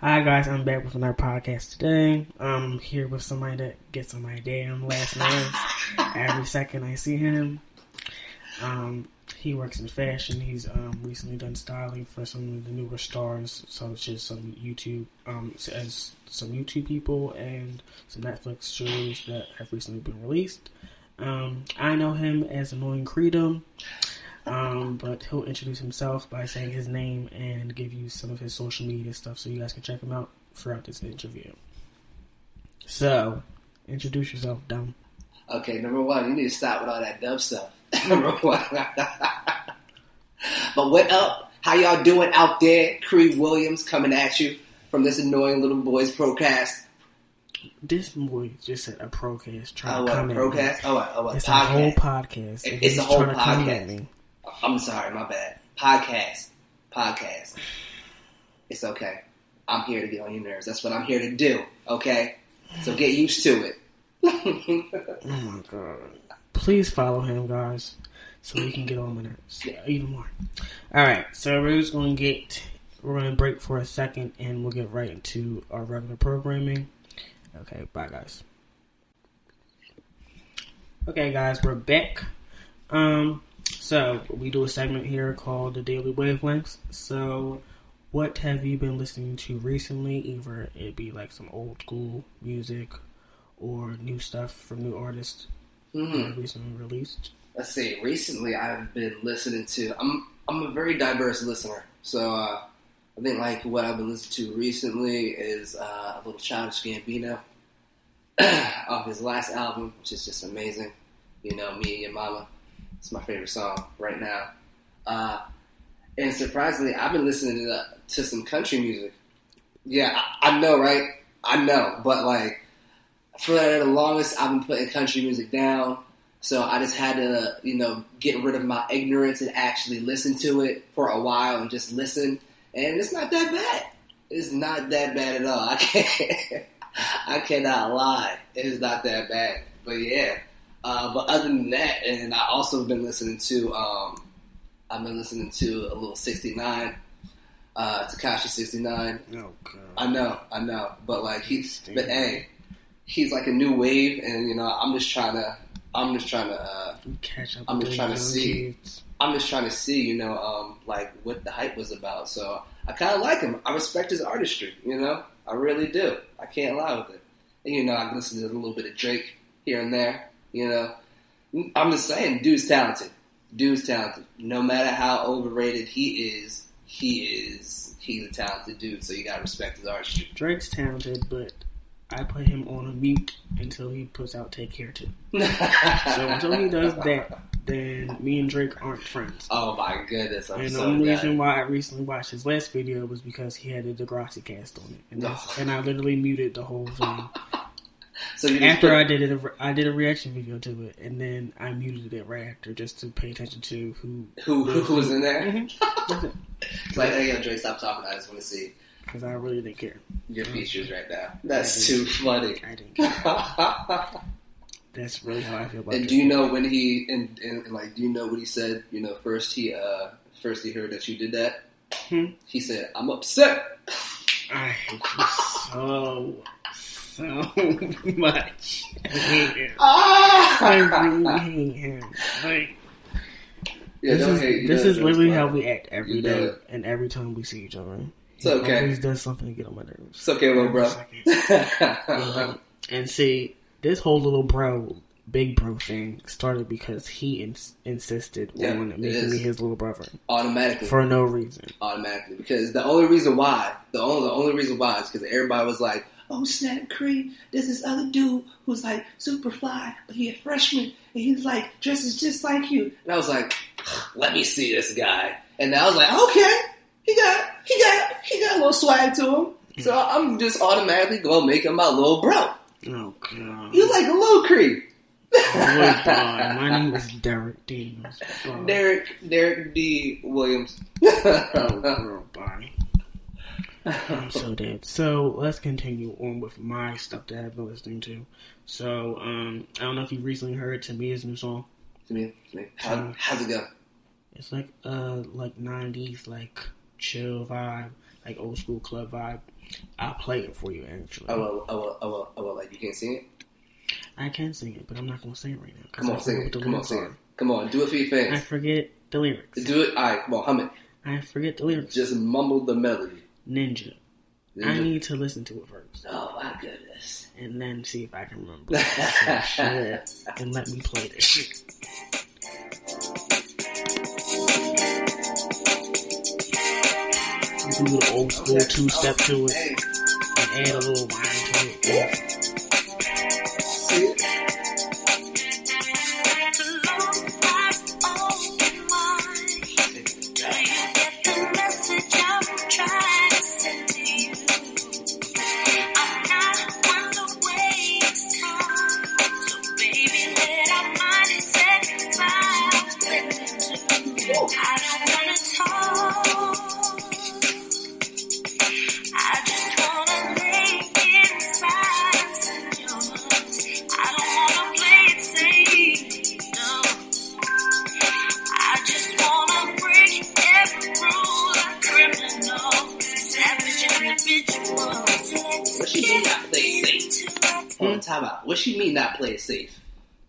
Hi guys, I'm back with another podcast today. I'm here with somebody that gets on my damn last nerves every second I see him. Um, he works in fashion. He's um, recently done styling for some of the newer stars, such as some YouTube, um, as some YouTube people and some Netflix shows that have recently been released. Um, I know him as Annoying Creedom. Um, but he'll introduce himself by saying his name and give you some of his social media stuff so you guys can check him out throughout this interview. So, introduce yourself, dumb. Okay, number one, you need to stop with all that dumb stuff. number one. but what up? How y'all doing out there? Creed Williams coming at you from this annoying little boy's procast. This boy just said a procast trying Oh, to what, come at me. procast? Oh, what, oh, what, It's a whole podcast. It- it's a whole trying to come podcast. I'm sorry, my bad. Podcast. Podcast. It's okay. I'm here to get on your nerves. That's what I'm here to do, okay? So get used to it. Oh my god. Please follow him, guys, so we can get on my nerves yeah, even more. Alright, so we're just going to get, we're going to break for a second and we'll get right into our regular programming. Okay, bye, guys. Okay, guys, we're back. Um, so we do a segment here called the Daily Wavelengths. So, what have you been listening to recently? Either it be like some old school music or new stuff from new artists Hmm. recently released. let's see. Recently, I've been listening to. I'm I'm a very diverse listener, so uh, I think like what I've been listening to recently is uh, a little Childish Gambino off his last album, which is just amazing. You know, me and your mama. It's my favorite song right now. Uh, and surprisingly, I've been listening to, to some country music. Yeah, I, I know, right? I know, but like for the longest, I've been putting country music down. So I just had to, you know, get rid of my ignorance and actually listen to it for a while and just listen. And it's not that bad. It's not that bad at all. I can't, I cannot lie. It's not that bad. But yeah. Uh, but other than that, and I also have been listening to, um, I've been listening to a little 69, uh, Tekashi 69. Oh god. I know, I know. But like he's, but hey, he's like a new wave, and you know, I'm just trying to, I'm just trying to, uh, Catch up I'm just trying to see. kids. I'm just trying to see, you know, um, like what the hype was about. So I kind of like him. I respect his artistry. You know, I really do. I can't lie with it. And you know, I listen to a little bit of Drake here and there. You know, I'm just saying, dude's talented. Dude's talented. No matter how overrated he is, he is. He's a talented dude. So you gotta respect his artistry. Drake's talented, but I put him on a mute until he puts out Take Care Too. So until he does that, then me and Drake aren't friends. oh my goodness! I'm and the only reason why I recently watched his last video was because he had a Degrassi cast on it, and, that's, and I literally muted the whole thing. So you after put- I did it, I did a reaction video to it, and then I muted it right after just to pay attention to who. who who, who was in there? It's like, hey, yo, Drake, stop talking. I just want to see Because I really didn't care. your features right now. That's too funny. I didn't care. That's really how I feel about and do you know when he and, and like do you know what he said? You know, first he uh first he heard that you did that. Hmm? He said, "I'm upset." I hate you so, so much. I hate him. I really hate him. Like, yeah, this is, hate. this is literally fine. how we act every You day and every time we see each other. It's He okay. always does something to get on my nerves. It's okay, little bro. Uh, and see, this whole little bro, big bro thing started because he ins- insisted Yeah, on making me his little brother automatically, for no reason. automatically, because the only reason why, the only the only reason why is because everybody was like, "Oh snap, Creed, there's this other dude who's like super fly, but he a freshman, and he's like dresses just like you." And I was like, "Let me see this guy," and I was like, "Okay, he got he got he got a little swag to him." So I'm just automatically gonna make him my little bro. Oh god. You like a little. Oh, God. My name is Derek. Oh, Derek Derek D. Williams. oh, girl, bye. I'm so dead. So let's continue on with my stuff that I've been listening to. So um, I don't know if you recently heard Tamia's new song. to me, to me. How, how's it go? It's like uh like '90s like chill vibe, like old school club vibe, I'll play it for you. Actually, Oh well, oh well, oh well, oh well. Like you can't sing it. I can sing it, but I'm not gonna sing it right now. Come I on, sing it. Come on, sing it. Come on, do it for your I forget the lyrics. Do it. All right, come on, hum it. I forget the lyrics. Just mumble the melody. Ninja. I need to listen to it first, Oh my goodness. and then see if I can remember. shit, and let me play this shit. Do the old school two step to it and add a little wine to it. What she mean not play it safe?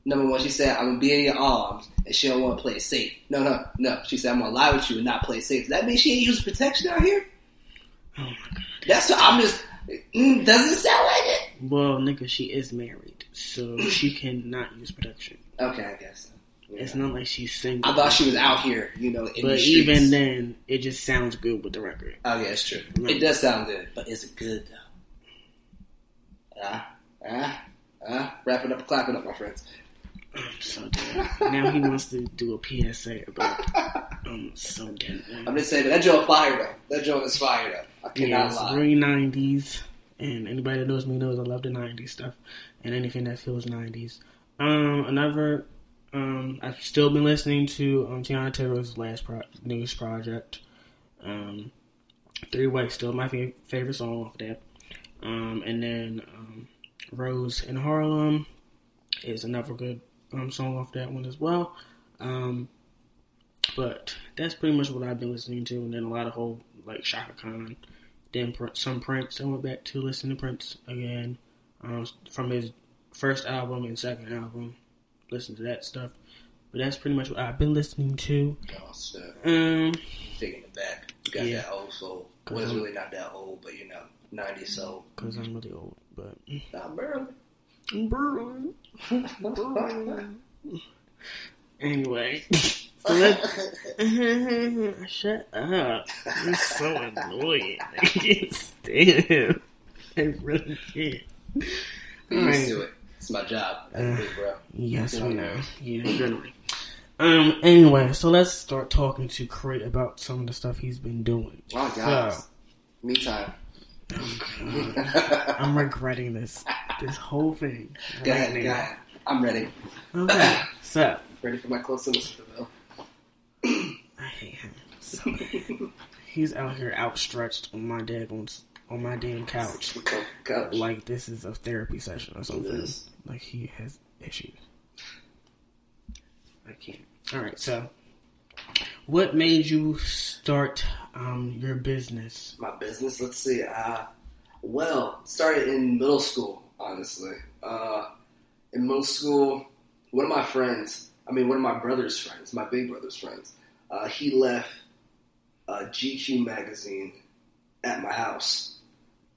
Number one, she said, I'm gonna be in your arms, and she don't want to play it safe. No, no, no. She said, I'm gonna lie with you and not play it safe. Does that mean she ain't using protection out here? Oh my god. That's what I'm just. Mm, doesn't sound like it. Well, nigga, she is married, so she cannot use protection. Okay, I guess. so. Yeah. It's not like she's single. I thought she was out here, you know, in But the even then, it just sounds good with the record. Oh yeah, it's true. It does sound good, but is it good though? Ah, ah, ah. Wrap it up, clap it up, my friends. I'm so dead. now he wants to do a PSA about. I'm so dead. I'm just saying that joint fire though. That joint is fire though. I Yeah, cannot it's lie. very 90s, and anybody that knows me knows I love the 90s stuff and anything that feels 90s. Um, another, um, I've still been listening to um, Teyana Taylor's last pro- newest project. Um, Three Way still my fa- favorite song off that. Um, and then um, Rose in Harlem is another good um, song off that one as well. Um, but that's pretty much what I've been listening to, and then a lot of whole like Chaka Khan, then some Prince. I went back to listen to Prince again um, from his first album and second album. Listen to that stuff, but that's pretty much what I've been listening to. Um, Taking it back. You got Yeah. that old soul. Well, it's really not that old, but you know, 90 soul. cause I'm really old, but Not barely. anyway. So let's, shut up. You're so annoying. I can't stand. I really can't. Be used to it. It's my job. Uh, bro. Yes, we know. Yeah, generally. Um. Anyway, so let's start talking to Creed about some of the stuff he's been doing. Oh, guys. Me time. I'm regretting this. This whole thing. Go right ahead, go ahead. I'm ready. Okay. So Ready for my close Bill. I hate him. So bad. He's out here outstretched on my daggone on my damn couch. Couch. Like this is a therapy session or something. Like he has issues. I can't. All right. So, what made you start um, your business? my business. Let's see. Uh, well, started in middle school. Honestly, uh, in middle school, one of my friends, I mean, one of my brother's friends, my big brother's friends, uh, he left a GQ magazine at my house,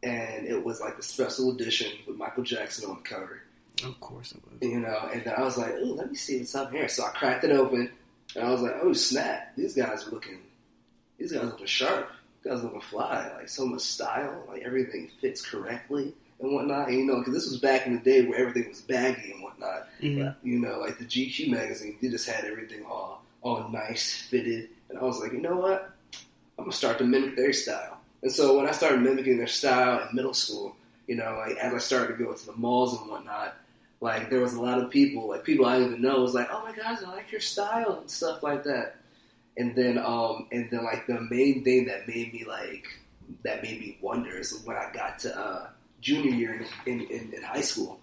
and it was like the special edition with Michael Jackson on the cover. Of course it was. you know, and then I was like, "Ooh, let me see what's up here." So I cracked it open, and I was like, "Oh snap! These guys are looking, these guys look sharp. These guys look fly. Like so much style. Like everything fits correctly and whatnot. And, you know, because this was back in the day where everything was baggy and whatnot. Mhm. But, you know, like the GQ magazine, they just had everything all all nice, fitted, and I was like, you know what? I'm gonna start to mimic their style. And so when I started mimicking their style in middle school, you know, like as I started to go to the malls and whatnot, like there was a lot of people, like people I didn't even know, was like, "Oh my gosh, I like your style and stuff like that." And then, um, and then like the main thing that made me like that made me wonder is when I got to uh, junior year in, in, in high school,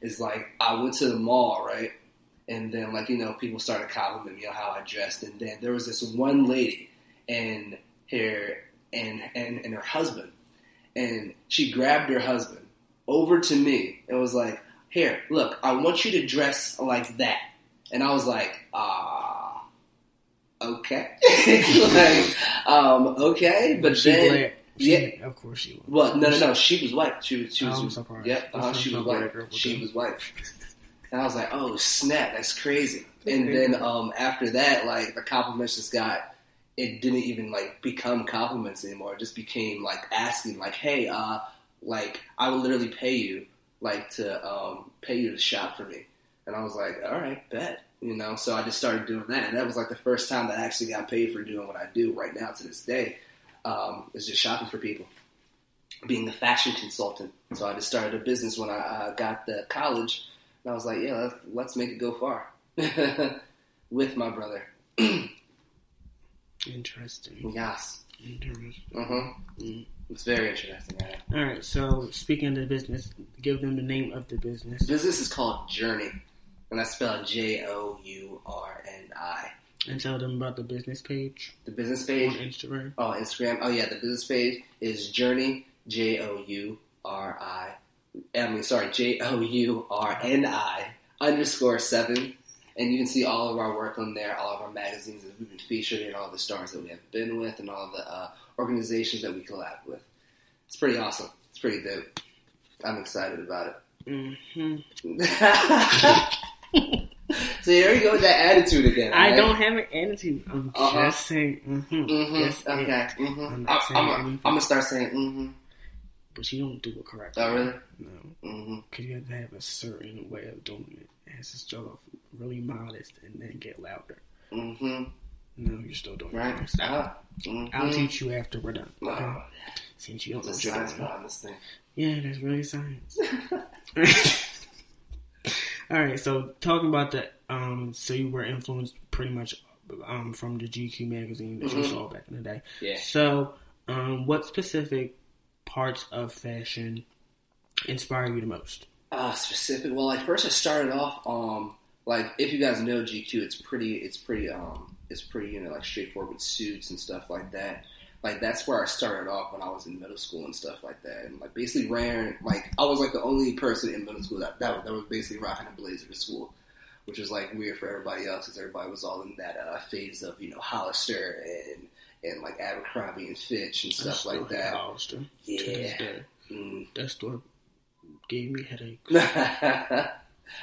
is like I went to the mall, right? And then like you know people started complimenting me on how I dressed, and then there was this one lady, and here and, and and her husband, and she grabbed her husband over to me and was like, "Here, look, I want you to dress like that." And I was like, "Ah, okay, like, um, okay." But she then, black. She- yeah. of course she was. well, no, no, no, she was white. She was, she was, Oh, I'm surprised. Yep, uh, she was white. She was white. And I was like, oh snap, that's crazy. And then um, after that, like the compliments just got, it didn't even like become compliments anymore. It just became like asking, like, hey, uh, like I would literally pay you, like to um, pay you to shop for me. And I was like, all right, bet. You know, so I just started doing that, and that was like the first time that I actually got paid for doing what I do right now to this day. Um, is just shopping for people being a fashion consultant. So I just started a business when I uh, got to college, and I was like, yeah, let's, let's make it go far with my brother. Interesting. Yes, Interesting. uh-huh. Mm. it's very interesting. Yeah. All right. So speaking of the business, give them the name of the business. Business is called Journey, and that's spelled J O U R N I. and tell them about the business page The business on page, Instagram. oh Instagram, oh yeah, the business page is Journey J O U R I. I mean, sorry, J O U R N I underscore seven. And you can see all of our work on there, all of our magazines that we've been featured in, all the stars that we have been with, and all the uh, organizations that we collab with. It's pretty awesome. It's pretty dope. I'm excited about it. so there you go with that attitude again. I don't have an attitude. I'm Uh-huh. just saying. hmm Mm-hmm. Yes, okay. Mm-hmm. I'm I'm, saying I'm. I'm gonna start saying mm-hmm. But you don't do it correctly. Oh really? No, Mm-hmm. because you have to have a certain way of doing it. It has to start off really modest and then get louder. Mm-hmm. No, you're still doing Right. it. Stop. Uh-huh. Mm-hmm. I'll teach you after we're done. Okay? Oh, Since you don't know what you're science behind this thing. Yeah, that's really science. All right, so talking about that, um, so you were influenced pretty much um, from the GQ magazine that you Mhm. saw back in the day. Yeah. So, um, what specific parts of fashion inspire you the most? Uh, specific. Well, like first I started off, um, like if you guys know GQ, it's pretty, it's pretty, um, it's pretty, you know, like straightforward with suits and stuff like that. Like that's where I started off when I was in middle school and stuff like that. And like basically ran, like I was like the only person in middle school that that, that was basically rocking a blazer to school, which was like weird for everybody else because everybody was all in that uh, phase of you know Hollister and and like Abercrombie and Fitch and stuff like that. Hollister Yeah. Mm. That store gave me headaches.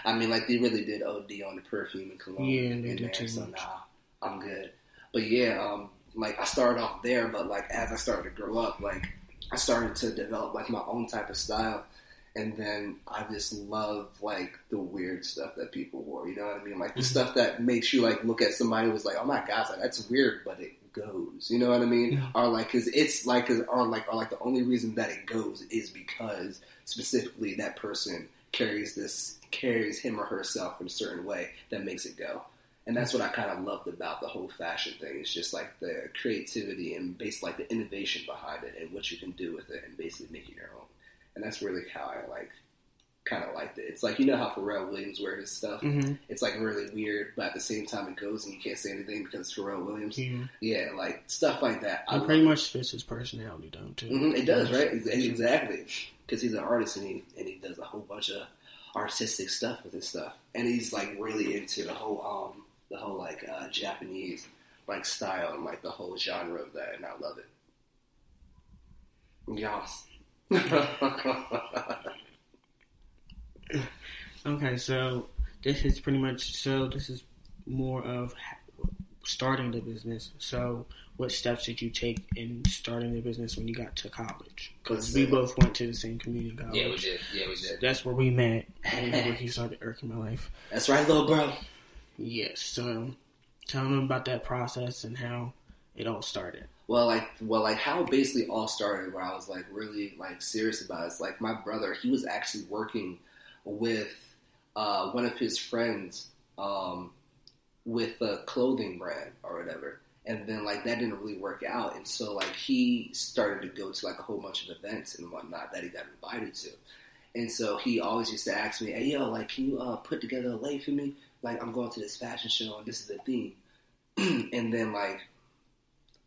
I mean, like they really did OD on the perfume and cologne. Yeah, in they did there, too so much. nah, I'm good. But yeah, um, like I started off there, but like as I started to grow up, like I started to develop like my own type of style, and then I just love like the weird stuff that people wore. You know what I mean? Like the Mhm. stuff that makes you like look at somebody who's like, oh my gosh, like that's weird, but it goes. You know what I mean? Mhm. Or like, cause it's like, cause, or like, or like the only reason that it goes is because specifically that person carries this carries him or herself in a certain way that makes it go. And that's what I kind of loved about the whole fashion thing. It's just like the creativity and based like the innovation behind it and what you can do with it and basically make it your own. And that's really how I like kind of liked it. It's like you know how Pharrell Williams wears his stuff. hmm It's like really weird, but at the same time it goes and you can't say anything because it's Pharrell Williams. Yeah, Yeah, like stuff like that. I it pretty much fits his personality down too. Mhm, it does, right? Exactly, because he's an artist and he and he does a whole bunch of artistic stuff with his stuff, and he's like really into the whole um the whole like uh, Japanese like style and like the whole genre of that, and I love it. Yes. Okay, so this is pretty much so. This is more of starting the business. So, what steps did you take in starting the business when you got to college? Because we both went to the same community college. yeah, we did. Yeah, we did. That's where we met. And where he started irking my life. That's right, little bro. Yes. So, tell them about that process and how it all started. Well, like, well, like how it basically all started, where I was like really like serious about it. Like my brother, he was actually working with uh, one of his friends um, with a clothing brand or whatever, and then like that didn't really work out, and so like he started to go to like a whole bunch of events and whatnot that he got invited to, and so he always used to ask me, "Hey, yo, like, can you uh, put together a lay for me? Like, I'm going to this fashion show and this is the theme," and then like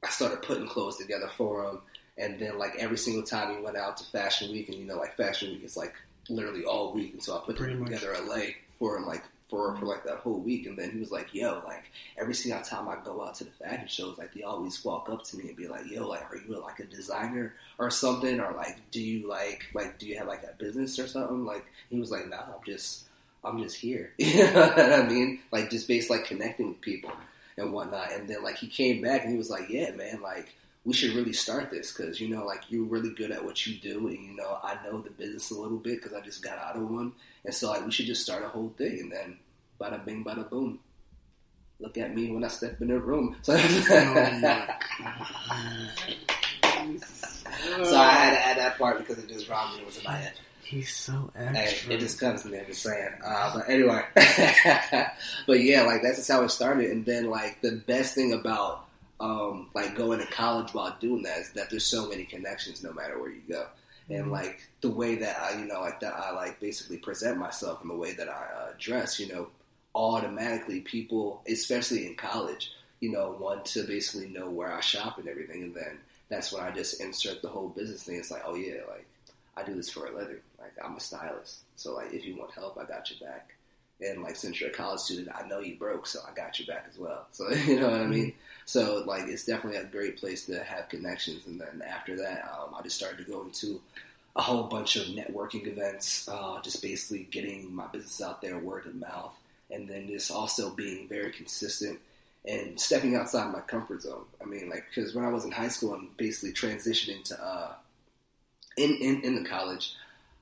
I started putting clothes together for him. And then like every single time he went out to Fashion Week, and you know like Fashion Week is like literally all week, and so I put together a lay for him like for for like that whole week. And then he was like, "Yo, like every single time I go out to the fashion shows, like they always walk up to me and be like, "Yo, like are you like a designer or something, or like do you like like do you have like a business or something?" Like he was like, "Nah, I'm just I'm just here." you know what I mean? Like just based like connecting with people and whatnot. And then like he came back and he was like, "Yeah, man, like." We should really start this because you know, like you're really good at what you do, and you know, I know the business a little bit because I just got out of one, and so like we should just start a whole thing, and then bada bing, bada boom. Look at me when I step in the room. Oh, so, so I had to add that part because it just robbed me. It was in my head. He's so extra. it just comes to me. I'm just saying. Uh, but anyway, but yeah, like that's just how it started. And then like the best thing about um, like going to college while doing that is that there's so many connections no matter where you go. And like the way that I, you know, like that I like basically present myself and the way that I uh, dress, you know, automatically people, especially in college, you know, want to basically know where I shop and everything. And then that's when I just insert the whole business thing. It's like, oh yeah, like I do this for a living. Like I'm a stylist, so like if you want help, I got your back. And like since you're a college student, I know you broke, so I got your back as well. So you know what I mean. So like it's definitely a great place to have connections. And then after that, um, I just started to go into a whole bunch of networking events, uh, just basically getting my business out there, word of mouth, and then just also being very consistent and stepping outside my comfort zone. I mean, like because when I was in high school and basically transitioning to uh, in, in in the college,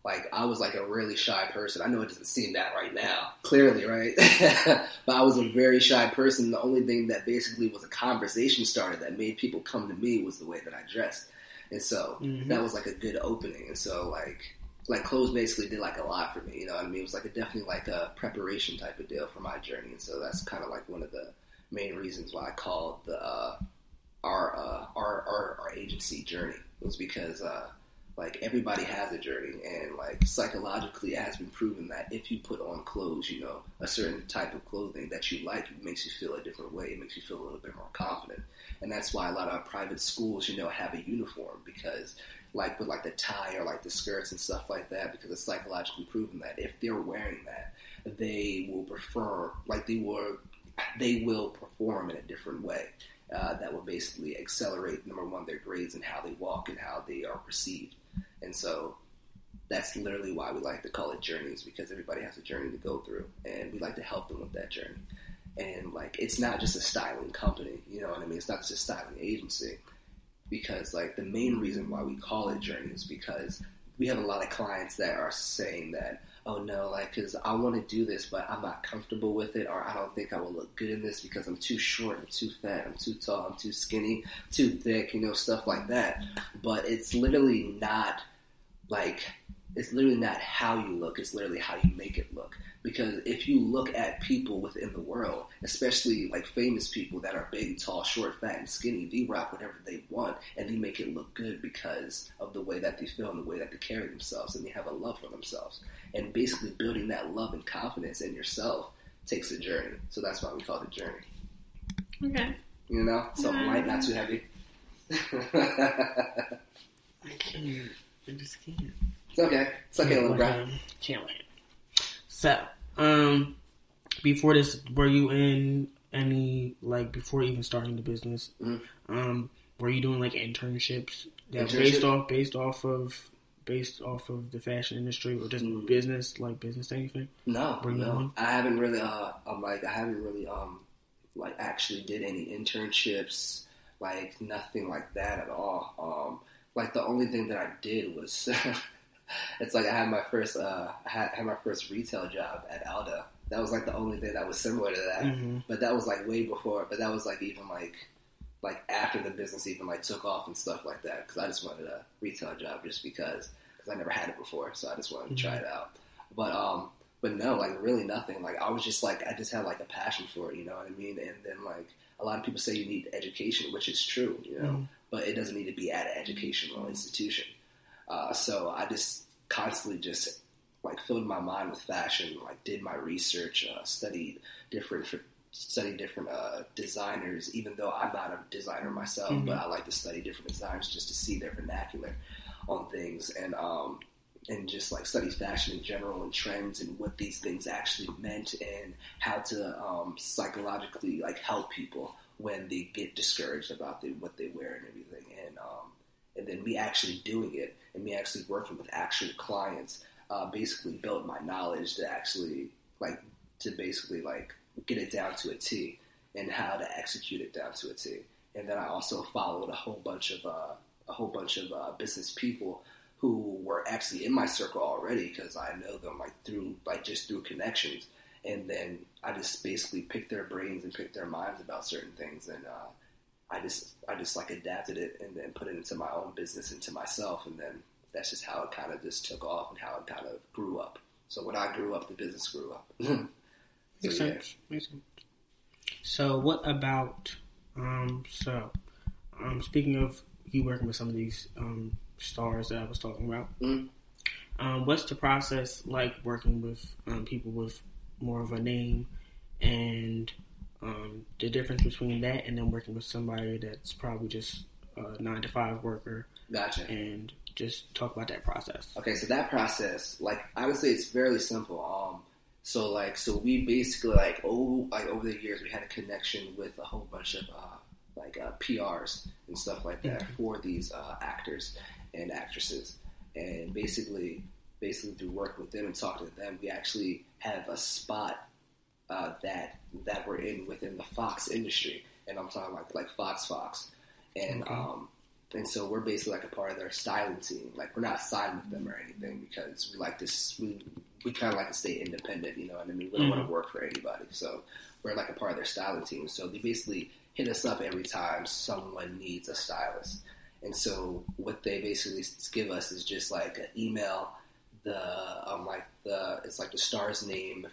like I was like a really shy person. I know it doesn't seem that right now, clearly, right? but I was a very shy person. The only thing that basically was a conversation starter that made people come to me was the way that I dressed, and so Mhm. that was like a good opening. And so like like clothes basically did like a lot for me. You know what I mean? It was like a definitely like a preparation type of deal for my journey. And so that's kind of like one of the main reasons why I called the uh, our, uh, our our our agency journey was because uh, like everybody has a journey and like psychologically it has been proven that if you put on clothes you know a certain type of clothing that you like it makes you feel a different way. It makes you feel a little bit more confident. And that's why a lot of private schools you know have a uniform because like with like the tie or like the skirts and stuff like that because it's psychologically proven that if they're wearing that they will prefer like they will they will perform in a different way uh, that will basically accelerate number one their grades and how they walk and how they are perceived and so that's literally why we like to call it journeys because everybody has a journey to go through and we like to help them with that journey. And like it's not just a styling company you know what i mean? It's not just a styling agency because like the main reason why we call it journey is because we have a lot of clients that are saying that oh no like because i want to do this but i'm not comfortable with it or i don't think i will look good in this because i'm too short i'm too fat i'm too tall i'm too skinny too thick you know stuff like that. But it's literally not like it's literally not how you look it's literally how you make it look. Because if you look at people within the world especially like famous people that are big tall short fat and skinny they rock whatever they want and they make it look good because of the way that they feel and the way that they carry themselves and they have a love for themselves. And basically building that love and confidence in yourself takes a journey. So that's why we call it a journey. Okay. you know? Something light not too heavy. I can't. I just can't. it's okay it's okay little bro Um, Can't wait. So, um, before this, were you in any like before even starting the business? Mhm. Um, were you doing like internships that Internship? based off based off of based off of the fashion industry or just Mm. business like business anything? No, it no. on. I haven't really. Uh, I'm like I haven't really um like actually did any internships, like nothing like that at all. Um, like the only thing that I did was, it's like I had my first uh I had, had my first retail job at Aldo. That was like the only thing that was similar to that. Mm-hmm. But that was like way before. But that was like even like like after the business even like took off and stuff like that. Because I just wanted a retail job just because because I never had it before, so I just wanted to try it out. But um, but no, like really nothing. Like I was just like I just had like a passion for it. You know what I mean? And then like a lot of people say you need education, which is true. You know, Mhm. But it doesn't need to be at an educational institution. Uh, so I just constantly just like filled my mind with fashion, like did my research, uh, studied different studied different uh, designers, even though I'm not a designer myself, Mhm. but I like to study different designers just to see their vernacular on things and um, and just like study fashion in general and trends and what these things actually meant and how to um, psychologically like help people when they get discouraged about the, what they wear and everything and um, and then me actually doing it and me actually working with actual clients uh, basically built my knowledge to actually like to basically like get it down to a T and how to execute it down to a T. And then I also followed a whole bunch of uh, a whole bunch of uh, business people who were actually in my circle already because I know them like through like just through connections. And then I just basically picked their brains and picked their minds about certain things, and uh, I just I just like adapted it and then put it into my own business, into myself, and then that's just how it kind of just took off and how it kind of grew up. So when I grew up, the business grew up. so, Makes yeah. sense. Makes sense. So, what about um? So, um, speaking of you working with some of these um stars that I was talking about, Mhm. um, what's the process like working with um, people with more of a name, and um, the difference between that and then working with somebody that's probably just a nine to five worker, Gotcha. and just talk about that process. Okay, so that process, like honestly, it's fairly simple. Um, so like, so we basically like oh, like over the years, we had a connection with a whole bunch of uh, like uh, PRs and stuff like that for these uh, actors and actresses, and basically, basically through working with them and talking to them, we actually have a spot uh, that that we're in within the Fox industry, and I'm talking like like Fox Fox, and Okay. um, and so we're basically like a part of their styling team. Like we're not signed with them or anything because we like this. We we kind of like to stay independent. You know And I mean? We don't want to work for anybody. So we're like a part of their styling team. So they basically hit us up every time someone needs a stylist. And so what they basically give us is just like an email, the um like the it's like the star's name,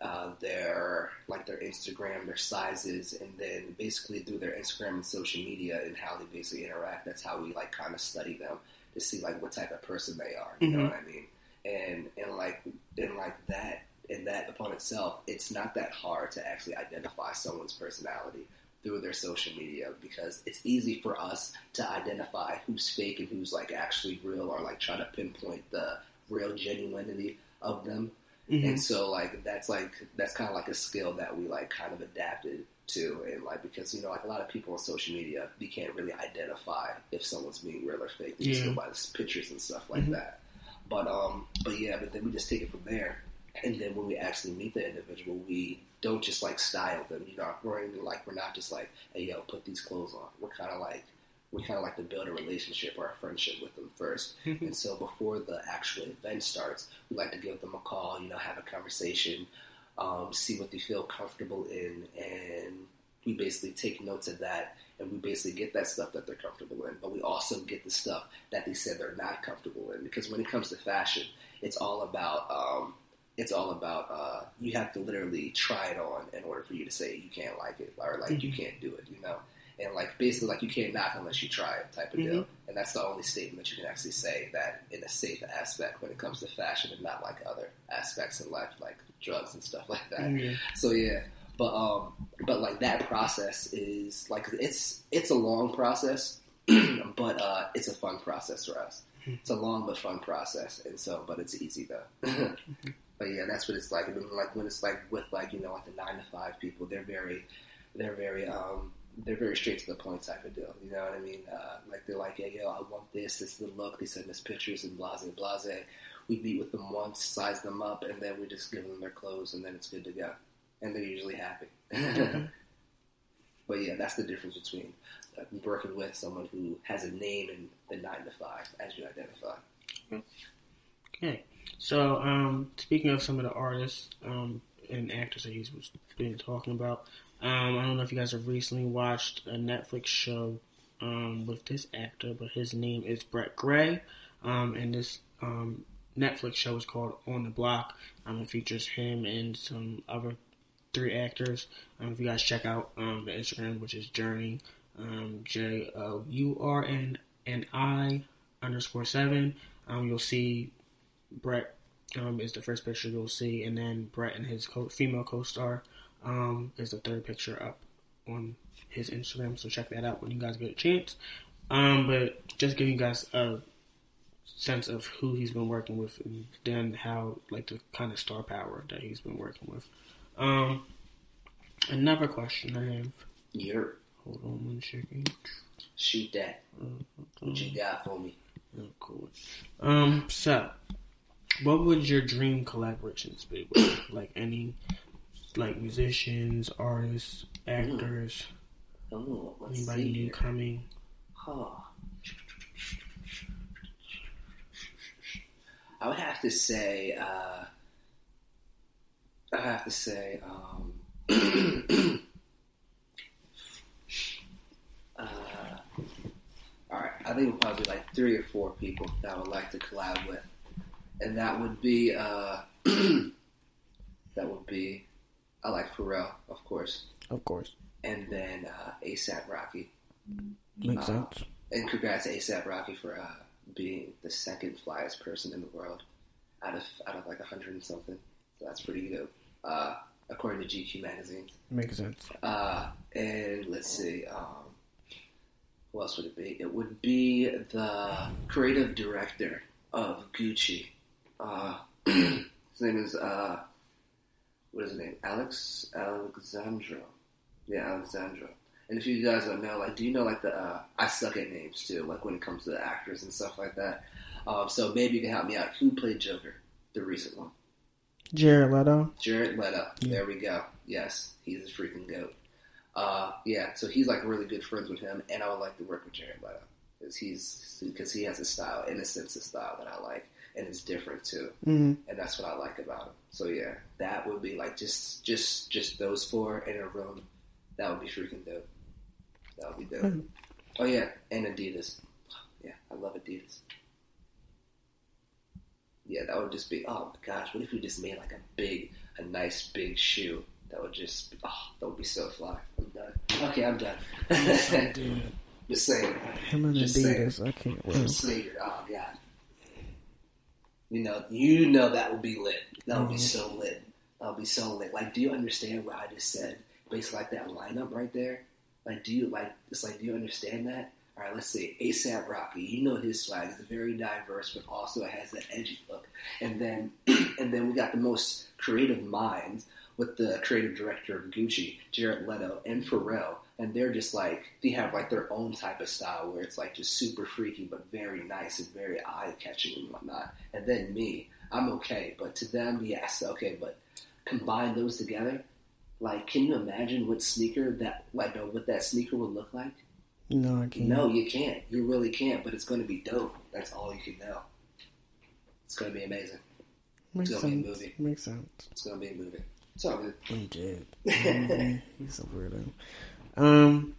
uh, their like their Instagram, their sizes, and then basically through their Instagram and social media and how they basically interact. That's how we like kind of study them to see like what type of person they are. You know Mhm. what I mean? And and like and like that and that upon itself, it's not that hard to actually identify someone's personality through their social media because it's easy for us to identify who's fake and who's like actually real or like try to pinpoint the real genuinity of them. Mhm. And so like that's like that's kind of like a skill that we like kind of adapted to and like because you know like a lot of people on social media you can't really identify if someone's being real or fake. You just Yeah. go by the pictures and stuff like Mhm. that. But um but yeah, but then we just take it from there. And then when we actually meet the individual, we don't just like style them. You know, we're in, like we're not just like, hey yo, put these clothes on. We're kind of like we kind of like to build a relationship or a friendship with them first. And so before the actual event starts, we like to give them a call, you know, have a conversation, um, see what they feel comfortable in, and we basically take notes of that and we basically get that stuff that they're comfortable in. But we also get the stuff that they said they're not comfortable in because when it comes to fashion, it's all about um, it's all about uh, you have to literally try it on in order for you to say you can't like it or like you Mhm. can't do it, you know. And like basically like you can't knock unless you try it type of deal. And that's the only statement that you can actually say that in a safe aspect when it comes to fashion and not like other aspects in life like drugs and stuff like that. Yeah. So yeah, but um, but like that process is like it's it's a long process, but uh, it's a fun process for us. It's a long but fun process, and so but it's easy though. but yeah, that's what it's like. And then, like when it's like with like you know like the nine to five people, they're very they're very um they're very straight to the point type of deal. You know what I mean? Uh, like they're like, yeah, yo, I want this. This is the look. They send us pictures and blase blase. We meet with them once, size them up, and then we just give them their clothes, and then it's good to go. And they're usually happy. but yeah, that's the difference between working with someone who has a name and the nine to five, as you identify. Okay. So, um, speaking of some of the artists um, and actors that he's been talking about, um, I don't know if you guys have recently watched a Netflix show um, with this actor, but his name is Brett Gray, um, and this um, Netflix show is called On the Block. It features him and some other three actors. Um, if you guys check out um, the Instagram, which is Journey J O U R N N I underscore seven, you'll see Brett is the first picture you'll see, and then Brett and his co- female co-star Um, there's a third picture up on his Instagram, so check that out when you guys get a chance. Um, but just give you guys a sense of who he's been working with and then how like the kind of star power that he's been working with. Um, another question I have. You're Hold on one second. shoot that. What you got for me? Oh, cool. Um, so what would your dream collaborations be with? like any like musicians, artists, actors, Oh, anybody new coming? Huh. I would have to say, uh, I have to say, um, uh, all right. I think probably be like three or four people that I would like to collab with, and that would be, uh, that would be, I like Pharrell, of course, Of course. and then uh, ASAP Rocky. Makes Uh, sense. And congrats to ASAP Rocky for uh, being the second flyest person in the world out of out of like a hundred and something. So that's pretty good, uh, according to GQ magazine. Makes sense. Uh, and let's see, um, who else would it be? It would be the creative director of Gucci. Uh, his name is uh, what is his name? Alex Alexandro. Yeah, Alexandro. And if you guys don't know, like, do you know like the uh, I suck at names too, like when it comes to the actors and stuff like that. Um, so maybe you can help me out. Who played Joker, the recent one? Jared Leto. Jared Leto. Yeah. There we go. Yes, he's a freaking goat. Uh, yeah, so he's like really good friends with him, and I would like to work with Jared Leto because he's because he has a style, in a sense, a style that I like, and it's different too, hmm and that's what I like about him. So yeah, that would be like just just just those four in a room. That would be freaking dope. That would be dope. Mhm. Oh yeah, and Adidas. Yeah, I love Adidas. Yeah, that would just be. Oh my gosh, what if we just made like a big, a nice big shoe? That would just. Oh, that would be so fly. I'm done. Okay, I'm done. Dude, just saying. him and Just saying. Adidas. I can't wait. Oh god. You know, you know that would be lit. That would be Mhm. so lit. That would be so lit. Like, do you understand what I just said? Basically, like that lineup right there. Like, do you like? It's like, do you understand that? All right, let's see. ASAP Rocky. You know his swag is very diverse, but also it has that edgy look. And then, and then we got the most creative minds with the creative director of Gucci, Jared Leto, and Pharrell. And they're just like they have like their own type of style where it's like just super freaky but very nice and very eye catching and whatnot. And then me, I'm okay, but to them, yes, okay, but combine those together, like, can you imagine what sneaker that like what that sneaker would look like? No, I can't. No, you can't. You really can't. But it's going to be dope. That's all you can know. It's going to be amazing. Makes It's gonna be a movie. Makes sense. It's going to be a movie. It's all good. I'm dead. He's a weirdo. Um.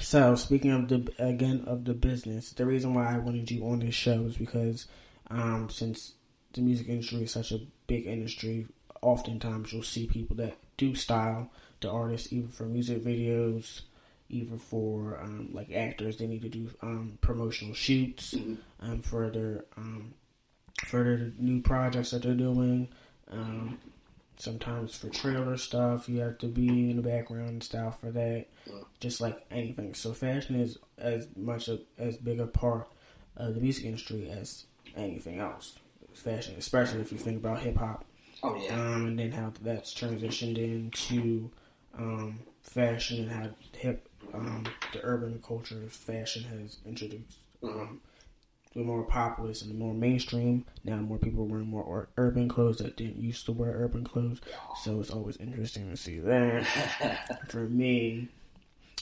So speaking of the again of the business, the reason why I wanted you on this show is because, um, since the music industry is such a big industry, oftentimes you'll see people that do style the artists, even for music videos, even for um, like actors. They need to do um, promotional shoots um, for their um, for their new projects that they're doing. Um, sometimes for trailer stuff, you have to be in the background and style for that. Yeah. Just like anything. So fashion is as much a, as big a part of the music industry as anything else. Fashion, especially if you think about hip hop, Oh, yeah. um, and then how that's transitioned into um, fashion and how hip um, the urban culture of fashion has introduced. Mhm. The more populous and the more mainstream. Now more people are wearing more ur- urban clothes that didn't used to wear urban clothes. So it's always interesting to see that for me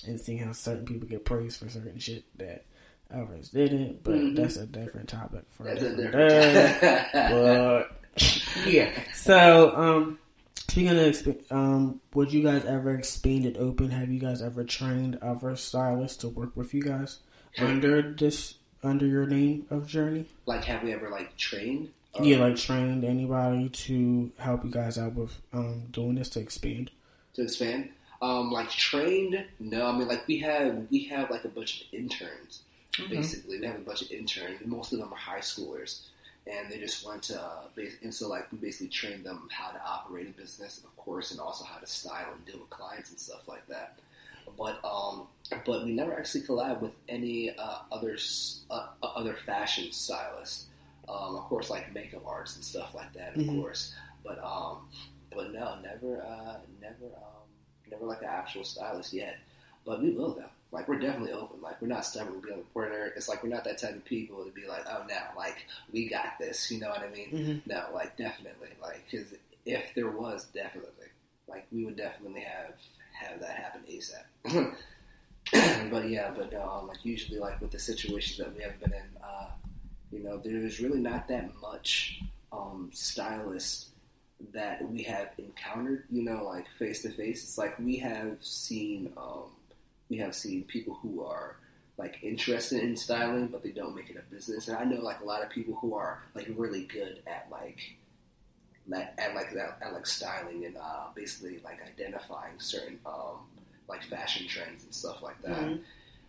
and seeing how certain people get praised for certain shit that others didn't. But Mhm. that's a different topic for That's a different day. But yeah. So um, speaking of exp- um, would you guys ever expand it open? Have you guys ever trained other stylists to work with you guys under this under your name of Journey? like, have we ever, like, trained? Or- Yeah, like trained anybody to help you guys out with um, doing this to expand. to expand. Um, like trained? No, I mean like we have we have like a bunch of interns. Basically, we have a bunch of interns. Most of them are high schoolers, and they just wanted to. Uh, and so like we basically trained them how to operate a business, of course, and also how to style and deal with clients and stuff like that. But um, but we never actually collab with any uh, others uh, other fashion stylists. Um, of course, like makeup artists and stuff like that, of Mhm. course. But um, but no, never, uh, never, um, never like an actual stylist yet. But we will though. Like we're definitely open. Like we're not stubborn. We're, we're it's like we're not that type of people to be like, oh no, like we got this. You know what I mean? Mhm. No, like definitely. Like because if there was definitely, like we would definitely have have that happen ASAP. but yeah, but um, like usually, like with the situations that we have been in, uh, you know, there's really not that much um, stylist that we have encountered. You know, like face to face. It's like we have seen, um, we have seen people who are like interested in styling, but they don't make it a business. And I know like a lot of people who are like really good at like at, at like that at like styling and uh, basically like identifying certain um, like fashion trends and stuff like that. Mhm.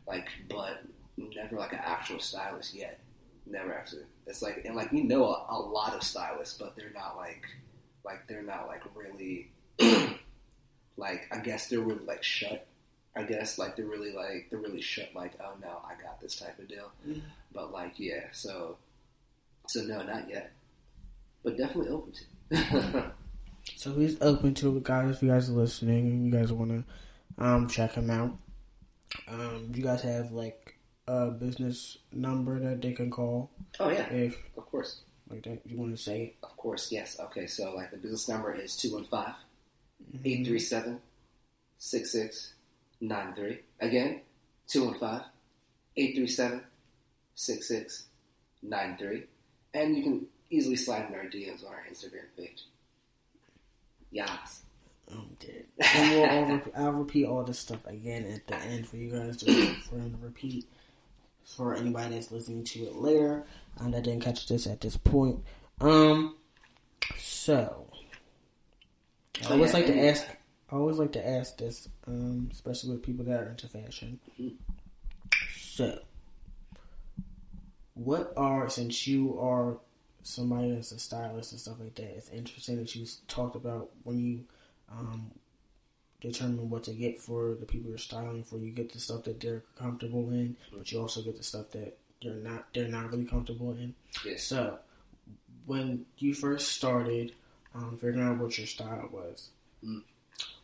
Like, but never like an actual stylist yet. Never actually. It's like and like we know a, a lot of stylists, but they're not like like they're not like really like I guess they're really like shut. I guess like they're really like they're really shut. Like oh no, I got this type of deal. Mhm. But like yeah, so so no, not yet. But definitely open to. So he's open to it, guys. If you guys are listening and you guys want to um, check him out, um, you guys have like a business number that they can call oh yeah, if of course. like that you want to say. Of course, yes. Okay, so like the business number is 215 Mhm. 837 6693. Again, 215 837 6693. And you can easily slide in our DMs on our Instagram page. Yes. I'm dead. And we'll all I'll repeat all this stuff again at the end for you guys to for him to repeat. For anybody that's listening to it later, and that didn't catch this at this point. Um, so I always like to ask. I always like to ask this, um, especially with people that are into fashion. Mhm. So, what are since you are somebody that's a stylist and stuff like that? It's interesting that you talked about when you um, determine what to get for the people you're styling for. You get the stuff that they're comfortable in, but you also get the stuff that they're not. They're not really comfortable in. Yes. So, when you first started um, figuring out what your style was, Mm.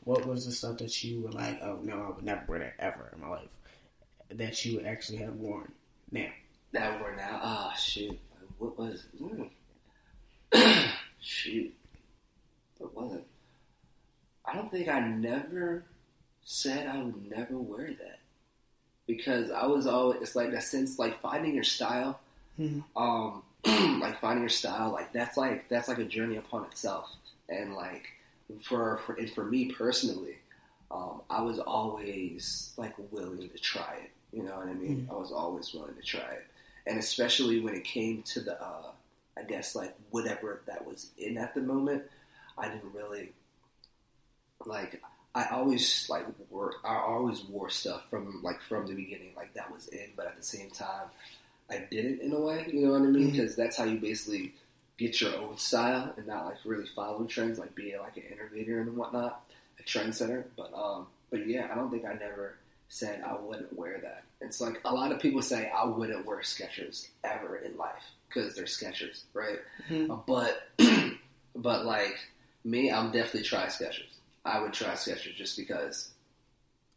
what was the stuff that you were like, oh no, I would never wear that ever in my life, that you actually have worn now? That word now. Ah, shoot. What was it? shoot. What was it? I don't think I never said I would never wear that. Because I was always, it's like that sense, like finding your style, Mhm. um, like finding your style, like that's like, that's like a journey upon itself. And like, for, for, and for me personally, um, I was always like willing to try it. You know what I mean? I was always willing to try it and especially when it came to the uh, I guess like whatever that was in at the moment, I didn't really like. I always like wore. I always wore stuff from like from the beginning, like that was in. But at the same time, I didn't in a way. You know what I mean? Because that's how you basically get your own style and not like really follow trends, like being like an innovator and whatnot, a trendsetter. But um, but yeah, I don't think I never said I wouldn't wear that. It's like a lot of people say I wouldn't wear Skechers ever in life because they're Skechers, right? Mhm. But but like me, I'm definitely try Skechers. I would try Skechers just because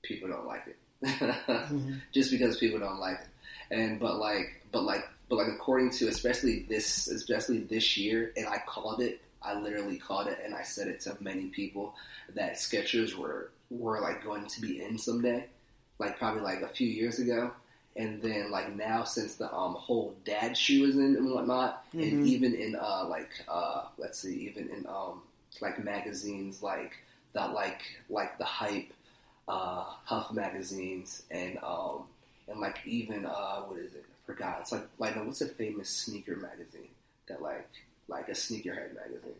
people don't like it. Mhm. just because people don't like it. And but like but like but like according to especially this especially this year, and I called it. I literally called it, and I said it to many people that Skechers were were like going to be in someday, like probably like a few years ago. And then like now, since the um whole dad shoe is in and whatnot, Mhm. and even in uh like uh let's see, even in um like magazines like that like like the hype uh Huff magazines and um and like even uh what is it? I forgot. It's like like what's a famous sneaker magazine that like like a sneakerhead magazine.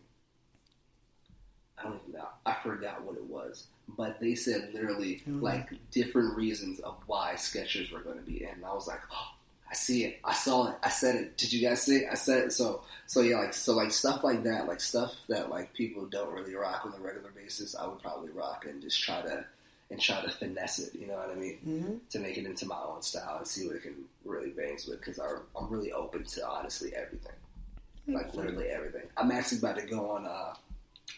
I don't even know. I forgot what it was. But they said literally Mhm. like different reasons of why Skechers were going to be in. And I was like, oh, I see it. I saw it. I said it. Did you guys see it? I said it. So so yeah, like so like stuff like that, like stuff that like people don't really rock on a regular basis. I would probably rock and just try to and try to finesse it. You know what I mean? Mm-hmm. To make it into my own style and see what it can really bangs with. Because I'm really open to honestly everything, like literally everything. I'm actually about to go on. uh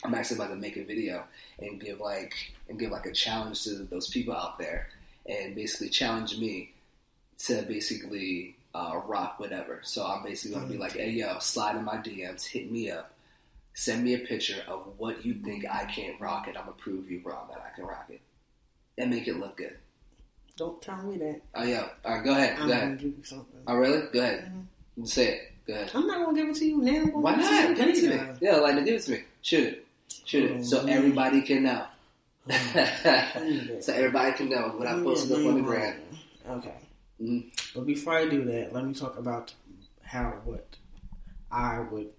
I'm actually about to make a video and give like and give like a challenge to those people out there and basically challenge me to basically uh, rock whatever. So I'm basically gonna be like, hey yo, slide in my DMs, hit me up, send me a picture of what you think I can't rock it. I'm gonna prove you wrong that I can rock it and make it look good. Don't tell me that. Oh yeah, all right, go ahead, I'm go gonna ahead. give you something. Oh really? Go ahead, say it. Go ahead. I'm not gonna give it to you now. Why not? Give it to me. Yeah, like give it to me. Shoot it. Shoot it. So Oh, everybody can know. Mm. so everybody can know what I posted up on the gram. Okay. Mhm. But before I do that, let me talk about how what I would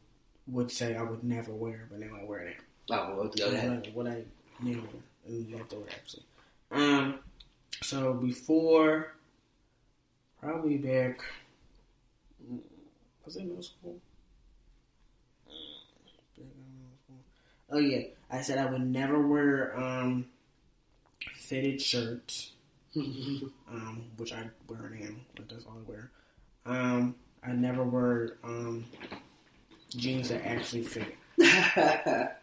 would say I would never wear, but now I wear it. Oh, well, go ahead. What I- What I knew and left over actually. Um. So before, probably back. Was it middle school? Oh yeah, I said I would never wear um fitted shirts, um, which I wear now, but that's all I wear. Um, I never wear um jeans that actually fit.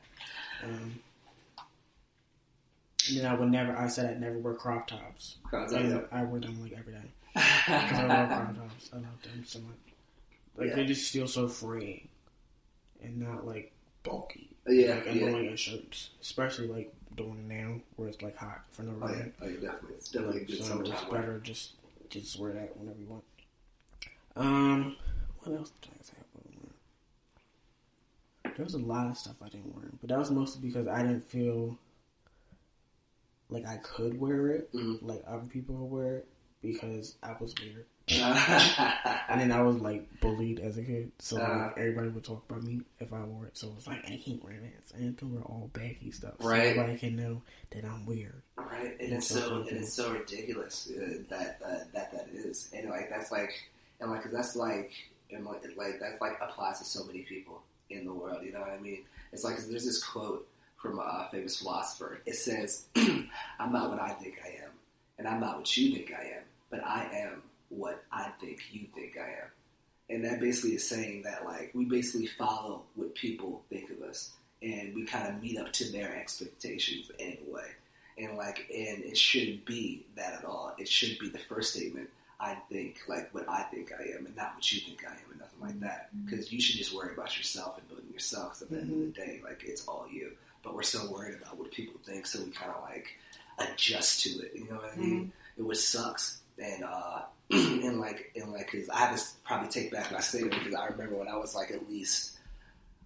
Um, and then I would never. I said I'd never wear crop tops. Crop tops, yeah. I wear them like every day I love crop tops. I love them so much. Like Yeah. they just feel so free and not like bulky. Yeah, like yeah. annoying shirts, especially like doing now where it's like hot for no Oh yeah, oh yeah, definitely. It's definitely a Like, so it's wear. better just just wear that whenever you want. Um, what else did I say? Wear? There was a lot of stuff I didn't wear, but that was mostly because I didn't feel like I could wear it, Mhm. like other people would wear it, because I was weird. And then I was like bullied as a kid, so Uh. like, everybody would talk about me if I wore it. So it was like I can't wear that. I can't wear all baggy stuff. So Right. Everybody can know that I'm weird. right. And It's it's so so funny. and it's so ridiculous uh, that uh, that that is, and like that's like, and like 'cause that's like, and like, like that's like applies to so many people in the world. You know what I mean? It's like there's this quote from a famous philosopher. It says, "I'm not what I think I am, and I'm not what you think I am, but I am what I think you think I am." And that basically is saying that like we basically follow what people think of us, and we kind of meet up to their expectations in a way. And like, and it shouldn't be that at all. It shouldn't be the first statement. I think like what I think I am, and not what you think I am, and nothing like that. Mm-hmm. Because you should just worry about yourself and building yourself. 'cause at the end of the mm-hmm. day, like it's all you. But we're so worried about what people think, so we kind of like adjust to it. You know what I mean? Mm-hmm. It was sucks, and uh, and like and like, cause I have to probably take back my statement because I remember when I was like at least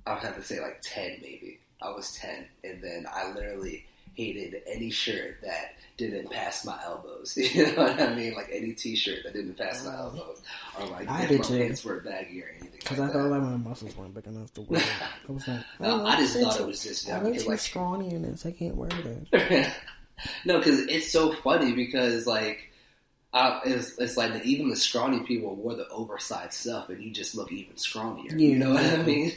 I would have to say like ten maybe. I was ten, and then I literally hated any shirt that didn't pass my elbows. You know what I mean? Like any T-shirt that didn't pass my uh-huh. elbows, or like I did my too. pants were baggy or anything. Because like I felt that. like my muscles weren't big enough to wear. I was like, No, oh, I just thought it was just I dumb look because too like scrawny in this. I can't wear that. no, because it's so funny because like. Uh, it's, it's like that even the scrawny people wore the oversized stuff, and you just look even scrawnier. You know what I mean?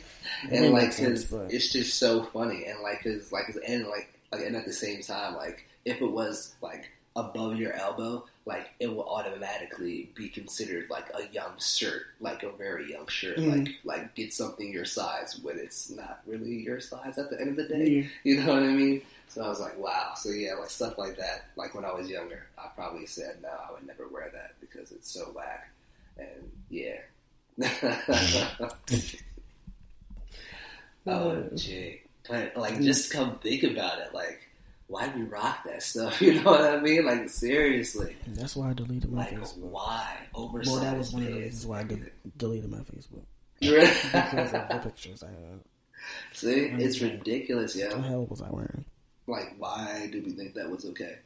And like, sense, but- it's just so funny, and like, cause like, and like, like, and at the same time, like, if it was like above your elbow, like, it will automatically be considered like a young shirt, like a very young shirt, Mhm. like, like get something your size when it's not really your size at the end of the day. Yeah. You know what I mean? So I was like, wow. So yeah, like stuff like that. Like when I was younger, I probably said no, I would never wear that because it's so whack. And yeah. oh gee, but like mm. just come think about it. Like, why we rock that stuff? You know what I mean? Like seriously, that's why I deleted my like Facebook. why oversized Well, that was one of the reasons why I de- deleted my Facebook. everything. Because of the pictures I had. See, it's ridiculous, yeah. What the hell was I wearing? Like, why do we think that was okay?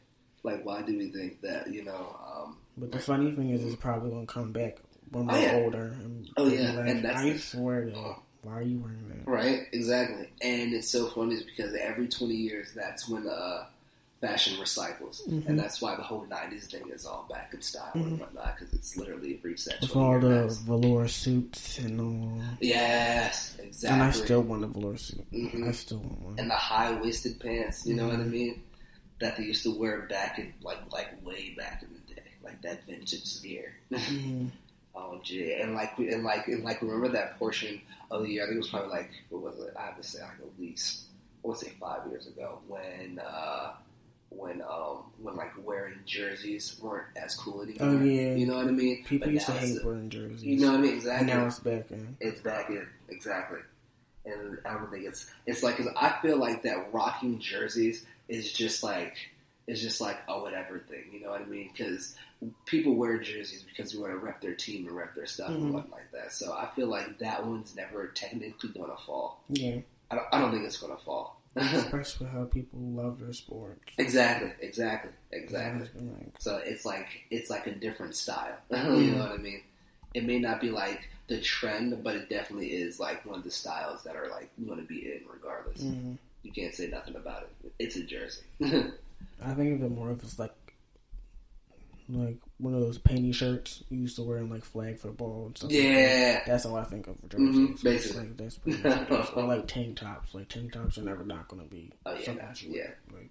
Like, why do we think that you know? Um, But the funny thing is, it's probably going to come back when we're Oh, yeah. older. And Oh, yeah, like, and that's I the- swear that. Why are you wearing that? Right, exactly. And it's so funny is because every 20 years, that's when uh, fashion recycles, Mhm. and that's why the whole '90s thing is all back in style and Mhm. whatnot because it's literally that. With all the max. velour suits and all. yes, exactly. And I still want a velour suit. Mhm. I still want one. and the high waisted pants. You know what I Mhm. mean? That they used to wear back in like like way back in the day, like that vintage gear. Mhm. oh gee, and like and like and like remember that portion of the year? I think it was probably like what was it? I have to say like at least I would say five years ago when. uh when um when like wearing jerseys weren't as cool anymore. Oh, yeah. You know what I mean? People But used to hate wearing jerseys. You know what I mean? and Exactly. now it's back in. It's back in exactly, and I don't think it's it's like 'cause I feel like that rocking jerseys is just like it's just like a whatever thing. You know what I mean? Because people wear jerseys because they want to rep their team and rep their stuff Mhm. and whatnot like that. So I feel like that one's never technically going to fall. Yeah. I don't, I don't think it's going to fall. Especially how people love their sports. exactly, exactly, exactly. Like, So it's like it's like a different style. you Mhm. know what I mean? It may not be like the trend, but it definitely is like one of the styles that are like going to be in regardless. mhm. You can't say nothing about it. It's a jersey. I think of it more of it's like like one of those painty shirts you used to wear in like flag football and stuff. like that. yeah, That's all I think of for jerseys. Mhm, It's basically. Like, that's pretty much. Or like tank tops. Like tank tops are never not going to be Oh, yeah, yeah. wear. Like,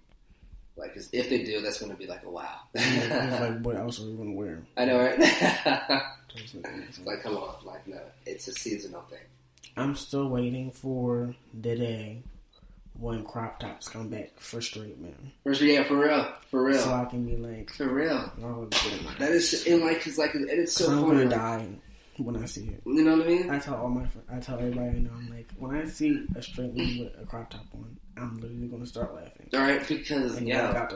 like 'cause if they do, that's going to be like a wow. it's like what else are we going to wear? I know, right? Doesn't make any sense. like, come on, like no, it's a seasonal thing. I'm still waiting for the day when crop tops come back for straight men, For, yeah, for real, for real, so I can be like, for real. oh. That is, and like, cause like, and it's so I'm gonna like, die when I see it. You know what I mean? I tell all my I tell everybody I know, I'm like, when I see a straight man with a crop top on, I'm literally gonna start laughing. All right, because And yeah,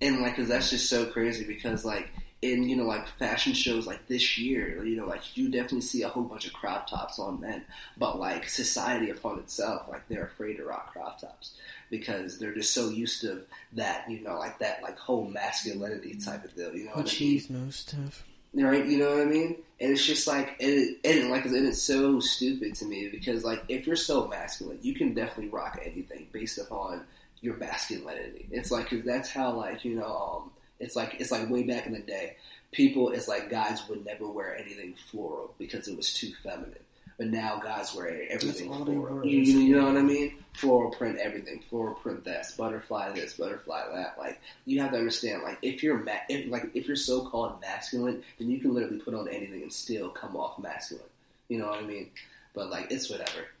and like, cause that's just so crazy. Because like, in you know, like fashion shows like this year, you know, like you definitely see a whole bunch of crop tops on men, but like society upon itself, like they're afraid to rock crop tops because they're just so used to that, you know, like that, like whole masculinity type of deal. You know Oh, what I mean? cheese stuff. right? You know what I mean? And it's just like, and, and like, and it's so stupid to me because like, if you're so masculine, you can definitely rock anything based upon your masculinity. It's like, cause that's how like, you know, um, it's like, it's like way back in the day, people, it's like guys would never wear anything floral because it was too feminine. But now guys wear everything That's all they floral. You, you, you know what I mean? Floral print everything. Floral print this, butterfly this, butterfly that. Like you have to understand, like if you're ma- if, like if you're so called masculine, then you can literally put on anything and still come off masculine. You know what I mean? But like it's whatever.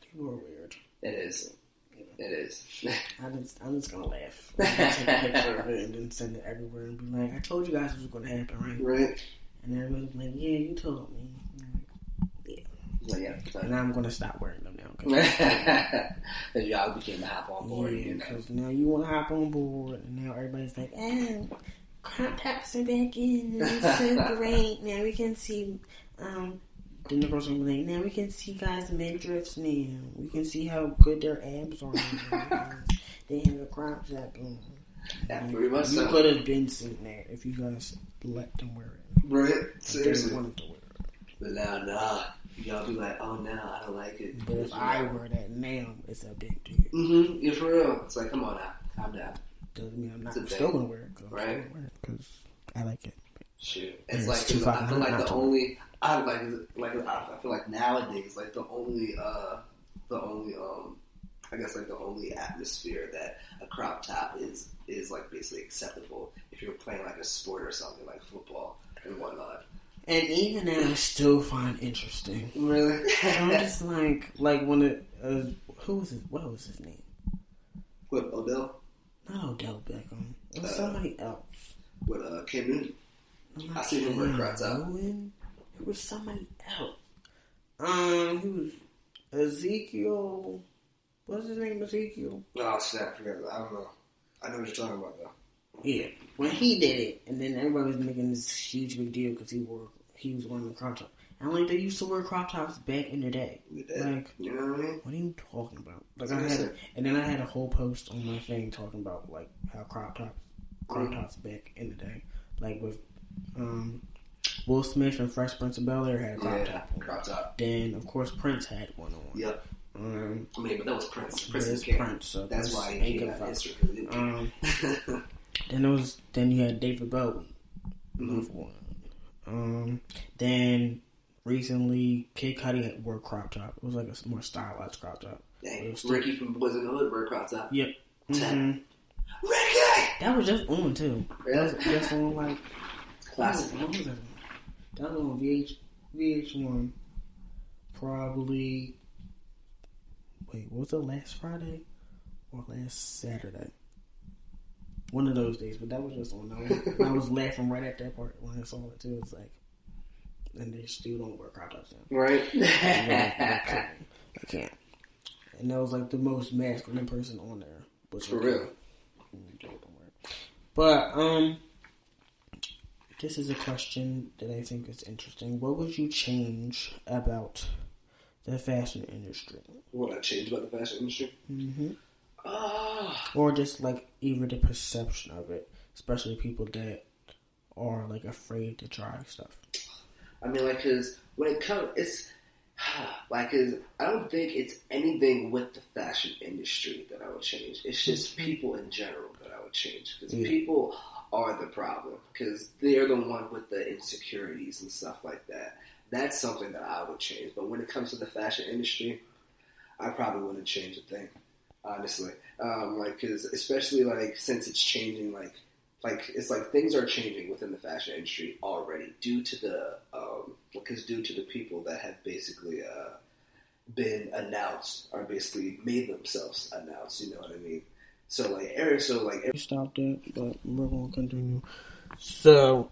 People are weird. it is. It is. I just, I'm just gonna laugh. Take a picture of it and then send it everywhere and be like, I told you guys this was gonna happen, right? right? And everybody's like, Yeah, you told me. So yeah. And So. I'm gonna stop wearing them now. Cause, and y'all became a hop on board. yeah, because now you want to hop on board, and now everybody's like, "Ah, crop tops are back in. and It's so great. Now we can see." Um, then the person will be like, "Now we can see guys' midriffs. Now we can see how good their abs are. they have a crop top on." Yeah, pretty much You could have been sitting there if you guys let them wear it. Right? If They Seriously. wanted to wear it. But now, nah. Y'all be like, oh, no, I don't like it. But if I wear that now, it's a big deal. Mm-hmm. You're for real. It's like, come on now. Calm down. Doesn't mean I'm not still thing. gonna wear it. Right. still gonna wear it 'cause I like it. Shoot. It's it's like, I feel like the only, I like, like, I feel like nowadays, like the only, uh, the only, um, I guess like the only atmosphere that a crop top is, is like basically acceptable if you're playing like a sport or something like football and whatnot. And even that, I still find interesting. Really? I'm just like, like when it, uh, who was his, what was his name? What, Odell? Not Odell Beckham. It was Uh, somebody else. What, uh, Cam Newton? I seen him wear crop top. Newton. It was somebody else. Um, he was Ezekiel. What's his name? Ezekiel. Oh, snap. I forgot. I don't know. I know what you're talking about, though. Yeah, when he did it, and then everybody was making this huge big deal because he wore he was wearing a crop top. And like they used to wear crop tops back in the day. Like, you know what I mean? what are you talking about? Like I had, said. and then I had a whole post on my thing talking about like how crop tops, crop Mhm. tops back in the day, like with um, Will Smith and Fresh Prince of Bel Air had a crop Yeah, top. On. crop top. Then of course Prince had one on. Yep. Um, I mean, but that was Prince. Prince is. Prince, so That's Prince why ain't he give got a fuck. history. Um, then it was then you had David Bowie. Mhm. Another one. Um, then recently Kid Cudi had wore a crop top. It was like a more stylized crop top. Dang, was still- Ricky from Boyz n the Hood, Bird Crop Top. Yep. Mhm. Ricky! That was just on too. That was just on like Classic. What was that? That was on VH VH1. Probably. Wait, what was it last Friday or last Saturday? One of those days, but that was just on. I was, I was laughing right at that part when I saw it too. It's like, and they still don't wear crop tops now. Right? I can't. And that was like the most masculine person on there. Which For real. But um, this is a question that I think is interesting. What would you change about the fashion industry, What I change about the fashion industry? mm-hmm. Ah, or just like even the perception of it, especially people that are like afraid to try stuff? I mean, like, cause when it comes, it's like, cause I don't think it's anything with the fashion industry that I would change. It's just people in general that I would change. Because Yeah. people are the problem. Because they're the one with the insecurities and stuff like that. That's something that I would change. But when it comes to the fashion industry, I probably wouldn't change a thing. Honestly, um, like, cause especially like since it's changing, like like it's like things are changing within the fashion industry already due to the um because due to the people that have basically uh been announced or basically made themselves announced you know what i mean so like Eric, so like We stopped it, but we're gonna continue. So,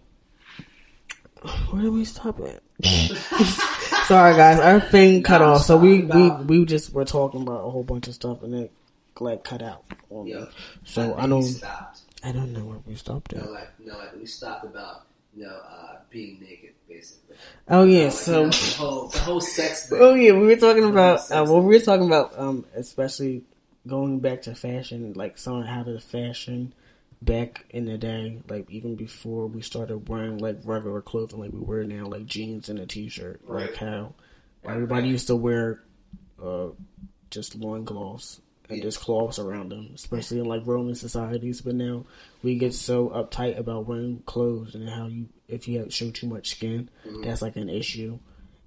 where did we stop at? Sorry, guys, our thing cut off. So we, we we just were talking about a whole bunch of stuff, and it like cut out. On Yeah. me. So I, I we don't stopped I don't know where we stopped no at. like no like we stopped about you know uh being naked basically Oh yeah, Like, so you know, the whole the whole sex thing oh yeah, we were talking about uh, sex well, we were talking about um especially going back to fashion, like some how the fashion back in the day, like even before we started wearing like regular clothing like we wear now, like jeans and a t-shirt, like how everybody used to wear uh just loincloths and Yeah. just cloths around them, especially in like Roman societies. But now we get so uptight about wearing clothes and how you if you have show too much skin, Mhm. that's like an issue.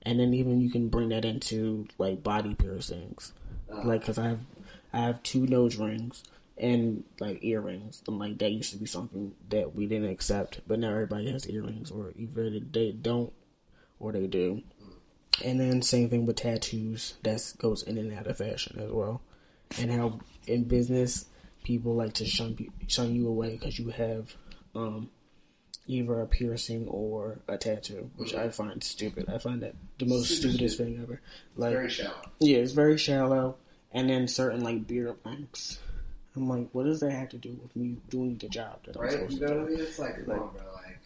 And then even you can bring that into like body piercings, Uh, like because I have I have two nose rings and like earrings. And like that used to be something that we didn't accept, but now everybody has earrings, or either they don't or they do. And then same thing with tattoos. That goes in and out of fashion as well. And how in business people like to shun shun you away because you have um, either a piercing or a tattoo, which I find stupid. I find that the most stupidest thing ever. Like very shallow yeah, it's very shallow. And then certain like beer lengths. I'm like, what does that have to do with me doing the job that I'm right? supposed You to know do? what I mean? It's like, come on, bro. Like,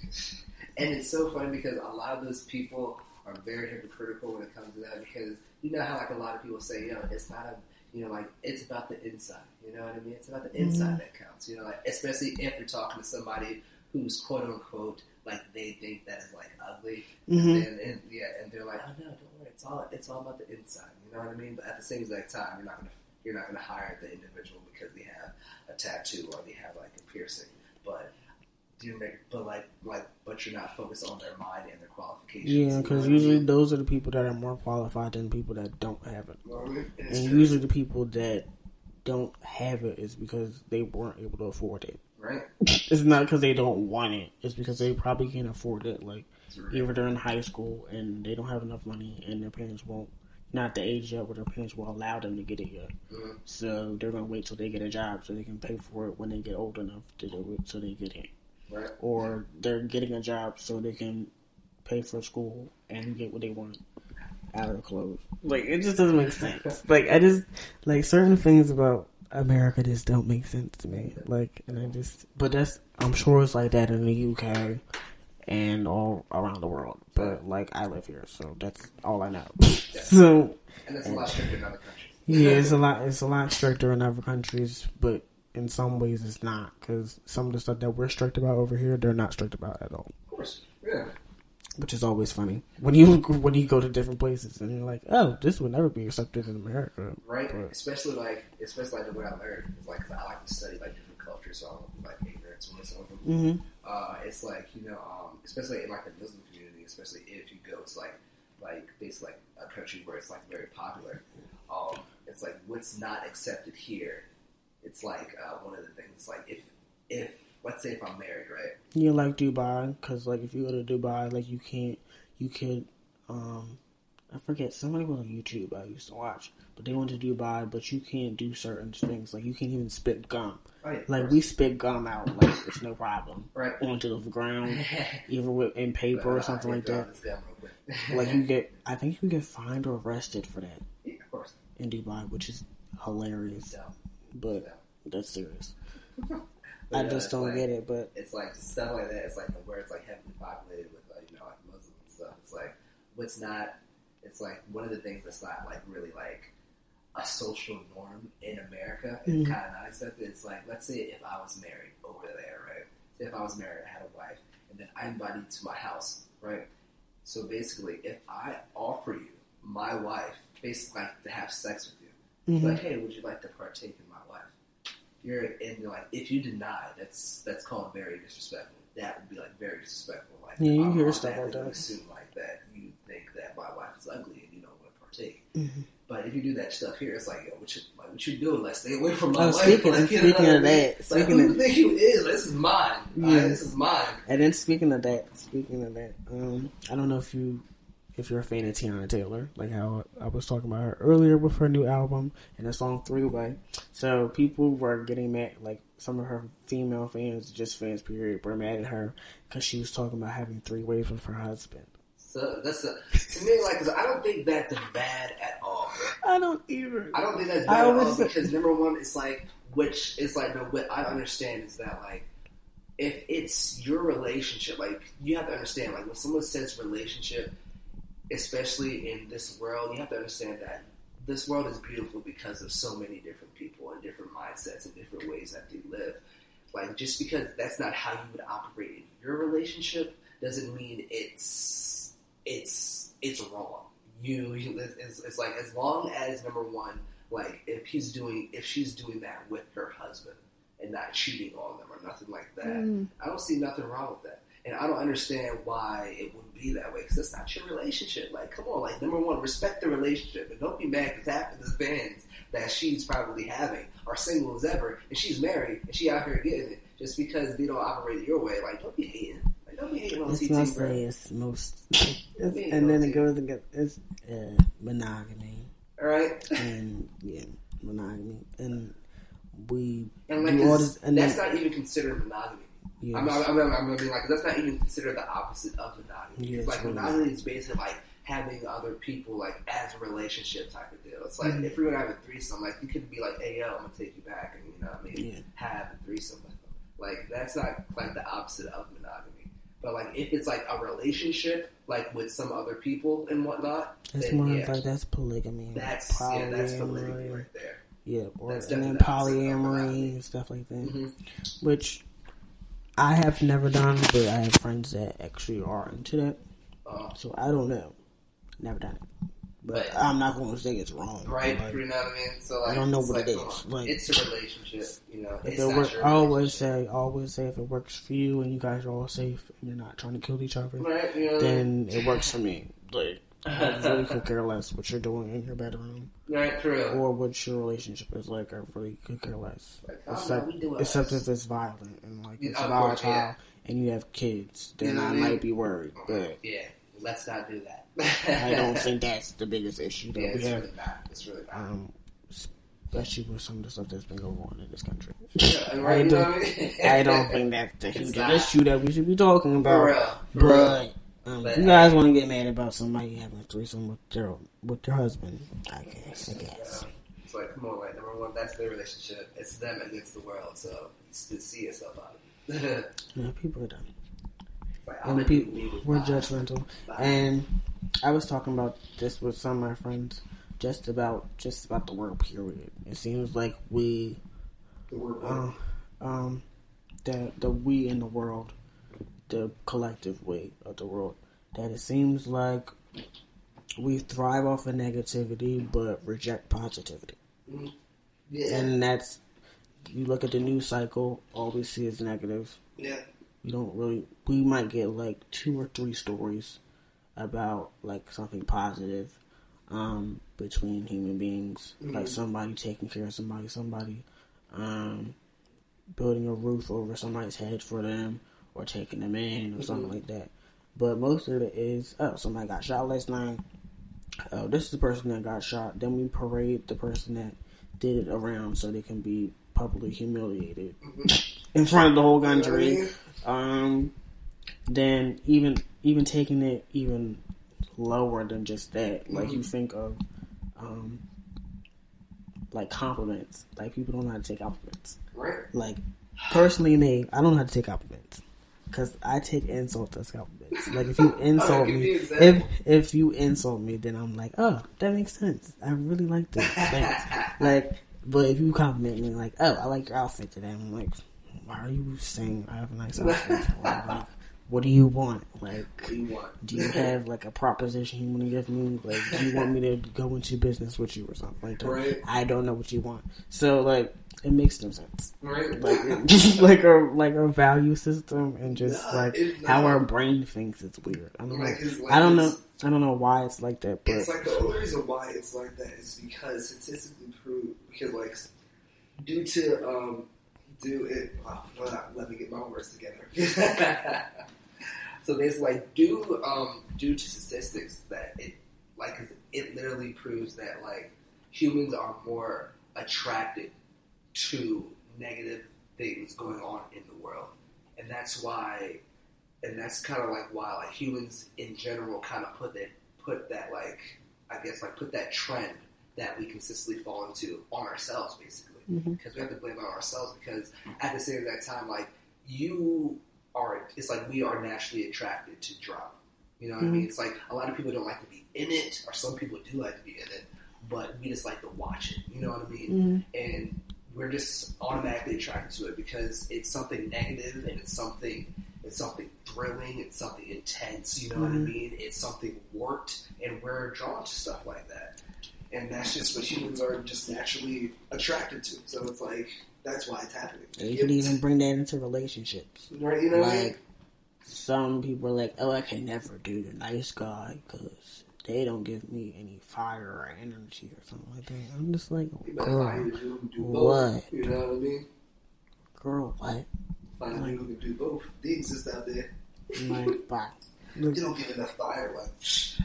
and it's so funny because a lot of those people are very hypocritical when it comes to that because you know how like a lot of people say, you know, it's not a, you know, like it's about the inside. You know what I mean? It's about the inside that counts. You know, like especially if you're talking to somebody who's quote unquote like they think that is like ugly, Mhm. and, and yeah, and they're like, oh no, don't worry, it's all it's all about the inside. You know what I mean? But at the same exact time, you're not gonna you're not gonna hire the individual because they have a tattoo or they have like a piercing, but you make but like like but you're not focused on their mind and their qualifications. Yeah, You know because I usually mean? those are the people that are more qualified than people that don't have it. And it's And true, usually the people that don't have it is because they weren't able to afford it. right? It's not because they don't want it. It's because they probably can't afford it. Like real. either they're in high school and they don't have enough money, and their parents won't. Not the age yet where their parents will allow them to get it yet. Mhm. So they're gonna wait till they get a job so they can pay for it when they get old enough to do it, so they get it. Right. Or they're getting a job so they can pay for school and get what they want out of the clothes. Like it just doesn't make sense. Like I just like certain things about America just don't make sense to me. Like and I just but that's I'm sure it's like that in the UK and all around the world. But like I live here, so that's all I know. so And it's a lot stricter in other countries. yeah, it's a lot. It's a lot stricter in other countries, but in some ways it's not because some of the stuff that we're strict about over here, they're not strict about at all. Of course. Yeah. which is always funny when you when you go to different places and you're like, oh, this would never be accepted in America, right? But- Especially like, especially like the way I learned is like I like to study like different cultures, so I don't like ignorance when some of. Mm-hmm. Uh, it's like you know, um, especially in like the Muslim community, especially if you go to like like basically like a country where it's like very popular. Um, it's like what's not accepted here. It's like uh, one of the things. Like if if let's say if I'm married, right? You like Dubai because like if you go to Dubai, like you can't, you could, um, I forget somebody was on YouTube I used to watch, but they went to Dubai, but you can't do certain things like you can't even spit gum. Oh, yeah, Like we spit gum out like it's no problem right. onto the ground, even with in paper or something like that. Like you get, I think you get fined or arrested for that yeah, of course. in Dubai, which is hilarious, So, but that's serious. but, I yeah, just don't like- get it, but it's like stuff like that. It's like where it's like heavily populated with like you know like Muslims stuff. It's like what's not. It's like one of the things that's not like really like a social norm in America and Mhm. kind of not accepted. It's like let's say if I was married over there, right? Say if I was married, I had a wife, and then I invited you to my house, right? So basically, if I offer you my wife, basically like to have sex with you, Mhm. like, hey, would you like to partake in my wife? You're and you're like, if you deny, that's that's called very disrespectful. That would be like very disrespectful. Like, Yeah, you I'm hear stuff like that. Assume like that think that my wife is ugly and you don't want to partake. Mhm. But if you do that stuff here, it's like, yo, what you like, what you doing? Like, stay away from my Oh, wife. speaking- like, speaking I of that, like, speaking who do of- you think you is? This is mine. Alright, this is mine. And then speaking of that, speaking of that, um, I don't know if you if you're a fan of Teyana Taylor, like how I was talking about her earlier with her new album and the song Three Way. So people were getting mad, like some of her female fans, just fans period, were mad at her because she was talking about having three ways with her husband. So that's a, to me like I don't think that's bad at all. I don't even. I don't think that's bad at all because number one, it's like which is like no, what I understand is that like if it's your relationship, like you have to understand like when someone says relationship, especially in this world, you have to understand that this world is beautiful because of so many different people and different mindsets and different ways that they live. Like just because that's not how you would operate in your relationship doesn't mean it's it's it's wrong. You, you it's, it's like as long as number one, like if he's doing if she's doing that with her husband and not cheating on them or nothing like that, Mm. I don't see nothing wrong with that. And I don't understand why it wouldn't be that way because that's not your relationship. Like, come on, like number one, respect the relationship and don't be mad because half of the fans that she's probably having are single as ever and she's married and she out here getting it just because they don't operate your way. Like, don't be hating. Be It's mostly it's most, it's, and then it goes against it's uh, monogamy right? and yeah, monogamy and we And like, this, and that's not even considered monogamy. yes. I'm, I'm, I'm, I'm mean, like that's not even considered the opposite of monogamy. Yeah, it's like monogamy is basically like having other people like as a relationship type of deal. It's like Mhm. if you're gonna have a threesome, like you could be like, "Hey, yo, I'm gonna take you back," and you know, what I mean, Yeah. have a threesome. Like that's not like the opposite of monogamy. But like if it's like a relationship, like with some other people and whatnot, then more yeah, like that's polygamy. that's yeah, that's polygamy polyamory. right there. Yeah, or, That's and then definitely opposite of polyamory and stuff like that, hmm which I have never done, but I have friends that actually are into that. Uh, So I don't know, never done it, but But- I'm not going to say it's wrong. right? Like, you know what I mean? So like, I don't know what like, it is. Like- it's a relationship, you know. if it's it works, I always say, always say, if it works for you and you guys are all safe and you're not trying to kill each other, right? You know, then it works for me. Like I really could care less what you're doing in your bedroom right? Real. or what your relationship is like. I really could care less. Like, Except, no, we do it except if it's violent and like it's volatile yeah. and you have kids, then You know I I mean? might be worried. But yeah, let's not do that. I don't think that's the biggest issue that Yeah, we it's have, really not. It's really not. um, especially with some of the stuff that's been going on in this country. Yeah, I right, you know don't, what I mean? I don't think that's the huge not. issue that we should be talking For about. real. For real. But um, But- if you guys want to get mad about somebody having a threesome with their with their husband, I guess. I guess. Yeah. It's like, come on, like number one, that's their relationship. It's them against the world. So you see yourself out of it. Yeah, people are dumb. like, And people, we're judgmental. Bye. And I was talking about this with some of my friends, just about just about the world. Period. It seems like we, The word uh, um, that the we in the world, the collective we of the world, that it seems like we thrive off of negativity but reject positivity. Yeah. And that's you look at the news cycle, all we see is negative. yeah. We don't really we might get like two or three stories about like something positive um between human beings. Like somebody taking care of somebody, somebody um building a roof over somebody's head for them or taking them in or something like that. But most of it is oh somebody got shot last night. Oh, this is the person that got shot. Then we parade the person that did it around so they can be publicly humiliated in front of the whole country. Um, then even even taking it even lower than just that, like you think of, um, like compliments. Like people don't know how to take compliments. Right. Like personally, me, I don't know how to take compliments because I take insults as compliments. Like if you insult me, if if you insult me, then I'm like, oh, that makes sense. I really like this. Thanks. like, but if you compliment me, like, oh, I like your outfit today, I'm like, why are you saying I have a nice outfit? What do you want? Like, do you want? do you have like a proposition you want to give me? Like, do you want me to go into business with you or something like that? Right. I don't know what you want. So like, it makes no sense. Right. Like, it- like a like a value system and just Nah, like it- how our brain thinks it's weird. I don't know. Like, it's like I don't know. I don't know why it's like that, but It's like the only reason why it's like that is because statistically proved because like due to um due it oh, let me get my words together. so there's like due um due to statistics that it like it literally proves that like humans are more attracted to negative things going on in the world. And that's why and that's kind of like why like humans in general kind of put that put that like I guess like put that trend that we consistently fall into on ourselves basically Mhm. because we have to blame it on ourselves because at the same that time like you are it's like we are naturally attracted to drama you know what I mean it's like a lot of people don't like to be in it or some people do like to be in it but we just like to watch it you know what I mean Mhm. and we're just automatically attracted to it because it's something negative and it's something it's something thrilling, it's something intense, you know what I Mhm. mean? It's something warped and we're drawn to stuff like that. And that's just what humans are just naturally attracted to. So it's like that's why it's happening. you can even bring that into relationships. right, you know what I mean? Like some people are like, oh, I can never do the nice guy because they don't give me any fire or energy or something like that. I'm just like, You girl, a dude who both. what? You know what I mean? girl, what? Find dude who can do both. They exist out there. Like, bye. You don't give enough fire. Like,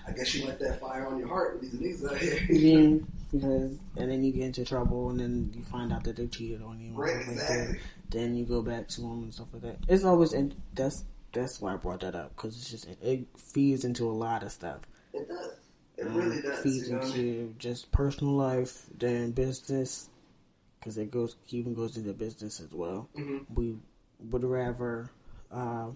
I guess you let that fire on your heart with these niggas out here. Yeah, because and then you get into trouble, and then you find out that they cheated on you. Right, like that. Then you go back to them and stuff like that. It's always and that's that's why I brought that up because it's just it feeds into a lot of stuff. It does. It Um, really does. feeds You know into just personal life, then business, because it goes even goes into business as well. Mhm. We would rather uh,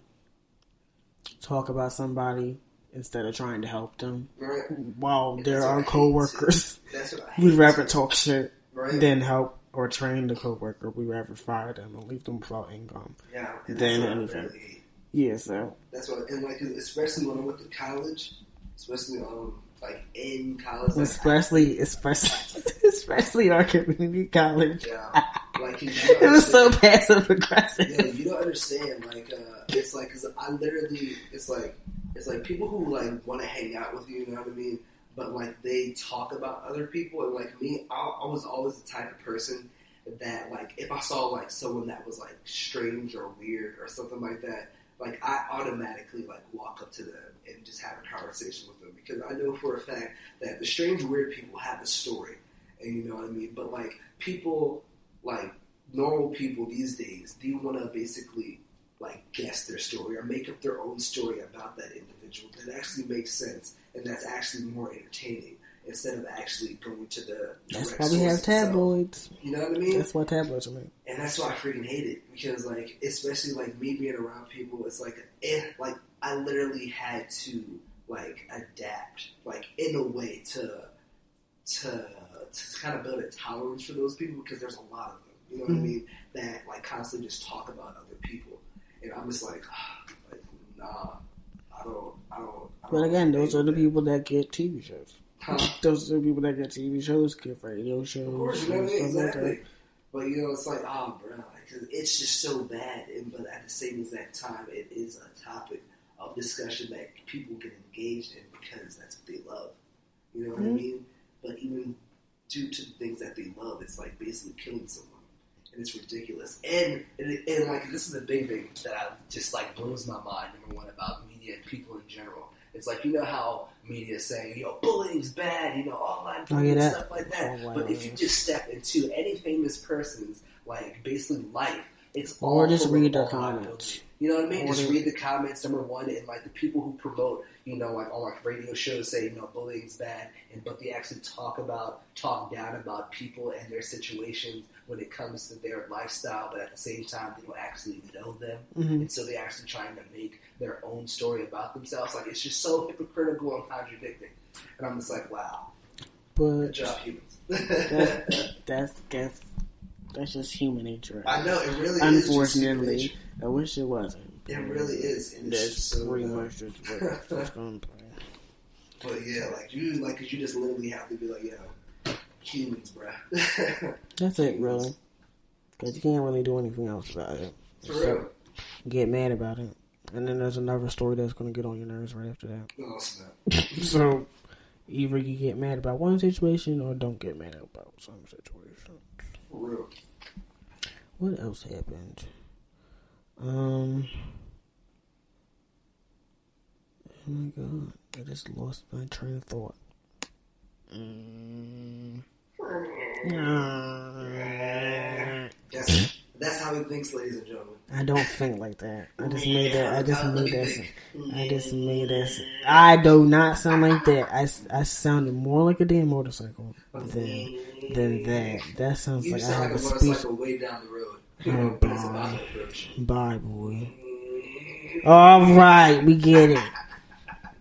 talk about somebody instead of trying to help them. Right. While And what our coworkers, too. That's what I hate. we'd rather too. talk shit Right. than help or train the coworker. We'd rather fire them and leave them without income. yeah. Than that's what I anything. really. Yeah, so That's what, and like, especially when I went to college, especially um, like in college, like, especially especially especially our community college. yeah, like you It was so passive aggressive. Yeah, you don't understand. Like, uh, it's like, cause I literally, it's like, it's like people who like want to hang out with you. You know what I mean? But like, they talk about other people, and like me, I, I was always the type of person that like, if I saw like someone that was like strange or weird or something like that, like I automatically like walk up to them and just have a conversation with them because I know for a fact that the strange, weird people have a story, and you know what I mean. But like people, like normal people these days, they want to basically like guess their story or make up their own story about that individual that actually makes sense and that's actually more entertaining instead of actually going to the That's why we have source itself. tabloids. You know what I mean? That's why tabloids are made. and that's why I freaking hate it because like especially like me being around people, it's like eh, like I literally had to like adapt like in a way to to to kind of build a tolerance for those people because there's a lot of them. You know what I Mhm. mean? That like constantly just talk about other people, and I'm just like, like nah, I don't, I don't, I But again, those are the people that get TV shows. Huh? Those are the people that get TV shows, get radio shows, Of course, you know and what I mean? stuff like exactly. But you know, it's like, oh, bro, it's just so bad. And but at the same exact time, it is a topic of discussion that people get engaged in because that's what they love. You know what I Mhm. mean? But even due to the things that they love, it's like basically killing someone, and it's ridiculous. And and, and like this is the big thing that I just like blows my mind. Number one about media and people in general. It's like you know how media is saying, you know, bullying's bad," you know, online bullying that- stuff like that. But if you just step into any famous person's like basically life, it's all just read their comments. You know what I mean? Or just read the comments. Number one, and like the people who promote, you know, like on like radio shows say, you know, bullying's bad, and but they actually talk about, talk down about people and their situations when it comes to their lifestyle, but at the same time, they don't actually know them, hmm and so they're actually trying to make their own story about themselves. Like it's just so hypocritical and contradicting, and I'm just like, wow, good But job, humans. that, that's that's that's just human nature. I know it really is. Unfortunately. I wish it wasn't. It really is, and it's That's just so pretty much just what it's going. But yeah, like you, like 'cause you just literally have to be like, yo, humans, bruh. That's it, really. Because you can't really do anything else about it. For real. Get mad about it. And then there's another story that's going to get on your nerves right after that. No, it's not. So, either you get mad about one situation or don't get mad about some situation. For real. What else happened? Um. Oh my god, I just lost my train of thought. Mm. That's, that's how he thinks, ladies and gentlemen. I don't think like that. I just made that. I just made that. I just made that. I do not sound like that. I, I sounded more like a damn motorcycle than than that. That sounds You like I have like a a speech. way down the road. Oh, but it's boy. about to approach. Bye, boy. All right, we get it.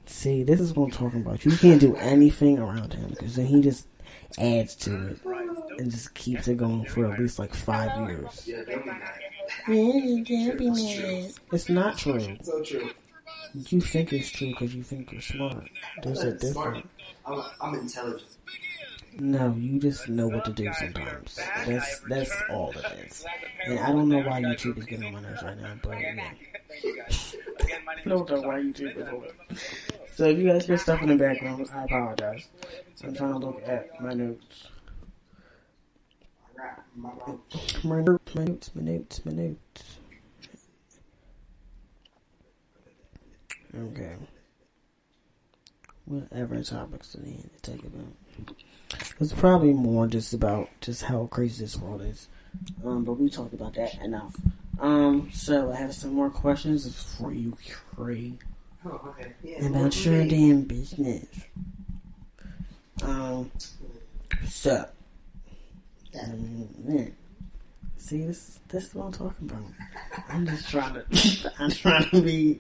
See, this is what I'm talking about. You can't do anything around him because then he just adds to it and just keeps it going for at least like five years. It's not true. You think it's true because you think you're smart. There's a difference. I'm, I'm intelligent. No, you just know what to do sometimes. That's that's all it is. And I don't know why YouTube is getting on my nerves right now, but yeah. I don't know why YouTube is on. So if you guys hear stuff in the background, I apologize. I'm trying to look at my notes. My notes, my notes, my notes, my notes. Okay. Whatever topics do we need to take about? It's probably more just about just how crazy this world is. Um, but we talked about that enough. Um, so I have some more questions for you, Craig, Oh, okay. Yeah, about your damn business. Um, so, um, see, this this is what I'm talking about. I'm just trying to, I'm trying to be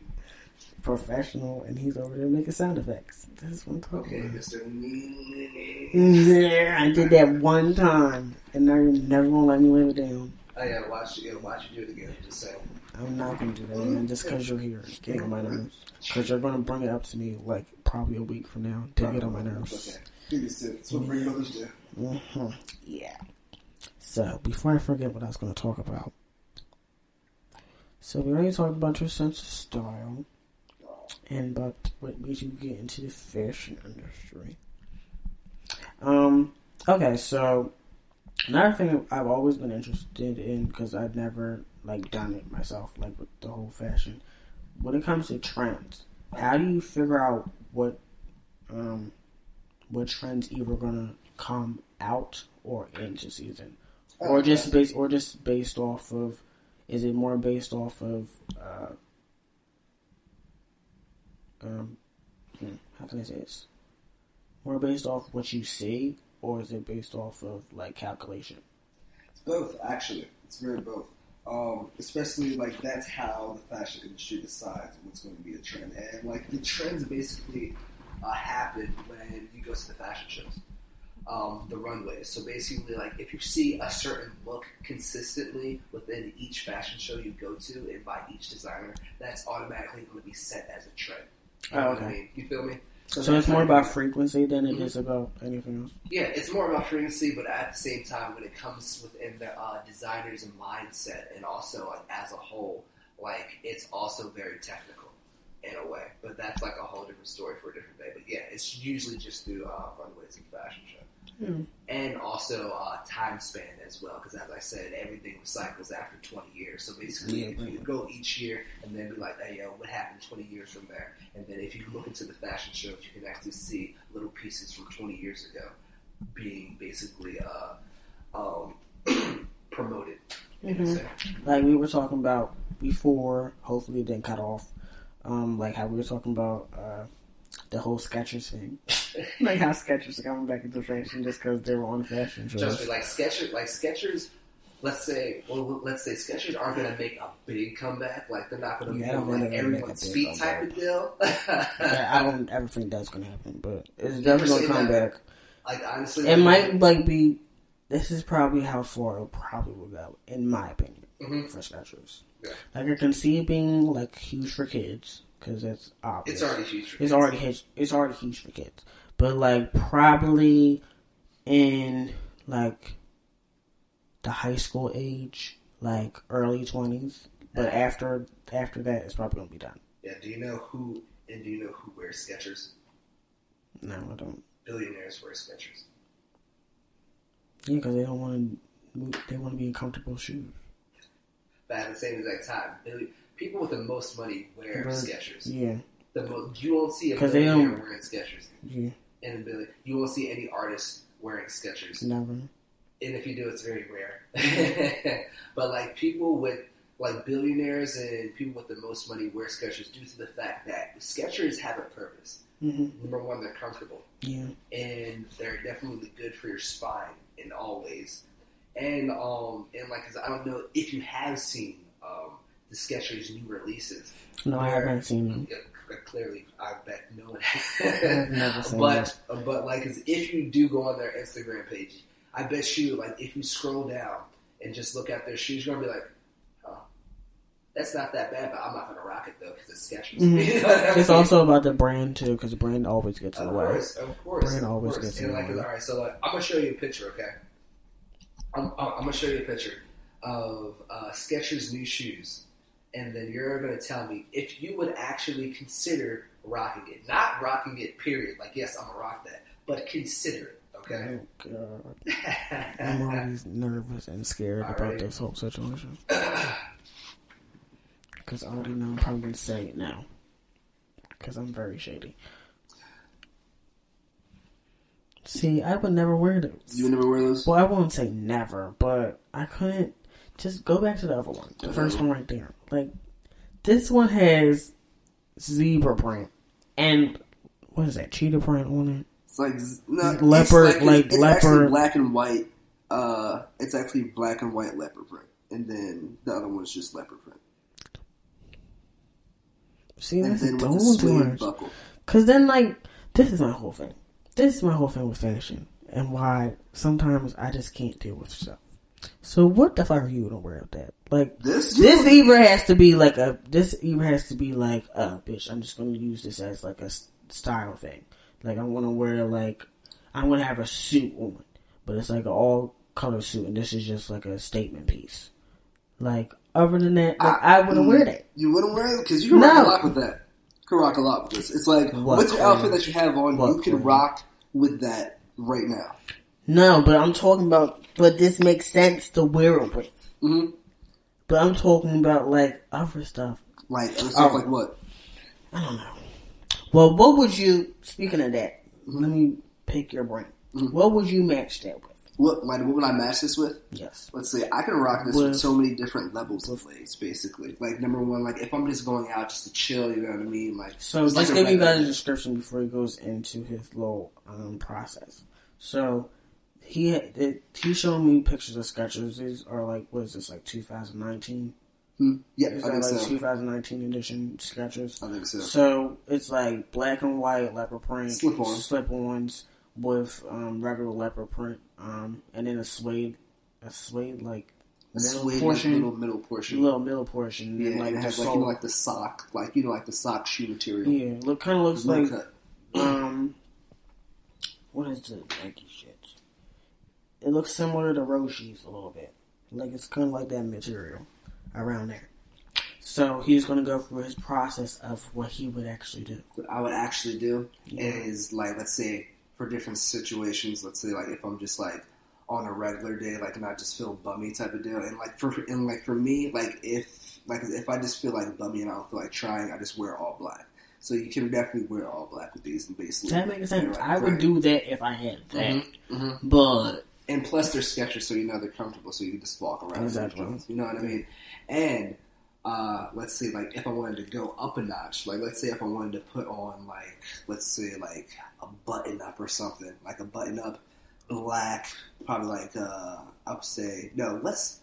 professional, and he's over there making sound effects. This is what I'm talking Okay, about. Mister. Yeah, I did that one time, and now you're never gonna let me live it down. I gotta watch you. Gotta watch you do it again. Just saying. I'm not gonna do that, man, just because you're here, getting on my nerves. Because you're gonna bring it up to me like probably a week from now to get on my nerves. Okay. Give me a sip. That's what bring brothers do. hmm Yeah. So before I forget what I was gonna talk about, so we already talked about your sense of style and about what made you get into the fashion industry. Um. Okay, so another thing I've always been interested in because I've never like done it myself, like with the whole fashion. When it comes to trends, how do you figure out what um what trends either gonna come out or into season, or just based or just based off of? Is it more based off of uh, um, how can I say this? More based off what you see, or is it based off of like calculation? It's both, actually. It's very both. Um, especially like that's how the fashion industry decides what's going to be a trend. And like The trends basically uh, happen when you go to the fashion shows, um, the runways. So basically, like if you see a certain look consistently within each fashion show you go to and by each designer, that's automatically going to be set as a trend. Oh, what I okay. mean? You feel me? So that's it's more about frequency than it Mhm. is about anything else. Yeah, it's more about frequency, but at the same time, when it comes within the uh, designer's mindset and also like as a whole, like it's also very technical in a way. But that's like a whole different story for a different day. But yeah, it's usually just through uh, runways and fashion show. Hmm. And also uh, time span as well, because as I said, everything cycles after 20 years. So basically, Yeah, if you go each year and then be like, hey, yo, what happened 20 years from there? And then if you look into the fashion shows, you can actually see little pieces from 20 years ago being basically uh, um, promoted. Mhm. Like we were talking about before, hopefully it didn't cut off. Um, like how we were talking about uh, the whole Skechers thing. like how Skechers are coming back into fashion just because they were on fashion shows. Trust me, like Skechers, like Skechers. Let's say, well, let's say Skechers aren't going to make a big comeback. Like they're not going to Yeah, be don't on, think like everyone's feet type of deal. Yeah, I don't ever think that's gonna happen, but it's definitely gonna come never. back. like honestly, It might like be. This is probably how far it probably will go, in my opinion, Mhm. for Skechers. Yeah. Like I can see it being like huge for kids because it's obvious. It's already huge. For It's kids. already huge. It's already huge for kids, but like probably in like the high school age, like early twenties. But after after that, it's probably gonna be done. Yeah. Do you know who? And do you know who wears Skechers? No, I don't. Billionaires wear Skechers. Yeah, because they don't want to. They want to be in comfortable shoes. But at the same exact time, billi- people with the most money wear But- Skechers. Yeah, The most, you won't see a they billionaire wearing Skechers. yeah, In a billion, you won't see any artist wearing Skechers. never. and if you do, it's very rare. but like people with like billionaires and people with the most money wear Skechers due to the fact that Skechers have a purpose. hmm Number one, they're comfortable Yeah, and they're definitely good for your spine in all ways. And um and like 'cause I don't know if you have seen um the Skechers new releases. no, I haven't seen them. Clearly, I bet no one I've never seen but but like, if you do go on their Instagram page, I bet you like if you scroll down and just look at their shoes, you're gonna be like, oh, that's not that bad, but I'm not gonna rock it though because it's Skechers. Mhm. You know what I It's also about the brand too, because the brand always gets in Of the way. course, of course, Brand of always course. gets in the like, way. all right, so like, I'm gonna show you a picture, okay? I'm, I'm I'm gonna show you a picture of uh, Skechers new shoes, and then you're gonna tell me if you would actually consider rocking it, not rocking it. Period. Like, yes, I'm gonna rock that, but consider it, okay? Oh god, I'm always nervous and scared about Alright. this whole situation. Because I already know I'm probably gonna say it now. Because I'm very shady. See, I would never wear those. you would never wear those? Well, I won't say never, but I couldn't. Just go back to the other one, the first one right there. Like this one has zebra print and what is that cheetah print on it? It's like no, It's leopard- it's like it's leopard- actually black and white. Uh, it's actually black and white leopard print, and then the other one's just leopard print, See, and that's then with suede buckle. Cause then, like, this is my whole thing. This is my whole thing with fashion, and why sometimes I just can't deal with stuff. So what the fuck are you gonna wear with that? Like, This this either has to be like a this either has to be like uh bitch i'm just gonna use this as like a style thing like i'm gonna wear like i'm gonna have a suit on but it's like an all color suit and this is just like a statement piece like other than that like, i, wouldn't wear that You wouldn't wear it because you can No. rock a lot with that. You can rock a lot with this. It's like What, with your outfit that you have on, you can rock with that right now. no but i'm talking about but this makes sense to wear it with hmm but i'm talking about like other stuff Like stuff Oh. like what? i don't know well what would you speaking of that Mm-hmm. let me pick your brain Mhm. what would you match that with What like what would I match this with? yes Let's see. I can rock this with, With- so many different levels of lace, basically. Like number one, like if I'm just going out just to chill, you know what I mean? Like So Let's like give you guys a description before he goes into his little um, process. So he had, it, he showed me pictures of Skechers. These are like what is this like 2019? Hmm. Yeah, Is I that think like so. 2019 edition Skechers? I think so. So it's like black and white leopard print, Slip-on. slip-ons with um, regular leopard print, um, and then a suede, a suede like middle suede portion, little middle portion. little middle portion, yeah, then like and it has like you know like the sock, like you know like the sock shoe material. yeah, look kind of looks like cut. um, what is the Nike shit? It looks similar to Roshe's a little bit. Like it's kind of like that material around there. So he's gonna go through his process of what he would actually do. What I would actually do Yeah. is like let's say for different situations, let's say like if I'm just like on a regular day, like and I just feel bummy type of deal, and like for and like for me, like if like if I just feel like bummy and I don't feel like trying, I just wear all black. So you can definitely wear all black with these and basically. That makes sense. Right, I would right. do that if I had that, Mhm, mhm. but And plus, they're Skechers, so you know they're comfortable, so you can just walk around. Exactly. You know what I mean? And uh, let's say, like, if I wanted to go up a notch, like, let's say if I wanted to put on, like, let's say, like, a button up or something, like a button up, black, probably like, uh, I would say, no, let's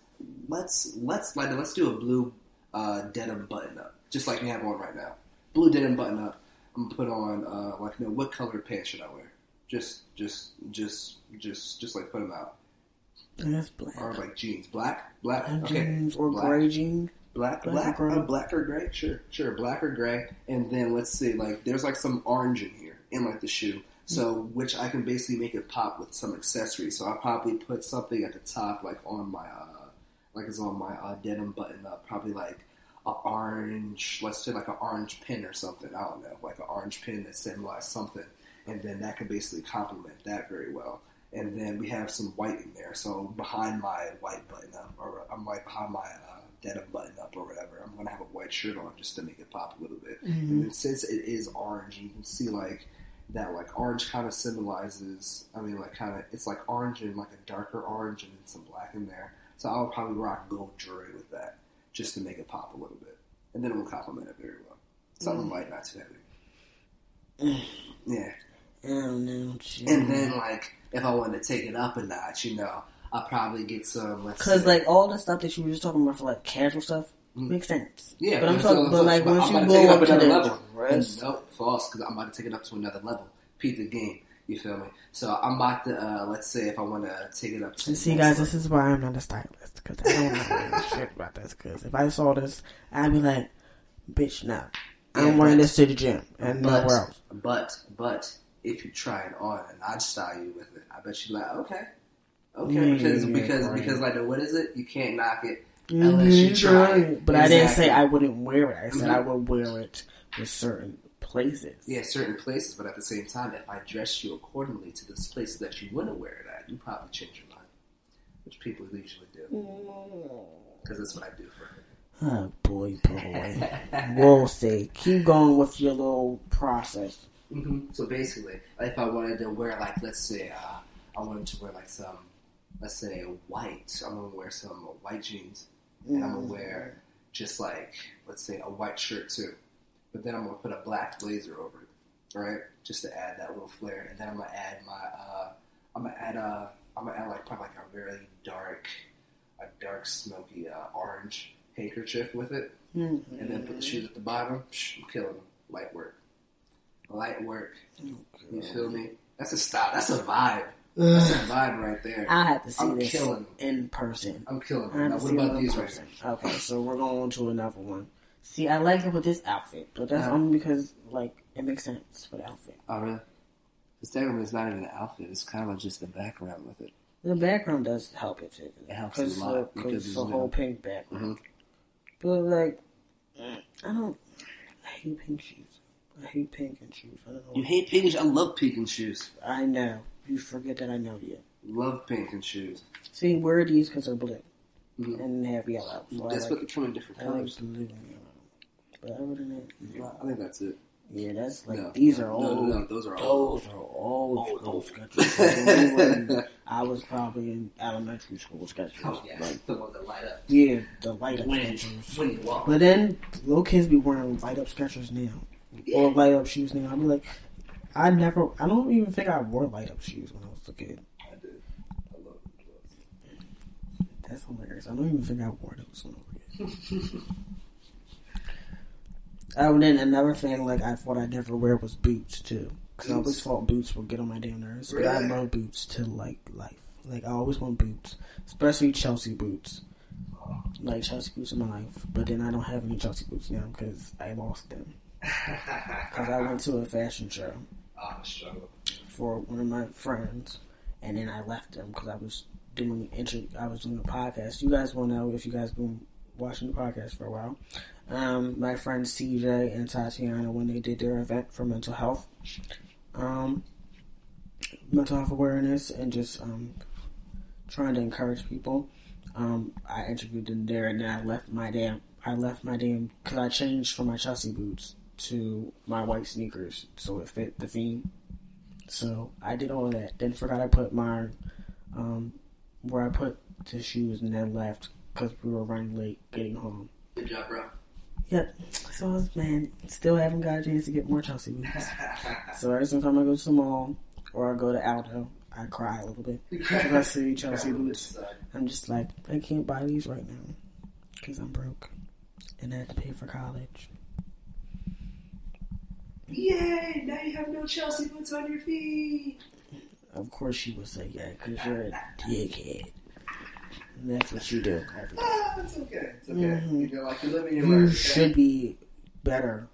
let's let's like let's do a blue uh, denim button up, just like we have on right now. Blue denim button up. I'm gonna put on uh, like, you know, what color pants should I wear? Just, just, just, just, just like put them out. that's black. Or like jeans, black, black, And okay, jeans or black. gray jeans. black, black black, or black, gray? uh, black or gray, sure, sure, black or gray. And then let's see, like there's like some orange in here in like the shoe, so which I can basically make it pop with some accessories. So I'll probably put something at the top, like on my, uh, like it's on my uh, denim button up, probably like a orange, let's say like an orange pin or something. I don't know, like an orange pin that symbolizes something, and then that can basically complement that very well. And then we have some white in there, so behind my white button up, or I'm like behind my uh, denim button up or whatever, I'm gonna have a white shirt on just to make it pop a little bit. And then since it is orange, you can see like that like orange kind of symbolizes. I mean, like kind of it's like orange and like a darker orange and then some black in there. So I'll probably rock gold jewelry with that just to make it pop a little bit, and then it will complement it very well. Something light, not too heavy. Yeah. I don't know. shit. And then, like, if I wanted to take it up a notch, you know, I'll probably get some. Cause like all the stuff that you were just talking about for like casual stuff Mm. makes sense. yeah, but I'm talking, but like once you about take it go up up to another the level. rest, Nope, false, because I'm about to take it up to another level. Peep the game. You feel me? So I'm about to, uh, let's say, if I want to take it up to see, guys, this is why I'm not a stylist because I don't know shit about this. Because if I saw this, I'd be like, "Bitch, no, I'm Yeah, wearing this to the gym and but, nowhere else." But, but if you try it on and I'd style you with it, I bet you're like, okay, okay, Yeah, because yeah, because right. because like what is it? You can't knock it mm-hmm, unless you try. right. it. But I didn't say I wouldn't wear it. I said Mhm. I mm-hmm. would wear it with certain places. Yeah, certain places, but at the same time, if I dress you accordingly to those places that you wouldn't wear it at, you probably change your mind, which people usually do, mm. because that's what I do for. Oh boy, boy. we'll see. Keep going with your little process. Hmm So basically, if I wanted to wear like, let's say, uh, I wanted to wear like some, let's say, white. I'm gonna wear some white jeans, and I'm gonna wear just like, let's say, a white shirt too. But then I'm gonna put a black blazer over it, right? Just to add that little flair. And then I'm gonna add my, uh, I'm gonna add a, I'm gonna add like probably like a very dark, a dark smoky uh, orange handkerchief with it Mhm. and then put the shoes at the bottom. Psh, I'm killing them. Light work. Light work. You feel me? That's a style. That's a vibe. That's a vibe right there. I have to see I'm this killing. in person. I'm killing Now, what about these right here? Okay, so we're going on to another one. See, I like it with this outfit, but that's Yeah. only because like it makes sense for the outfit. Oh, really? The second is not even an outfit. It's kind of just the background with it. The background does help it too. It helps a lot, because cause it's the new. whole pink background. Mhm. But like, I don't. I hate pink shoes. I hate pink and shoes. I don't know. You hate pink and shoes? I love pink and shoes. I know. You forget that I know you. Love pink and shoes. See, wear these because they're blue Mhm. and they have yellow. So That's I what like, they come in different I like colors. blue and yellow. But other than that, yeah, I think that's it. yeah that's like No, these no, are old. no, no, those are old. Those are old Old, old. Skechers. When we were in- I was probably in elementary school Skechers. Oh, yeah. Like, the ones that light up. yeah, the light up When, Skechers. when you walk. But then little kids be wearing light up Skechers now, or light up shoes now. I be like, I never, I don't even think I wore light up shoes when I was a kid. I did. I love That's hilarious. I don't even think I wore those when I was a kid. Oh, and then another thing, like I thought I'd never wear was boots too, because I always thought boots would get on my damn nerves. But I love boots to like life. Like I always want boots, especially Chelsea boots. like Chelsea boots in my life, but then I don't have any Chelsea boots now because I lost them. Because I went to a fashion show Ah, the for one of my friends, and then I left them because I was doing intro. I was doing a podcast. You guys will know if you guys been watching the podcast for a while. Um, my friends CJ and Tatiana when they did their event for mental health, um, mental health awareness, and just um, trying to encourage people. Um, I interviewed them there, and then I left my damn. I left my damn because I changed from my Chelsea boots to my white sneakers, so it fit the theme. So I did all of that. Then forgot I put my um, where I put the shoes, and then left because we were running late getting home. Good job, bro. Yep. So I was, man, still haven't got a chance to get more Chelsea boots. So every single time I go to the mall or I go to Aldo, I cry a little bit because I see Chelsea boots. I'm just like, I can't buy these right now because I'm broke and I have to pay for college. Yay! Now you have no Chelsea boots on your feet. Of course she would say yeah because you're a dickhead. And that's what you do. Ah, it's okay. It's okay. Mhm. You feel like you're living your You life. okay? should be better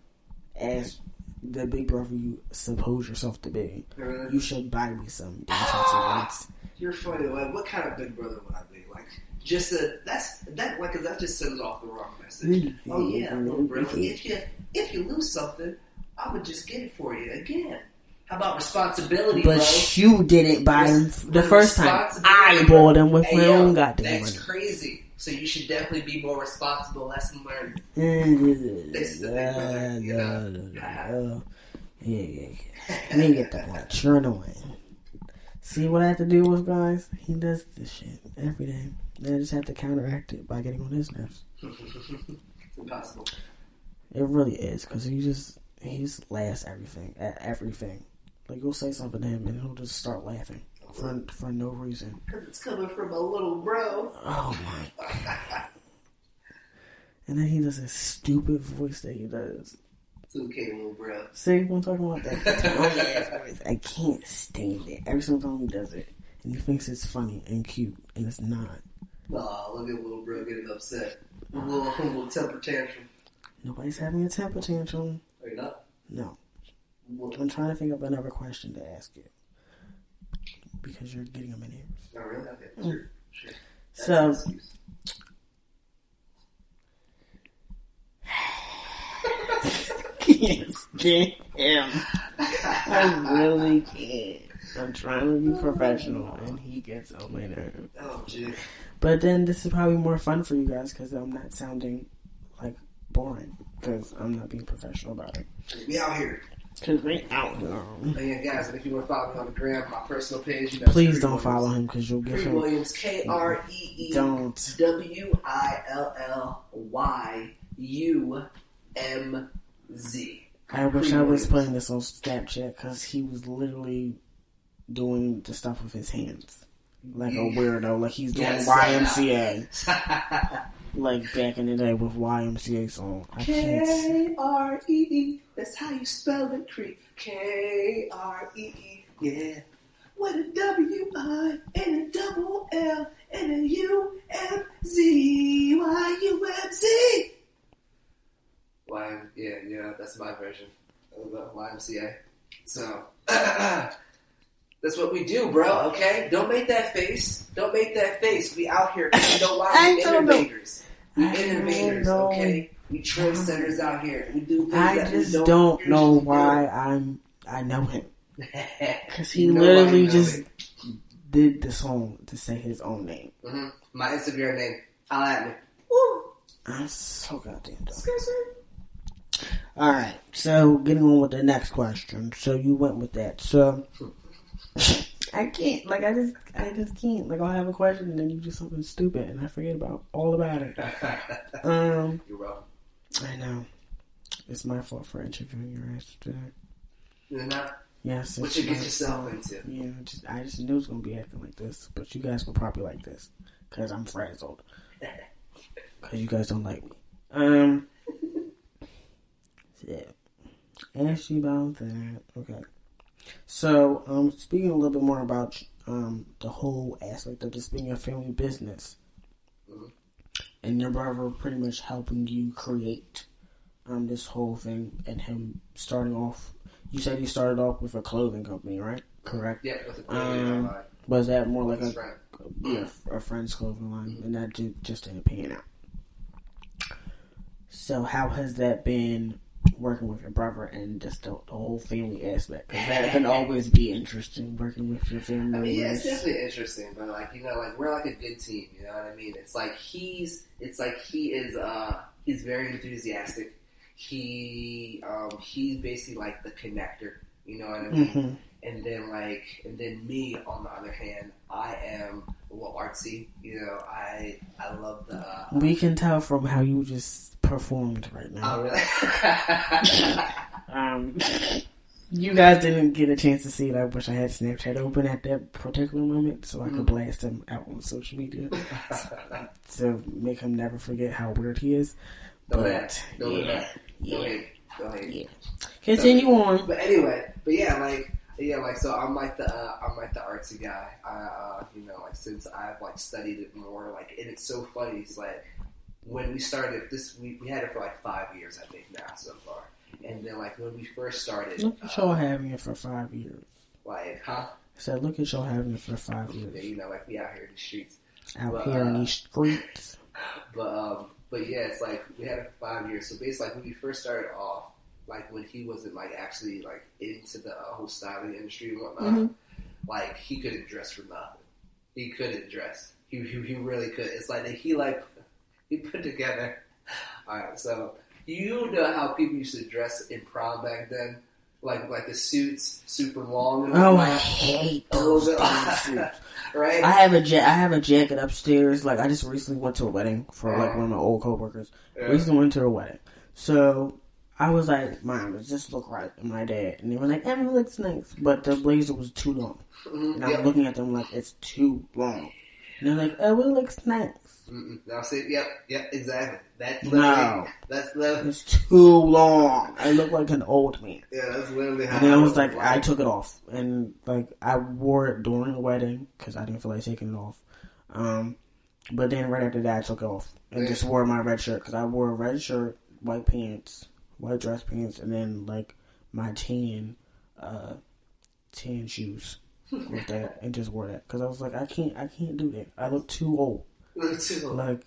as the big brother you suppose yourself to be. Really? You should buy me some boots. You're funny. Like, what kind of big brother would I be? Like, just a that's that like 'cause that just sends off the wrong message. Oh yeah, little bro. If you if you lose something, I would just get it for you again. How about responsibility, bro? But you didn't buy them Res- the first time. I bought them with Hey, my own goddamn That's money. crazy. So you should definitely be more responsible. Lesson learned. This is the thing, brother. Yeah, yeah, yeah. Let me get that. You're annoying. See what I have to deal with, guys? He does this shit every day. And I just have to counteract it by getting on his nerves. it's impossible. It really is, because he just, he just laughs everything, at everything. Like, you'll say something to him and he'll just start laughing for, for no reason. Because it's coming from a little bro. Oh my god. And then he does this stupid voice that he does. It's okay, little bro. See, when talking about that tiny ass voice, I can't stand it. Every single time he does it, and he thinks it's funny and cute, and it's not. Aw, look at little bro getting upset. A little, a little temper tantrum. Nobody's having a temper tantrum. Are you not? No. I'm trying to think of another question to ask you. Because you're getting my nerves. not really? Okay, hmm. sure. sure. That's So- can't stand him. I really can't. I'm trying to be professional, and he gets on my nerves. Oh, gee. But then this is probably more fun for you guys because I'm not sounding like boring because I'm not being professional about it. We out here. Because we out here. But yeah, guys, and if you want to follow me on the gram, my personal page, you know, Please don't Williams. follow him because you'll get Creed him. Williams, K R E E Don't. W I L L Y U M Z. I wish I was Williams. putting this on Snapchat because he was literally doing the stuff with his hands. Like a weirdo. Like he's doing Yes. YMCA. Like back in the day with YMCA song. I can't. K R E E. That's how you spell it, Creed. K R E E. Yeah. With a W I and a double L and a U M Z Y U M Z. Y yeah yeah that's my version of the YMCA. So that's what we do, bro. Okay, don't make that face. Don't make that face. We out here. You know why? We innovators. We innovators. Okay, we trendsetters out here. We do things I that just we don't, don't, know why I'm. I know him because he You know literally just did the song to say his own name. hmm My Instagram name. Holla at me. Woo. I'm so goddamn dumb. All right, so getting on with the next question. So you went with that. So I can't, like, I just, I just can't. Like, I'll have a question and then you do something stupid and I forget about all about it. Um, You're welcome. I know it's my fault for interviewing your ass today. You're not. Yes, What you get yourself into? Yeah, I just, I just knew it was gonna be acting like this, but you guys were probably like this because I'm frazzled. Because you guys don't like me. Um. Yeah. Ask you about that. Okay. So, um, speaking a little bit more about um the whole aspect of this being a family business. Mhm. and your brother pretty much helping you create um this whole thing, and him starting off. You said he started off with a clothing company, right? Correct. Yeah, with a Um, um, Was that more like a friend. yeah, a friend's clothing line, and that ju- just didn't pan out. So, how has that been working with your brother and just the, the whole family aspect? 'Cause that can always be interesting working with your family. I mean, yeah, it's definitely interesting, but like you know, like we're like a good team. You know what I mean? It's like he's, it's like he is, uh, he's very enthusiastic. He, um, he's basically like the connector. You know what I mean? Mhm. And then like, and then me on the other hand, I am a little artsy. You know, I, I love the. Uh, We can tell from how you just performed right now. oh really? Um, you guys didn't get a chance to see it. I wish I had Snapchat open at that particular moment so I could Mhm. blast him out on social media to make him never forget how weird he is. Don't But ahead. Yeah, ahead. Yeah. ahead. Yeah. Continue on. But anyway, but yeah, like yeah, like so I'm like the uh, I'm like the artsy guy. I uh, you know like since I've like studied it more, like and it's so funny. It's like when we started this, we, we had it for like five years, I think now so far. And then like when we first started, Look at uh, y'all having it for five years. like huh? I said, look at y'all having it for five Yeah, years you know, like we out here in the streets. out Well, here in uh, these streets. But um, but yeah, it's like we had it for five years. So basically, like when we first started off, like when he wasn't like actually like into the uh, whole styling industry and whatnot, Mhm. like he couldn't dress for nothing. He couldn't dress. He he, he really could. It's like that he like he put together. All right, so you know how people used to dress in prom back then, like like the suits, super long. And Oh, I hate those suits. right? I have a ja- I have a jacket upstairs. Like I just recently went to a wedding for like one of my old coworkers. Yeah. Recently went to a wedding, so I was like, "Mom, does this look right?" And my dad, and they were like, "Emma looks nice," but the blazer was too long. Mhm, And I'm yep. looking at them like it's too long. And they're like, "Oh, it looks nice." Mm-mm. Now see, yep, yep, exactly. That's No. literally, that's literally, It's too long. I look like an old man. yeah, that's literally how. And then I was like, I took it off, and like I wore it during the wedding because I didn't feel like taking it off. Um, but then right after that, I took it off and Yeah. just wore my red shirt because I wore a red shirt, white pants, white dress pants, and then like my tan, uh, tan shoes with that, and just wore that because I was like, I can't, I can't do that. I look too old. too. Like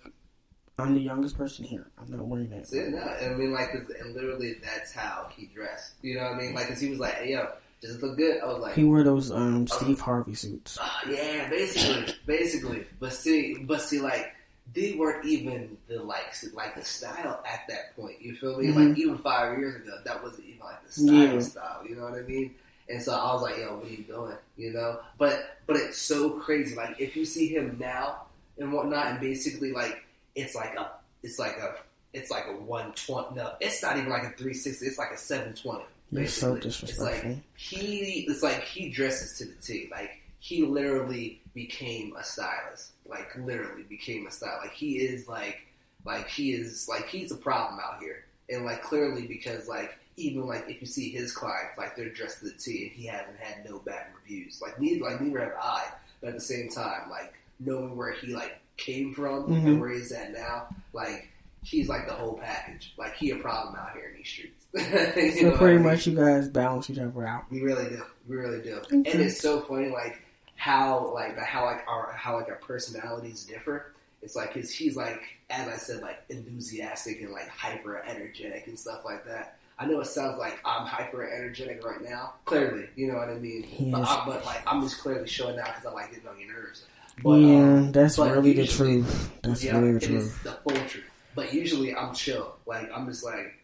I'm the youngest person here. I'm not wearing that. See, no, I mean, like, and literally, that's how he dressed. You know what I mean? Like, cause he was like, "Hey, yo, does it look good?" I was like, He wore those um Steve Harvey suits. "Ah, "Yeah, basically, basically." But see, but see, like, they weren't even the like, like the style at that point. You feel me? Mhm. Like, even five years ago, that wasn't even like the style. Yeah. Style. You know what I mean? And so I was like, "Yo, what are you doing?" You know? But but it's so crazy. Like, if you see him now and whatnot, and basically, like, it's like a, it's like a it's like a 120. No, it's not even like a 360. It's like a 720. You're so basically. It's disrespectful. like he, it's like he dresses to the T. Like he literally became a stylist. Like literally became a stylist. Like he is like, like he is like he's a problem out here. And like clearly because like even like if you see his clients, like they're dressed to the T, and he hasn't had no bad reviews. Like neither, like neither have I. But at the same time, like knowing where he like came from Mhm. and where he's at now, like he's like the whole package. Like he a problem out here in these streets. So pretty I mean? much you guys balance each other out. We really do. We really do. Okay. And it's so funny, like how like how like our how like our personalities differ. It's like his he's like as I said like enthusiastic and like hyper energetic and stuff like that. I know it sounds like I'm hyper energetic right now. Clearly, you know what I mean. But. I, but like I'm just clearly showing out because I like getting on your nerves. But, yeah, um, that's really the truth. That's yeah, really the truth. the full truth. But usually I'm chill. Like I'm just like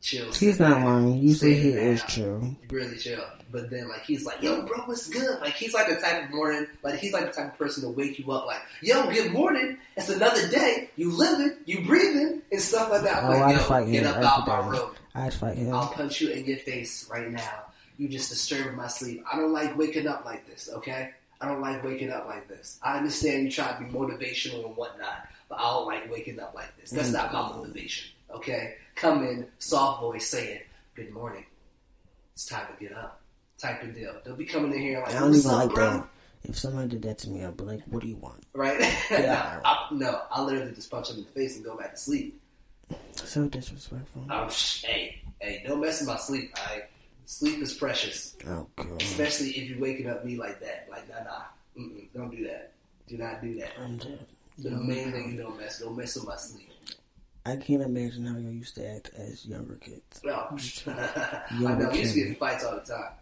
chill. He's not lying. Usually he is chill. really chill. But then like he's like, yo, bro, what's good? Like he's like the type of morning, like he's like the type of person to wake you up, like, yo, good morning. It's another day. You living, you breathing, and stuff like that. I'm Oh, like, I'd yo, fight get him up every out my room. I'd fight him. I'll punch you in your face right now. You just disturbing my sleep. I don't like waking up like this, okay? I don't like waking up like this. I understand you try to be motivational and whatnot, but I don't like waking up like this. That's mm. not my motivation, okay? Come in, soft voice saying, good morning. It's time to get up. Type of deal. They'll be coming in here like, I don't even like bro? that. If somebody did that to me, I'd be like, "What do you want?" right? Yeah. no, I, no, I literally just punch him in the face and go back to sleep. So disrespectful. Um, sh- hey, hey, don't mess with my sleep. I sleep is precious, Oh god, especially if you're waking up me like that. Like, nah, nah, Mm-mm, don't do that. Do not do that. I'm dead. The main thing you don't mess, don't mess with my sleep. I can't imagine how you used to act as younger kids. No, I know. We used to get in fights all the time.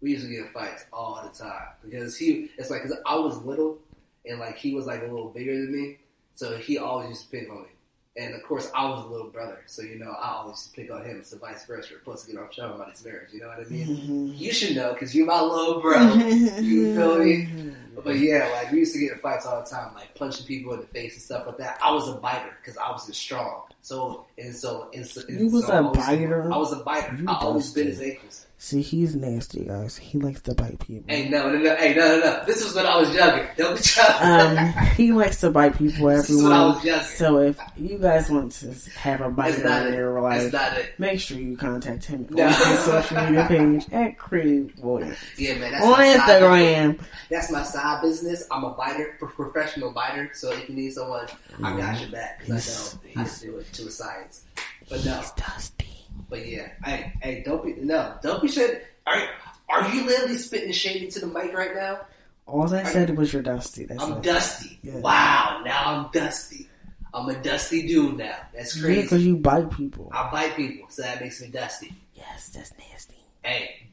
We used to get in fights all the time because he. It's like cause I was little and like he was like a little bigger than me, so he always used to pick on me. And of course, I was a little brother, so you know I always used to pick on him. So vice versa. We're supposed to get on show about his marriage. You know what I mean? Mm-hmm. You should know because you're my little bro. You feel me? But yeah, like we used to get in fights all the time, like punching people in the face and stuff like that. I was a biter because I was strong. So and so and so. and You was so a biter? I was a biter. You I always bit his ankles. See, he's nasty, guys. He likes to bite people. Hey, no, no, no, hey, no, no, no. This was when I was younger. Don't be Um, he likes to bite people, This is when I everyone. So if you guys want to have a bite not in your life, make sure you contact him No. on his social media page at Creed Williams. Yeah, man. That's On my Side. Instagram. That's my side business. I'm a biter, pro- professional biter. So if you need someone, I got your back because He's- I know he's- to do it to a science. But no, He's dusty. But yeah, hey, hey, don't be no, don't be shit. Are are you literally spitting shade into the mic right now? All I said was you're dusty. That's I'm dusty. Yeah. Wow, now I'm dusty. I'm a dusty dude now. That's Yeah, crazy. because you bite people. I bite people, so that makes me dusty. Yes, that's nasty. Hey,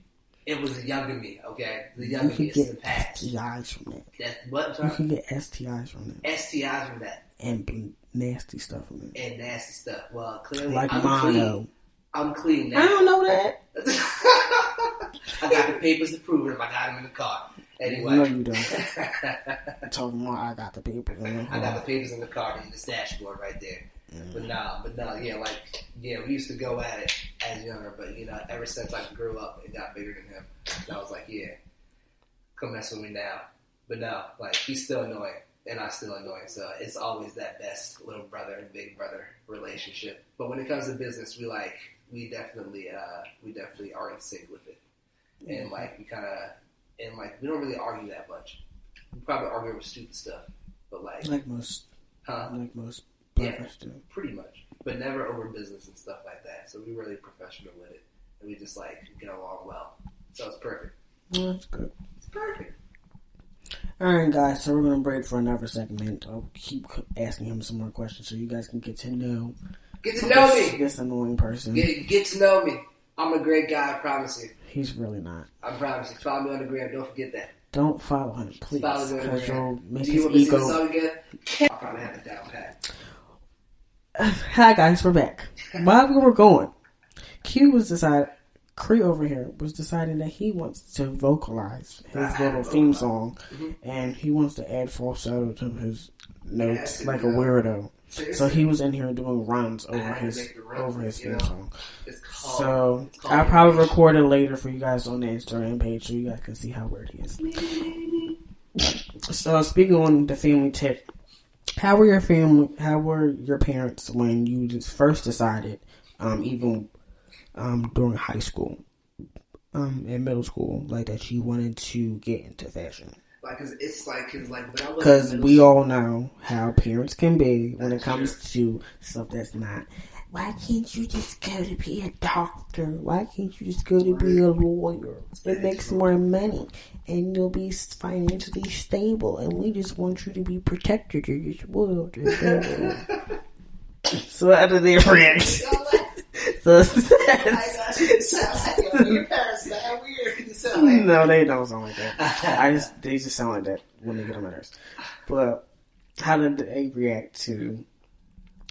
it was the younger me, okay? The You younger me could is in the past. STIs from that. That's what I'm You can get STIs from that. STIs from that And nasty stuff from that. and nasty stuff. Well, clearly Like I'm mono. clean. I'm clean now. I don't know that. I got the papers to prove it. If I got them in the car. Anyway. No, you don't. I'm talking about I got the people. You know? I got the papers in the car in the dashboard right there. Mm. But nah, but no, yeah, like yeah, we used to go at it as younger, but you know, ever since I grew up and got bigger than him, I was like, yeah, come mess with me now. But no, like he's still annoying, and I'm still annoying. So it's always that best little brother and big brother relationship. But when it comes to business, we like we definitely uh we definitely are in sync with it, and like we kind of and like we don't really argue that much. We probably argue over stupid stuff, but like, Like most, huh? like most Yeah. do. pretty much, but never over business and stuff like that. So we're really professional with it, and we just like get along well. So it's perfect. Well, that's good. It's perfect. All right, guys. So we're gonna break for another segment. I'll keep asking him some more questions so you guys can get to know Get to know me. this annoying person. Get get to know me. I'm a great guy. I promise you. He's really not. I promise you. Follow me on the gram. Don't forget that. Don't follow him, please, Follow me on the because gram. make Do his you want me to sing the ego. song again? I probably have it down pat. Hi guys, we're back. While we were going, Q was decided. Cree over here was deciding that he wants to vocalize his little theme song, Mhm. and he wants to add falsetto to his notes Yes, like a yeah. weirdo. So he was in here doing runs over his runs, over his theme song. It's called, So I'll probably record it later for you guys on the Instagram page so you guys can see how weird he is. So speaking on the family tip, how were your family? How were your parents when you just first decided, um, even um, during high school, um, in middle school, like that you wanted to get into fashion? Like, 'cause it's like, cause like when I was Because we all know how parents can be when it comes to stuff that's not. Why can't you just go to be a doctor? Why can't you just go to be a lawyer? It makes more money and you'll be financially stable. And we just want you to be protected. You're spoiled. so how do they react? so like your parents sound weird. You sound like no, they don't sound like that. I just they just sound like that when they get on my nerves. But how did they react to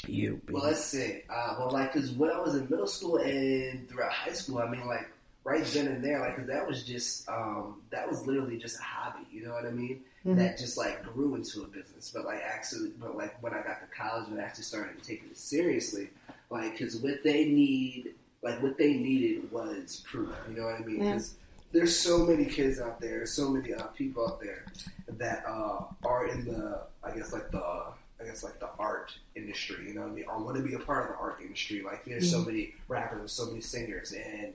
you? Well, let's see. Uh, well, like, cause when I was in middle school and throughout high school, I mean, like, right then and there, like, cause that was just, um, that was literally just a hobby. You know what I mean? Mhm. That just like grew into a business. But like, actually, but like when I got to college and actually started taking it seriously, like, cause what they need, like, what they needed was proof. You know what I mean? Yeah. Because there's so many kids out there, so many uh, people out there that uh, are in the, I guess, like the I guess like the art industry, you know what I mean? Or want to be a part of the art industry. Like there's so many rappers and so many singers and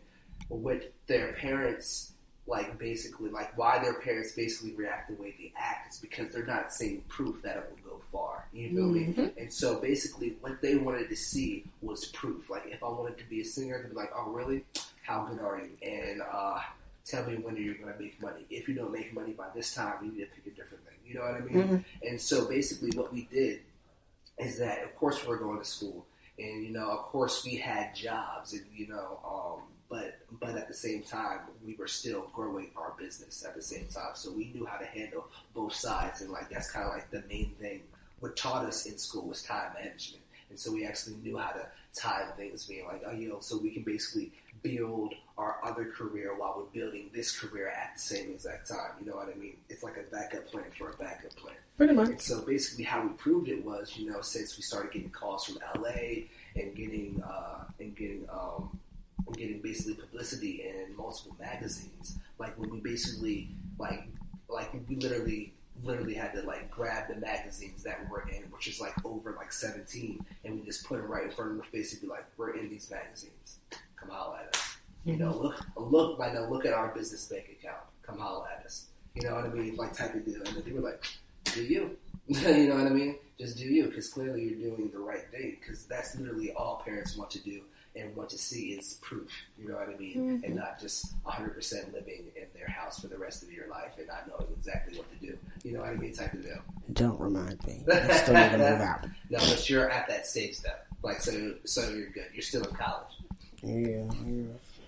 what their parents like basically like why their parents basically react the way they act is because they're not seeing proof that it will go far. You feel me? Mhm. And so basically, what they wanted to see was proof. Like if I wanted to be a singer, they'd be like, "Oh, really? How good are you?" And uh, tell me when you're going to make money. If you don't make money by this time, you need to pick a different thing. You know what I mean? Mhm. And so basically, what we did is that, of course, we're going to school, and you know, of course, we had jobs, and you know, um, but but at the same time, we were still growing our business at the same time. So we knew how to handle both sides, and like that's kind of like the main thing. What taught us in school was time management, and so we actually knew how to time things, being like, oh, you know, so we can basically build our other career while we're building this career at the same exact time. You know what I mean? It's like a backup plan for a backup plan. Pretty much. And so basically, how we proved it was, you know, since we started getting calls from LA and getting uh, and getting um, and getting basically publicity in multiple magazines. Like when we basically like like we literally literally had to like grab the magazines that we were in, which is like over like seventeen, and we just put them right in front of the face and be like, "We're in these magazines. Come holla at us." You know, look look like now look at our business bank account. Come holla at us. You know what I mean? Like type of deal. And then they were like, do you? you know what I mean? Just do you, because clearly you're doing the right thing. Because that's literally all parents want to do and want to see is proof. You know what I mean? Mm-hmm. And not just 100% living in their house for the rest of your life and not knowing exactly what to do. You know what I mean? Type of deal. Don't remind me. I still need to move out. No, but you're at that stage though. Like so, so you're good. You're still in college. Yeah, yeah.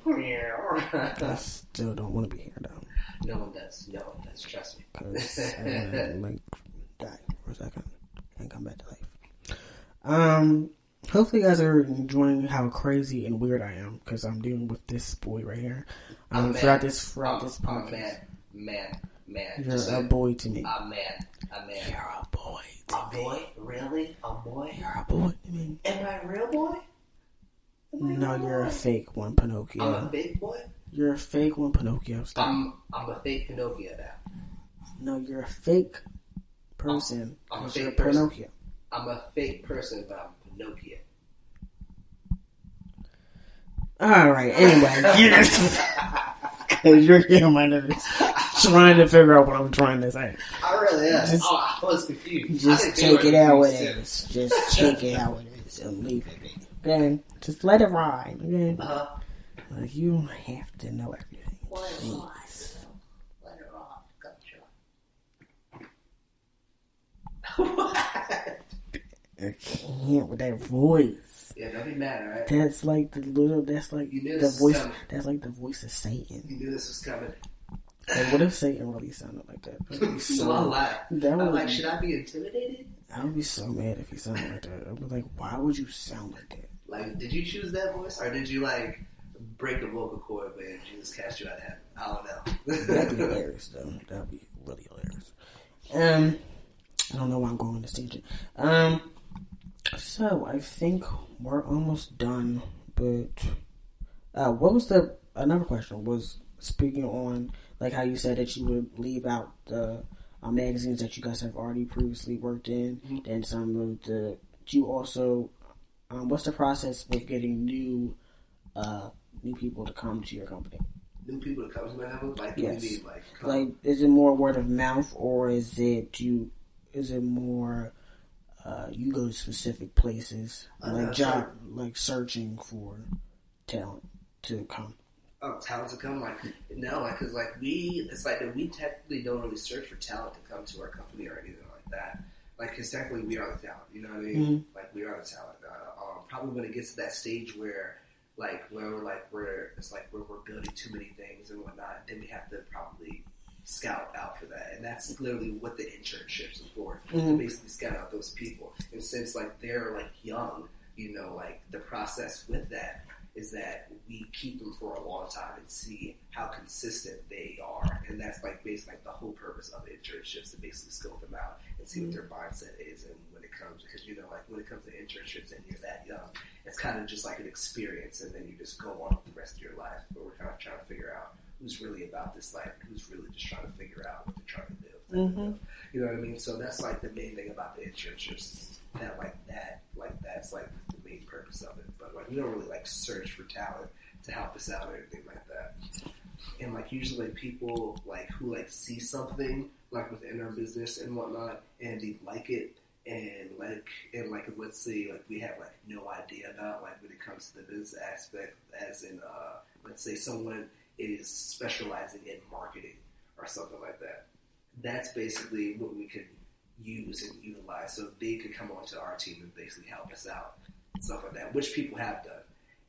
I still don't want to be here though. No one does. No one does. Trust me. Because I wanna, like die for a second and come back to life. Um, hopefully you guys are enjoying how crazy and weird I am because I'm dealing with this boy right here. Um, I'm throughout mad. this throughout I'm, this I'm a podcast, man, man, man. you're Just a boy to me. a man, a man. You're a boy. To A me. boy? Really? A boy? You're a boy to me. Am I a real boy? Am I No, you're a fake one, Pinocchio. I'm a fake boy. You're a fake one, Pinocchio. Stop. I'm I'm a fake Pinocchio now. no, you're a fake person. I'm a 'cause fake you're person. Pinocchio. I'm a fake person, but I'm Pinocchio. All right. Anyway, you just because you're getting my nerves, trying to figure out what I'm trying to say. I really am. Just- oh, I was confused. Just take it out with it. Just take it out with it and leave it. be. Okay, just let it rhyme. Okay, too. Uh-huh. like you don't have to know everything. Jeez. Let it ride. Gotcha. I can't with that voice. yeah, don't be mad, alright? That's like the little. That's like You the voice. That's like the voice of Satan. You knew this was coming. Like, what if Satan really sounded like that? That'd be So lied. that I'm would, like, should I be intimidated? I would be so mad if he sounded like that. I'd be like, why would you sound like that? Like, did you choose that voice, or did you like break a vocal cord when Jesus cast you out of heaven? I don't know. That'd be hilarious, though. That'd be really hilarious. Um, I don't know why I'm going on this tangent. Um, so I think we're almost done. But uh, what was the another question? Was speaking on like how you said that you would leave out the uh, magazines that you guys have already previously worked in, Mhm. and some of the. You also? Um, what's the process with getting new, uh, new people to come to your company? New people to come to my level, like, Yes. mean, like, like is it more word of mouth or is it you is it more uh, you go to specific places Uh, like no, job like searching for talent to come oh, talent to come, like, no, like, cause like we, it's like that we technically don't really search for talent to come to our company or anything like that. Like, cause technically we are the talent, you know what I mean? Mhm. Like, we are the talent. Probably when it gets to that stage where, like, where we're like, we're, it's like where we're building too many things and whatnot, then we have to probably scout out for that. And that's literally what the internships are for, to Mhm. basically scout out those people. And since, like, they're, like, young, you know, like, the process with that is that we keep them for a long time and see how consistent they are. And that's like basically like the whole purpose of internships to basically scope them out and see what their mindset is and when it comes because you know like when it comes to internships and you're that young, it's kind of just like an experience and then you just go on with the rest of your life. But we're kind of trying to figure out who's really about this life, who's really just trying to figure out what they're trying to do. Mhm. You know what I mean? So that's like the main thing about the internships. That like that, like that's like the main purpose of it. But like we don't really like search for talent to help us out or anything like that. and like usually like people like who like see something like within our business and whatnot, and they like it, and like and like let's say like we have like no idea about like when it comes to the business aspect, as in uh, let's say someone is specializing in marketing or something like that. That's basically what we could use and utilize, so they could come onto our team and basically help us out and stuff like that, which people have done.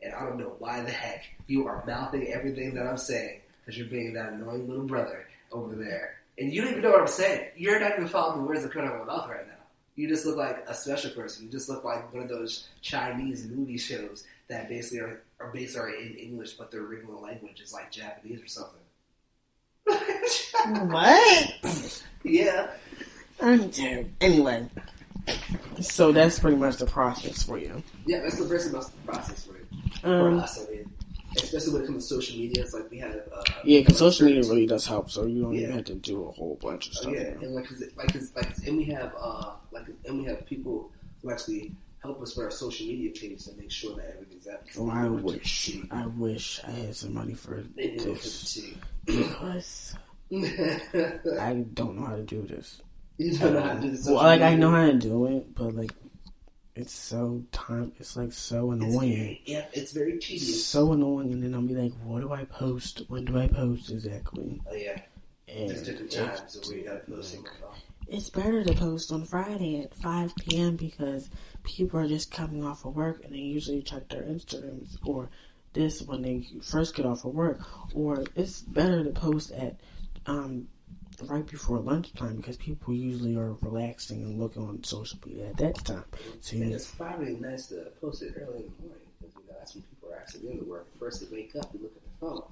And I don't know why the heck you are mouthing everything that I'm saying because you're being that annoying little brother over there. And you don't even know what I'm saying. You're not even following the words that come out of my mouth right now. You just look like a special person. You just look like one of those Chinese movie shows that basically are, are based are in English, but their original language is like Japanese or something. What? yeah. I'm dead. Anyway, so that's pretty much the process for you. Yeah, that's the about the process for, for Um, us. I mean, especially when it comes to social media, it's like we have. Uh, yeah, because social media really does help, so you don't Yeah. even have to do a whole bunch of Oh, stuff. yeah, and like, 'cause it- like, 'cause- like, and we have, uh, like, and we have people who actually help us with our social media page to make sure that everything's up. Oh, I wish, I wish I had somebody for They it this because I don't know how to do this. Don't know how to do the Well, like I know how to do it, but like it's so time. It's like so It's annoying. very, yeah, it's very It's tedious. so annoying, and then I'll be like, "What do I post? When do I post exactly?" Oh yeah, And there's different times where you gotta post. It's better to post on Friday at 5 p.m. because people are just coming off of work and they usually check their Instagrams or this when they first get off of work. Or it's better to post at um, right before lunchtime because people usually are relaxing and looking on social media at that time. So And it's probably nice to post it early in the morning because you know that's when people are actually in the work. First they wake up, they look at their phone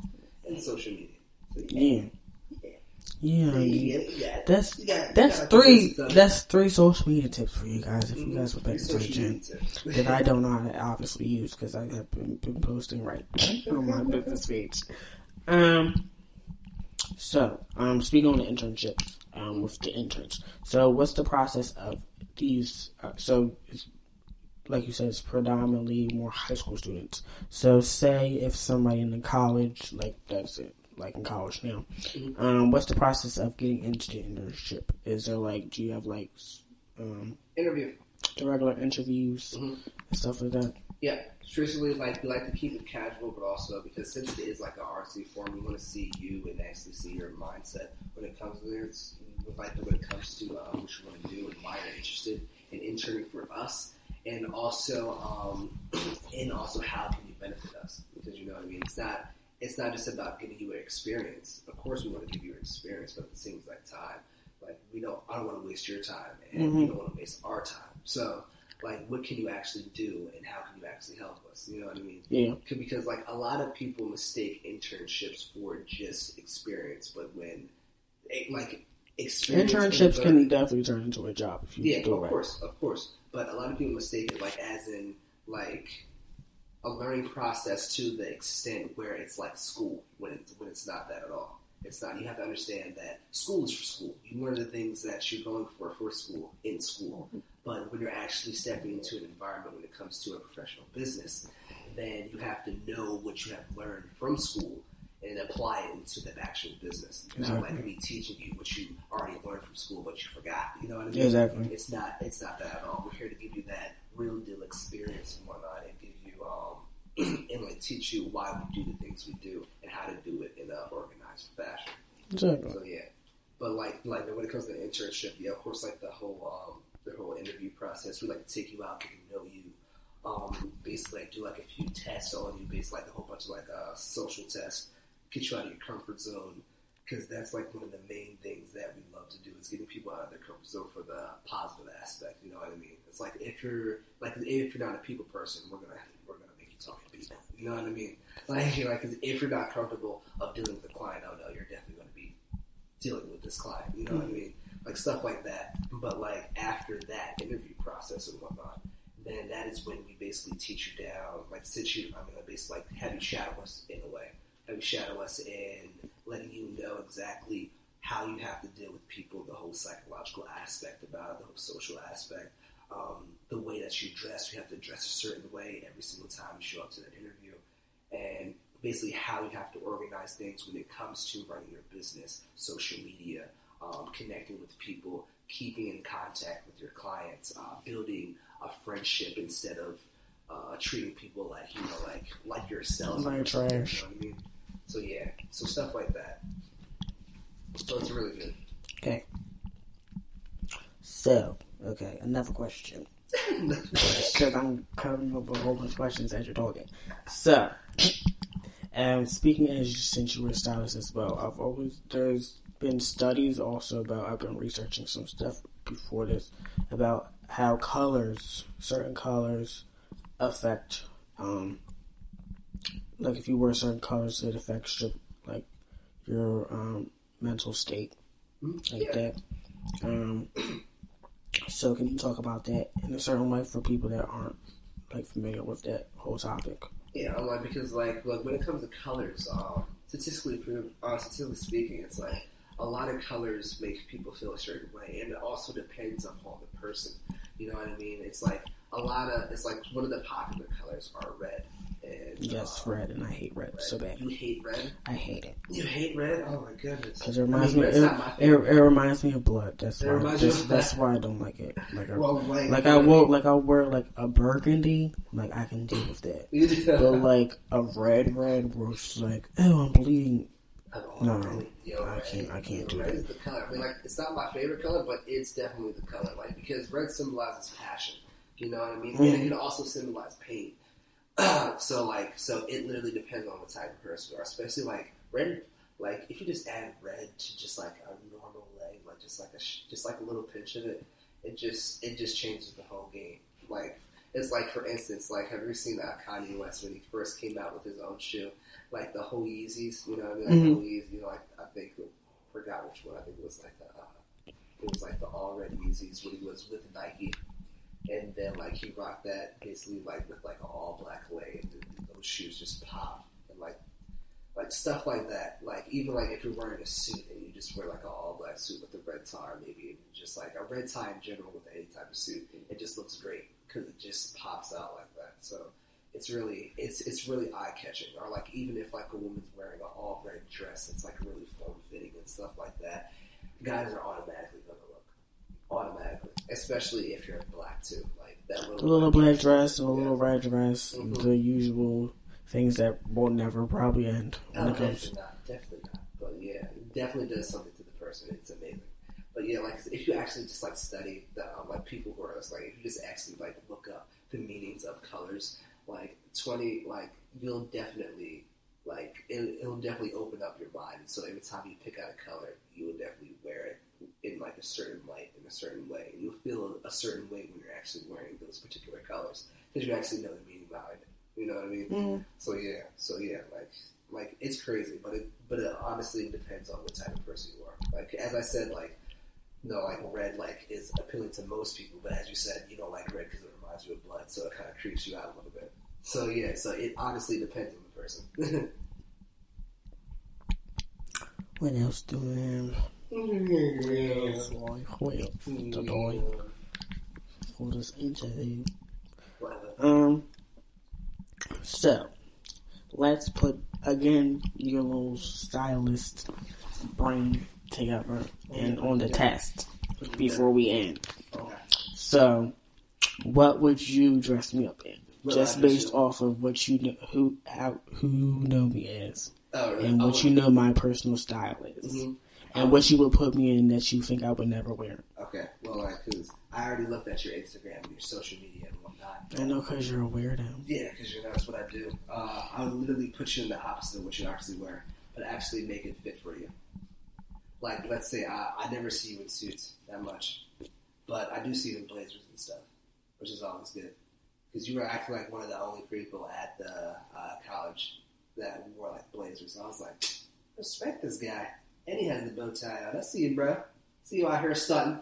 and social media. So, yeah, yeah. yeah, yeah. That's You that's three. That's three social media tips for you guys. If you guys were back to the Social gym. media tips. that I don't know how to obviously use because I have been, been posting right on my business page. Um, so um, speaking on the internships, um, with the interns. So what's the process of these? Uh, so it's, like you said, it's predominantly more high school students. So say if somebody in the college, like that's it, like in college now, um, what's the process of getting into the internship? Is there like, do you have like, um, Interview. the regular interviews Mhm. and stuff like that? Yeah, strictly like we like to keep it casual, but also because since it is like an RC form, we want to see you and actually see your mindset when it comes to this. We like when it comes to uh, what you want to do and why you're interested in interning for us, and also um, and also how can you benefit us? Because you know what I mean. It's not it's not just about giving you an experience. Of course, we want to give you an experience, but at the same like time, like we don't. I don't want to waste your time, and we Mhm. don't want to waste our time. So like what can you actually do and how can you actually help us you know what i mean Yeah. Because like a lot of people mistake internships for just experience but when like experience Internships can definitely turn into a job if you yeah do it of right. course of course but a lot of people mistake it like as in like a learning process to the extent where it's like school when it's when it's not that at all it's not you have to understand that school is for school you learn the things that you're going for for school in school but when you're actually stepping into an environment when it comes to a professional business, then you have to know what you have learned from school and apply it into the actual business. Not Exactly. like me teaching you what you already learned from school, but you forgot. You know what I mean? Exactly. It's not. It's not that at all. We're here to give you that real deal experience and whatnot, and give you um and like teach you why we do the things we do and how to do it in an organized fashion. Exactly. So yeah, but like like when it comes to the internship, yeah, of course, like the whole um, the whole interview process, we like to take you out, get to know you, um, basically like do like a few tests on you, basically like a whole bunch of like uh, social tests, get you out of your comfort zone, because that's like one of the main things that we love to do is getting people out of their comfort zone for the positive aspect. You know what I mean? It's like if you're like if you're not a people person, we're gonna we're gonna make you talk to people. You know what I mean? Like, 'cause if you're not comfortable of dealing with a client, oh no, you're definitely gonna be dealing with this client. You know what I mean? Like stuff like that. But like after that interview process and whatnot, then that is when we basically teach you down, like sit you. I'm gonna basically like have you shadow us in a way, have you shadow us in letting you know exactly how you have to deal with people, the whole psychological aspect about it, the whole social aspect, um, the way that you dress. You have to dress a certain way every single time you show up to that interview, and basically how you have to organize things when it comes to running your business, social media, um, connecting with people, keeping in contact with your clients, uh, building a friendship instead of uh, treating people like you know like like yourself. Like You know trash. what I mean? So yeah, so stuff like that. So it's really good. Okay. So, okay, another question. Because I'm coming up a whole bunch of questions as you're talking. So, um, speaking as since you were a stylist as well, I've always there's been studies also about I've been researching some stuff before this about how colors, certain colors, affect um, like if you wear certain colors, it affects your like your um mental state like Yeah. that. Um, so can you talk about that in a certain way for people that aren't like familiar with that whole topic? Yeah, like because like like when it comes to colors, um, statistically proven, uh, statistically speaking, it's like a lot of colors make people feel a certain way, and it also depends upon the person. You know what I mean? It's like a lot of it's like one of the popular colors are red and Yes, uh, red, and I hate red so bad. You hate red. I hate it You hate red. Oh my goodness. because it reminds I mean, me, it, it, it reminds me of blood. That's It why. you That's, of that's blood. why I don't like it. Like, I, well, like, like I will, like I wear like a burgundy. Like I can deal with that. But like a red, red, where it's like, oh, I'm bleeding. No, Yo, I red- can't- I can't do red that. is the color. I mean, like, it's not my favorite color, but it's definitely the color. Like, because red symbolizes passion. You know what I mean? And Mhm. it can also symbolize pain. so, like, so it literally depends on what type of person you are. Especially like red. Like, if you just add red to just like a normal leg, like just like a just like a little pinch of it, it just it just changes the whole game. Like, it's like for instance, like have you seen uh, Kanye West when he first came out with his own shoe? like the whole Yeezys, you know what I mean? Like Mhm. the whole Yeezy, you know, like I think forgot which one. I think it was like the uh, it was like the all red Yeezys when he was with Nike, and then like he rocked that basically like with like an all black lay, and those shoes just pop and like like stuff like that. Like even like if you're wearing a suit and you just wear like an all black suit with a red tie, maybe and just like a red tie in general with any type of suit, it just looks great because it just pops out like that. So it's really it's it's really eye catching. Or like even if like a woman's wearing an all red dress, it's like really form fitting and stuff like that. Guys are automatically automatically, especially if you're black too. Like that A little, little black dress, a little Yeah. red dress, Mhm. the usual things that will never probably end No, definitely not. Definitely not. But yeah, it definitely does something to the person. It's amazing. But yeah, like if you actually just like study the um, like people who are like if you just actually like look up the meanings of colors, like twenty, like you'll definitely like it, it'll definitely open up your mind. So every time you pick out a color, you will definitely wear it in like a certain light, in a certain way. And you'll feel a, a certain way when you're actually wearing those particular colors because you actually know the meaning behind it. You know what I mean? Mm. So yeah, so yeah, like like it's crazy, but it but it honestly depends on what type of person you are. Like as I said, like no, like red like is appealing to most people, but as you said, you don't like red because it reminds you of blood, so it kind of creeps you out a little bit. So yeah, so it honestly depends on the person. What else do we have? Well, the toy for this interview. Um. So, let's put again your little stylist brain together and on the test before we end. So, what would you dress me up in? Just based off of what you know, who how, who you know me as, Oh, and what you know my personal style is, Mhm. And what you would put me in that you think I would never wear. Okay, well, like, cause I already looked at your Instagram, and your social media, and whatnot. I know because you're a weirdo. Yeah, because you know that's what I do. Uh, I would literally put you in the opposite of what you actually wear, but actually make it fit for you. Like, let's say I, I never see you in suits that much, but I do see you in blazers and stuff, which is always good. Because you were acting like one of the only people at the uh, college that wore like blazers. I was like, respect this guy, and he has the bow tie on. I see you, bro. See you out here stunting,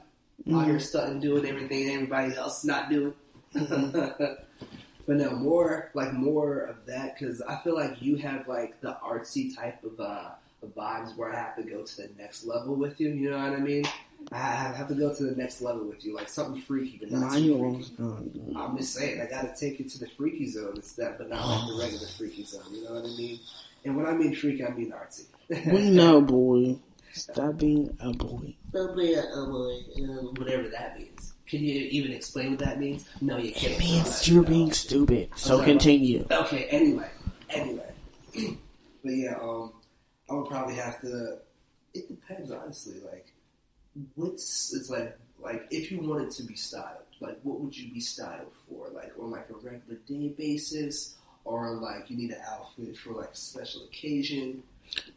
out here stunting, doing everything everybody else is not doing. but no, more like more of that because I feel like you have like the artsy type of uh, of vibes where I have to go to the next level with you. You know what I mean? I have to go to the next level with you, like something freaky, but not too freaky. I'm just saying, I gotta take you to the freaky zone instead, but not like the regular freaky zone. You know what I mean? And when I mean freak, I mean artsy. We know, boy. Stop being a boy. Probably a boy, um, whatever that means. Can you even explain what that means? No, you can't. It means you're being stupid. So sorry. continue. Okay. Anyway, anyway, but yeah, um, I would probably have to. It depends, honestly. Like, what's it's like like if you wanted to be styled, like what would you be styled for? Like on like a regular day basis, or like you need an outfit for like a special occasion,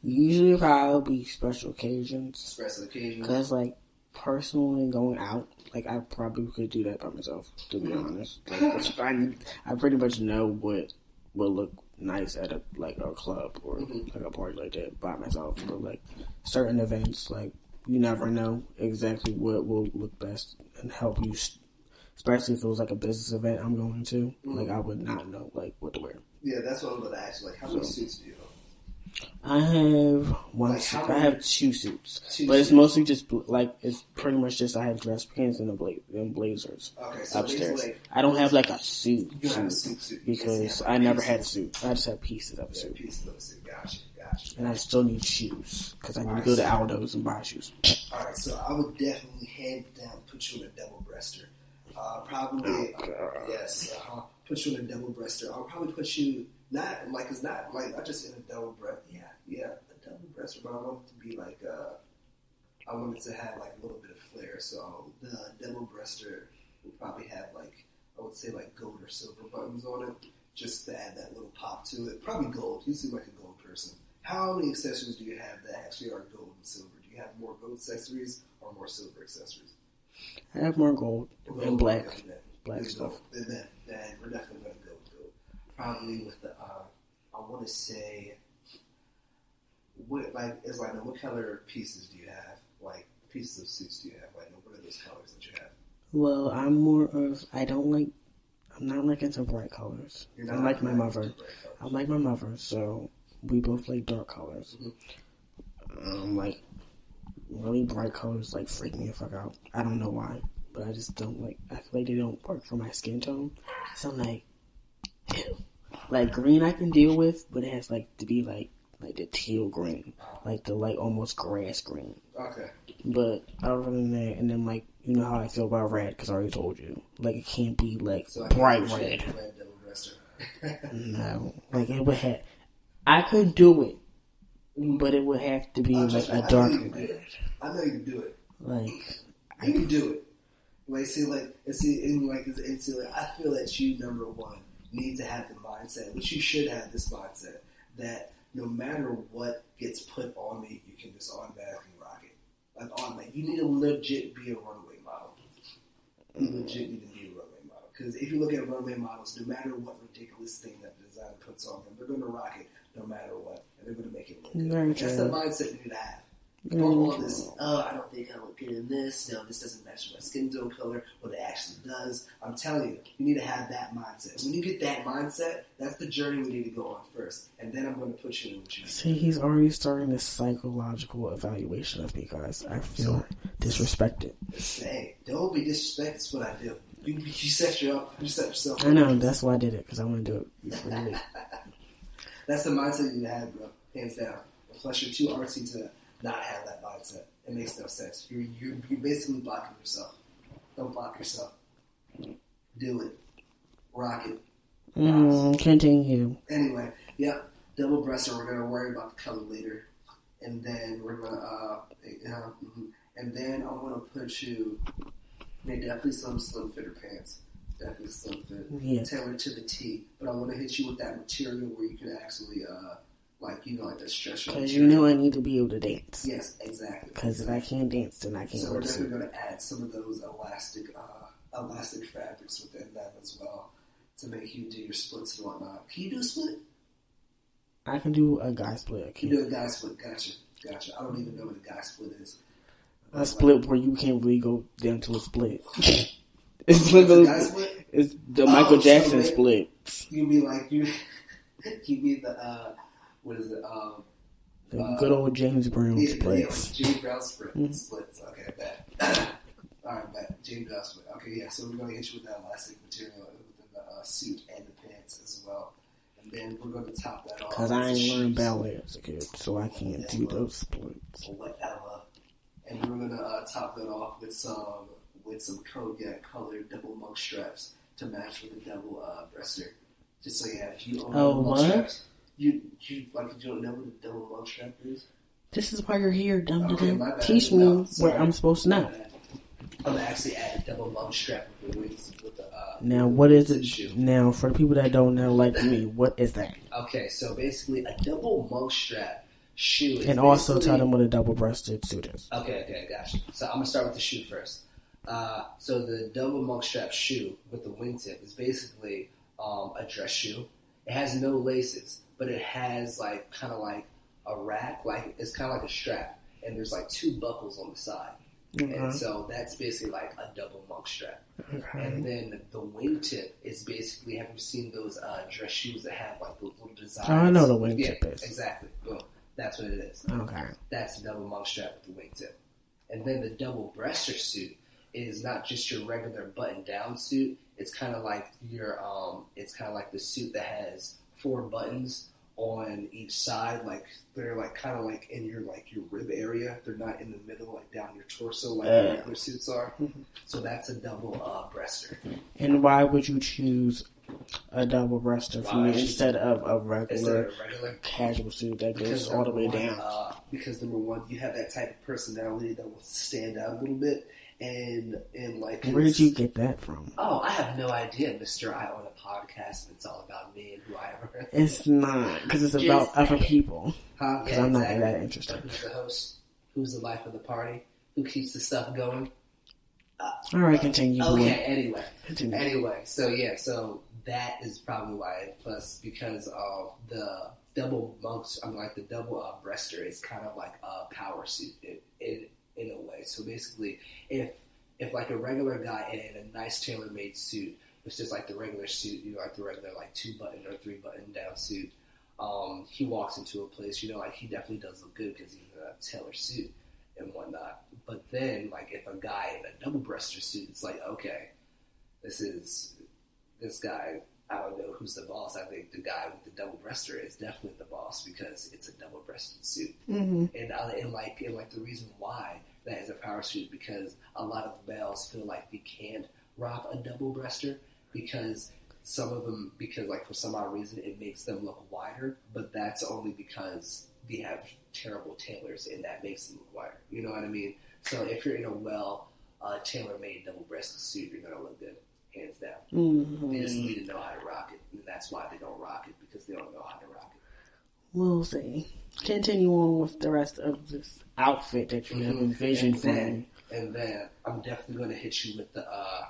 Usually probably special occasions. special occasions. Because, like, personally going out, like, I probably could do that by myself, to be honest. Like, fine. I pretty much know what will look nice at a, like, a club or, Mhm. like, a party like that by myself. But, like, certain events, like, you never know exactly what will look best and help you, especially if it was, like, a business event I'm going to. Like, I would not know, like, what to wear. Yeah, that's what I'm gonna ask. Like, how many So- suits do you own? I have one. Like, suit. I have two suits, Two but it's suits. mostly just like it's pretty much just I have dress pants and a bla- and blazers Okay, so upstairs. basically, I don't have like a suit, have a suit suit suit because I never had a suit. I just have pieces of a suit, piece of the suit. Gotcha, gotcha. and I still need shoes because I need to go to Aldo's and buy shoes. All right, so I would definitely hand down put you in a double breaster. Uh, probably God. yes. Uh, put you in a double breaster. I'll probably put you not like it's not like I just in a double breast. Yeah, yeah, a double breaster, but I want it to be like uh, I want it to have like a little bit of flair. So the double breaster will probably have like I would say like gold or silver buttons on it, just to add that little pop to it. Probably gold. You seem like a gold person. How many accessories do you have that actually are gold and silver? Do you have more gold accessories or more silver accessories? I have more gold and black, then. black stuff. gold. Then, then, we're definitely going to gold. Probably with the, uh, I want to say, what like is like what color pieces do you have? Like pieces of suits do you have? Like what are those colors that you have? Well, I'm more of I don't like. I'm not like into bright colors. I'm like my mother. I'm like my mother, so we both like dark colors. Um, like really bright colors like freak me the fuck out. I don't know why, but I just don't like. I feel like they don't work for my skin tone. So I'm like. Like green I can deal with, but it has like to be like like the teal green, like the like almost grass green. Okay. But other than that, and then like you know how I feel about red because I already told you. Like it can't be like So bright red. red. No, like it would have. I could do it, but it would have to be like a dark you can do red. I know you can do it. Like You can do it. Like see, like and see, and like and see, like I feel that you number one need to have the mindset, which you should have this mindset that no matter what gets put on me, you can just automatically rock it. Like automatic, you need to legit be a runway model. You mm. legit need to be a runway model because if you look at runway models, no matter what ridiculous thing that the designer puts on them, they're going to rock it no matter what, and they're going to make it look good. Very That's true. the mindset you need to have. Very Don't all true. Mm. this, oh, I don't think I look good in this. No, this doesn't match my skin tone color, but it actually does. I'm telling you, you need to have that mindset. When you get that mindset, that's the journey we need to go on first. And then I'm going to put you in what you see, he's already starting this psychological evaluation of me, guys. I feel disrespected. Say, don't be disrespected. That's what I do. You, you set your, you set yourself. I know that's why I did it because I want to do it you. That's the mindset you need to have, bro. Hands down. Plus, you're too artsy to not have that mindset. It makes no sense. You're, you're, you're basically blocking yourself. Don't block yourself. Do it. Rock it. Mm, continue. Anyway, yep, double breasted. We're gonna worry about the color later, and then we're gonna, uh, yeah, mhm. and then I want to put you, yeah, definitely some slim fitter pants, definitely slim fit, Yeah. tailored to the T. But I want to hit you with that material where you can actually, uh, like you know, like that stretch. Because you know I need to be able to dance. Yes, exactly. Because if I can't dance, then I can't So we're definitely going to add some of those elastic, uh, elastic fabrics within that as well to make you do your splits and whatnot. Can you do a split? I can do a guy split. I Can you do a guy split? Gotcha, gotcha. I don't even know what a guy split is. a split where you can't really go down to a split. it's a split? It's the Michael Oh, Jackson they- split. You mean like you? You mean the uh, what is it? Um, The uh, good old James Brown yeah, yeah, splits. like James Brown split, Mhm. splits. Okay, bet. All right, bet. James Brown split. Okay, yeah. So we're gonna hit you with that elastic material within the uh, suit and the pants as well. and then we're going to top that off. Cause I ain't learned ballet as a kid, so I can't do those splits. whatever. And we're gonna uh, top that off with some with some cognac colored double monk straps to match with the double uh, breaster. Just so you have you own Oh, monk what? straps. You you like you don't know what a double monk strap is? This is why you're here, dum Okay. Teach me No, what. I'm supposed to know. I'm actually add a double monk strap with the wings with the. Uh, Now, what is it? shoe. Now, for the people that don't know, like me, what is that? Okay, so basically a double monk strap shoe. Is And also tell them what a double-breasted suit is. Okay, okay, gotcha. So I'm gonna start with the shoe first. Uh, so the double monk strap shoe with the wingtip is basically um, a dress shoe. It has no laces, but it has like kind of like a rack, like it's kind of like a strap, and there's like two buckles on the side, and so that's basically like a double monk strap. And then the wingtip is basically have you seen those uh, dress shoes that have like the little designs? Oh, I know the wingtip yeah, is. Exactly. Boom. That's what it is. Okay. That's the double monk strap with the wingtip. And then the double breaster suit is not just your regular button down suit. It's kind of like your um. It's kind of like the suit that has four buttons on each side. Like they're like kind of like in your like your rib area. They're not in the middle, like down your torso, like Uh. regular suits are. So that's a double uh, breaster. And why would you choose a double-breasted for Why me instead of a regular of regular casual suit that goes all the way one, down? Uh, because number one, you have that type of personality that to stand out a little bit, and and like Where did you get that from? Oh, I have no idea, Mister. I own a podcast, and it's all about me and who I am. It's not because it's about other people. Huh? Because I'm not that interested. Who's the host? Who's the life of the party? Who keeps the stuff going? All right, continue. Okay. Anyway, Continue. Anyway, so yeah, so that is probably why. Plus, because uh, the double monks, I mean, like the double uh, breaster is kind of like a power suit in, in in a way. So basically, if if like a regular guy in a nice tailor made suit, it's just like the regular suit, you know, like the regular like two button or three button down suit. Um, he walks into a place, you know, like he definitely does look good because he's in a tailor suit and whatnot. But then, like if a guy in a double breaster suit, it's like okay, this is this guy. I don't know who's the boss. I think the guy with the double breaster is definitely the boss because it's a double breasted suit. hmm And, uh, and like and like the reason why that is a power suit because a lot of males feel like they can't rock a double breaster because some of them because like for some odd reason it makes them look wider, but that's only because they have terrible tailors and that makes them look wider. You know what I mean? So if you're in a well uh, tailor made double breasted suit, you're gonna look good, hands down. They just need to know how to rock it, and that's why they don't rock it because they don't know how to rock it. We'll see. Continue on with the rest of this outfit that you have envisioned And for then- me. And then I'm definitely going to hit you with the. uh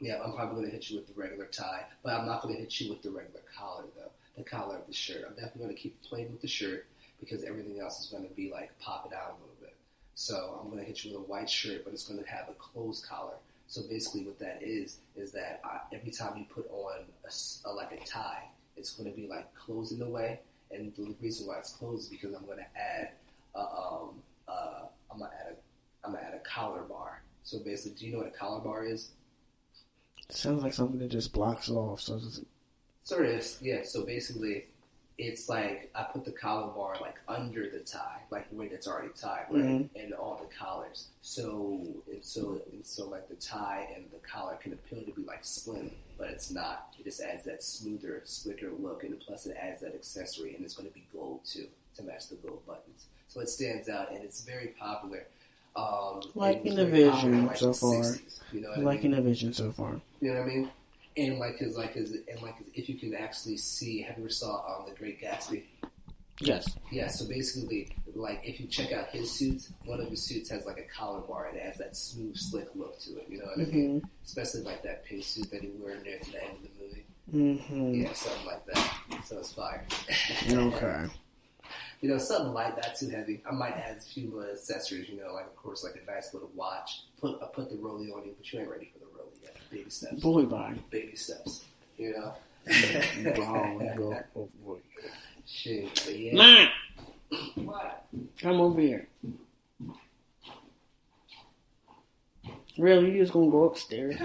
Yeah, I'm probably going to hit you with the regular tie, but I'm not going to hit you with the regular collar though. The collar of the shirt. I'm definitely going to keep playing with the shirt because everything else is going to be like popping out a little bit. So I'm going to hit you with a white shirt, but it's going to have a closed collar. So basically, what that is is that uh, every time you put on a, a- like a tie, it's going to be like closed in a way. And the reason why it's closed is because I'm going to add, uh, um, uh, I'm to add a, I'm to add a collar bar. So basically, do you know what a collar bar is? It sounds like something that just blocks off. So it's, Sort of, yeah. So basically, it's like I put the collar bar like under the tie, like when it's already tied, right, Mhm. and all the collars. So and so and so like the tie and the collar can appear to be like slim, but it's not. It just adds that smoother, slicker look, and plus it adds that accessory, and it's going to be gold too to match the gold buttons. So it stands out, and it's very popular. Um, Liking it the very popular vision like, so far. 60s, you know what I mean? the vision so far. You know what I mean? And like his like his and like his, if you can actually see, have you ever saw um, the Great Gatsby? Yes. Yeah. So basically, like if you check out his suits, one of his suits has like a collar bar and it has that smooth, slick look to it. You know what I mean? hmm Especially like that pink suit that he wore near to the end of the movie. Mm-hmm. Yeah, something like that. So it's fire. Okay. You know, something light, not too heavy. I might add a few more accessories. You know, like of course, like a nice little watch. Put I put the rollie on you, but you ain't ready for the rollie yet. Baby steps. Boy, bye. Baby steps. You know. Go. Shit, but yeah. What? come over here. Really, you just gonna go upstairs?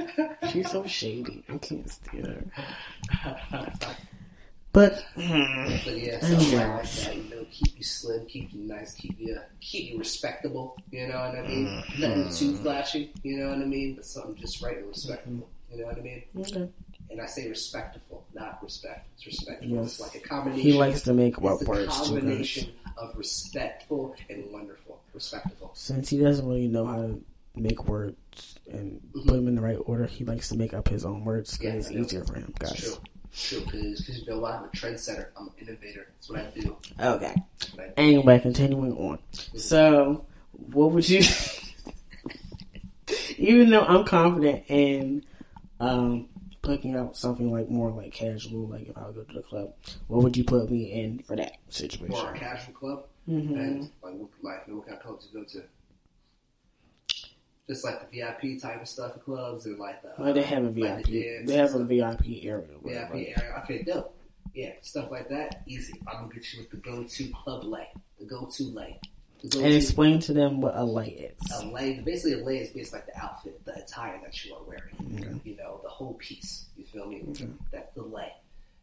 She's so shady. I can't stand her. But hmm, But yeah, something Yeah. like that. You know, keep you slim, keep you nice, keep you keep you respectable. You know what I mean? Mm-hmm. Nothing too flashy. You know what I mean? But something just right and respectable. You know what I mean? okay. And I say respectful, not respect. It's respectful. Yes. It's like a combination. he likes to make it's up a words too, combination of respectful and wonderful. Respectful. Since he doesn't really know how to make words and Mhm. put them in the right order, he likes to make up his own words because Yeah, it's I easier for him, It's guys. Because you know what? I'm a trendsetter. I'm an innovator. That's what I do. Okay. That's I do. Anyway, continuing on. So, what would you? even though I'm confident in um, picking out something like more like casual, like if I go to the club, what would you put me in for that situation? For a casual club, hmm and like what, like what kind of clubs you go to? Just like the VIP type of stuff, clubs, and like the Well, they have a like VIP. the dance They have a. VIP area. VIP area. Okay, dope. Yeah, stuff like that, easy. I'm gonna get you with the go-to club lay, the go-to lay, the go-to And explain to them what a light is. a lay. Basically, a lay is basically like the outfit, the attire that you are wearing. You know, the whole piece. You feel me? Okay. That's the lay.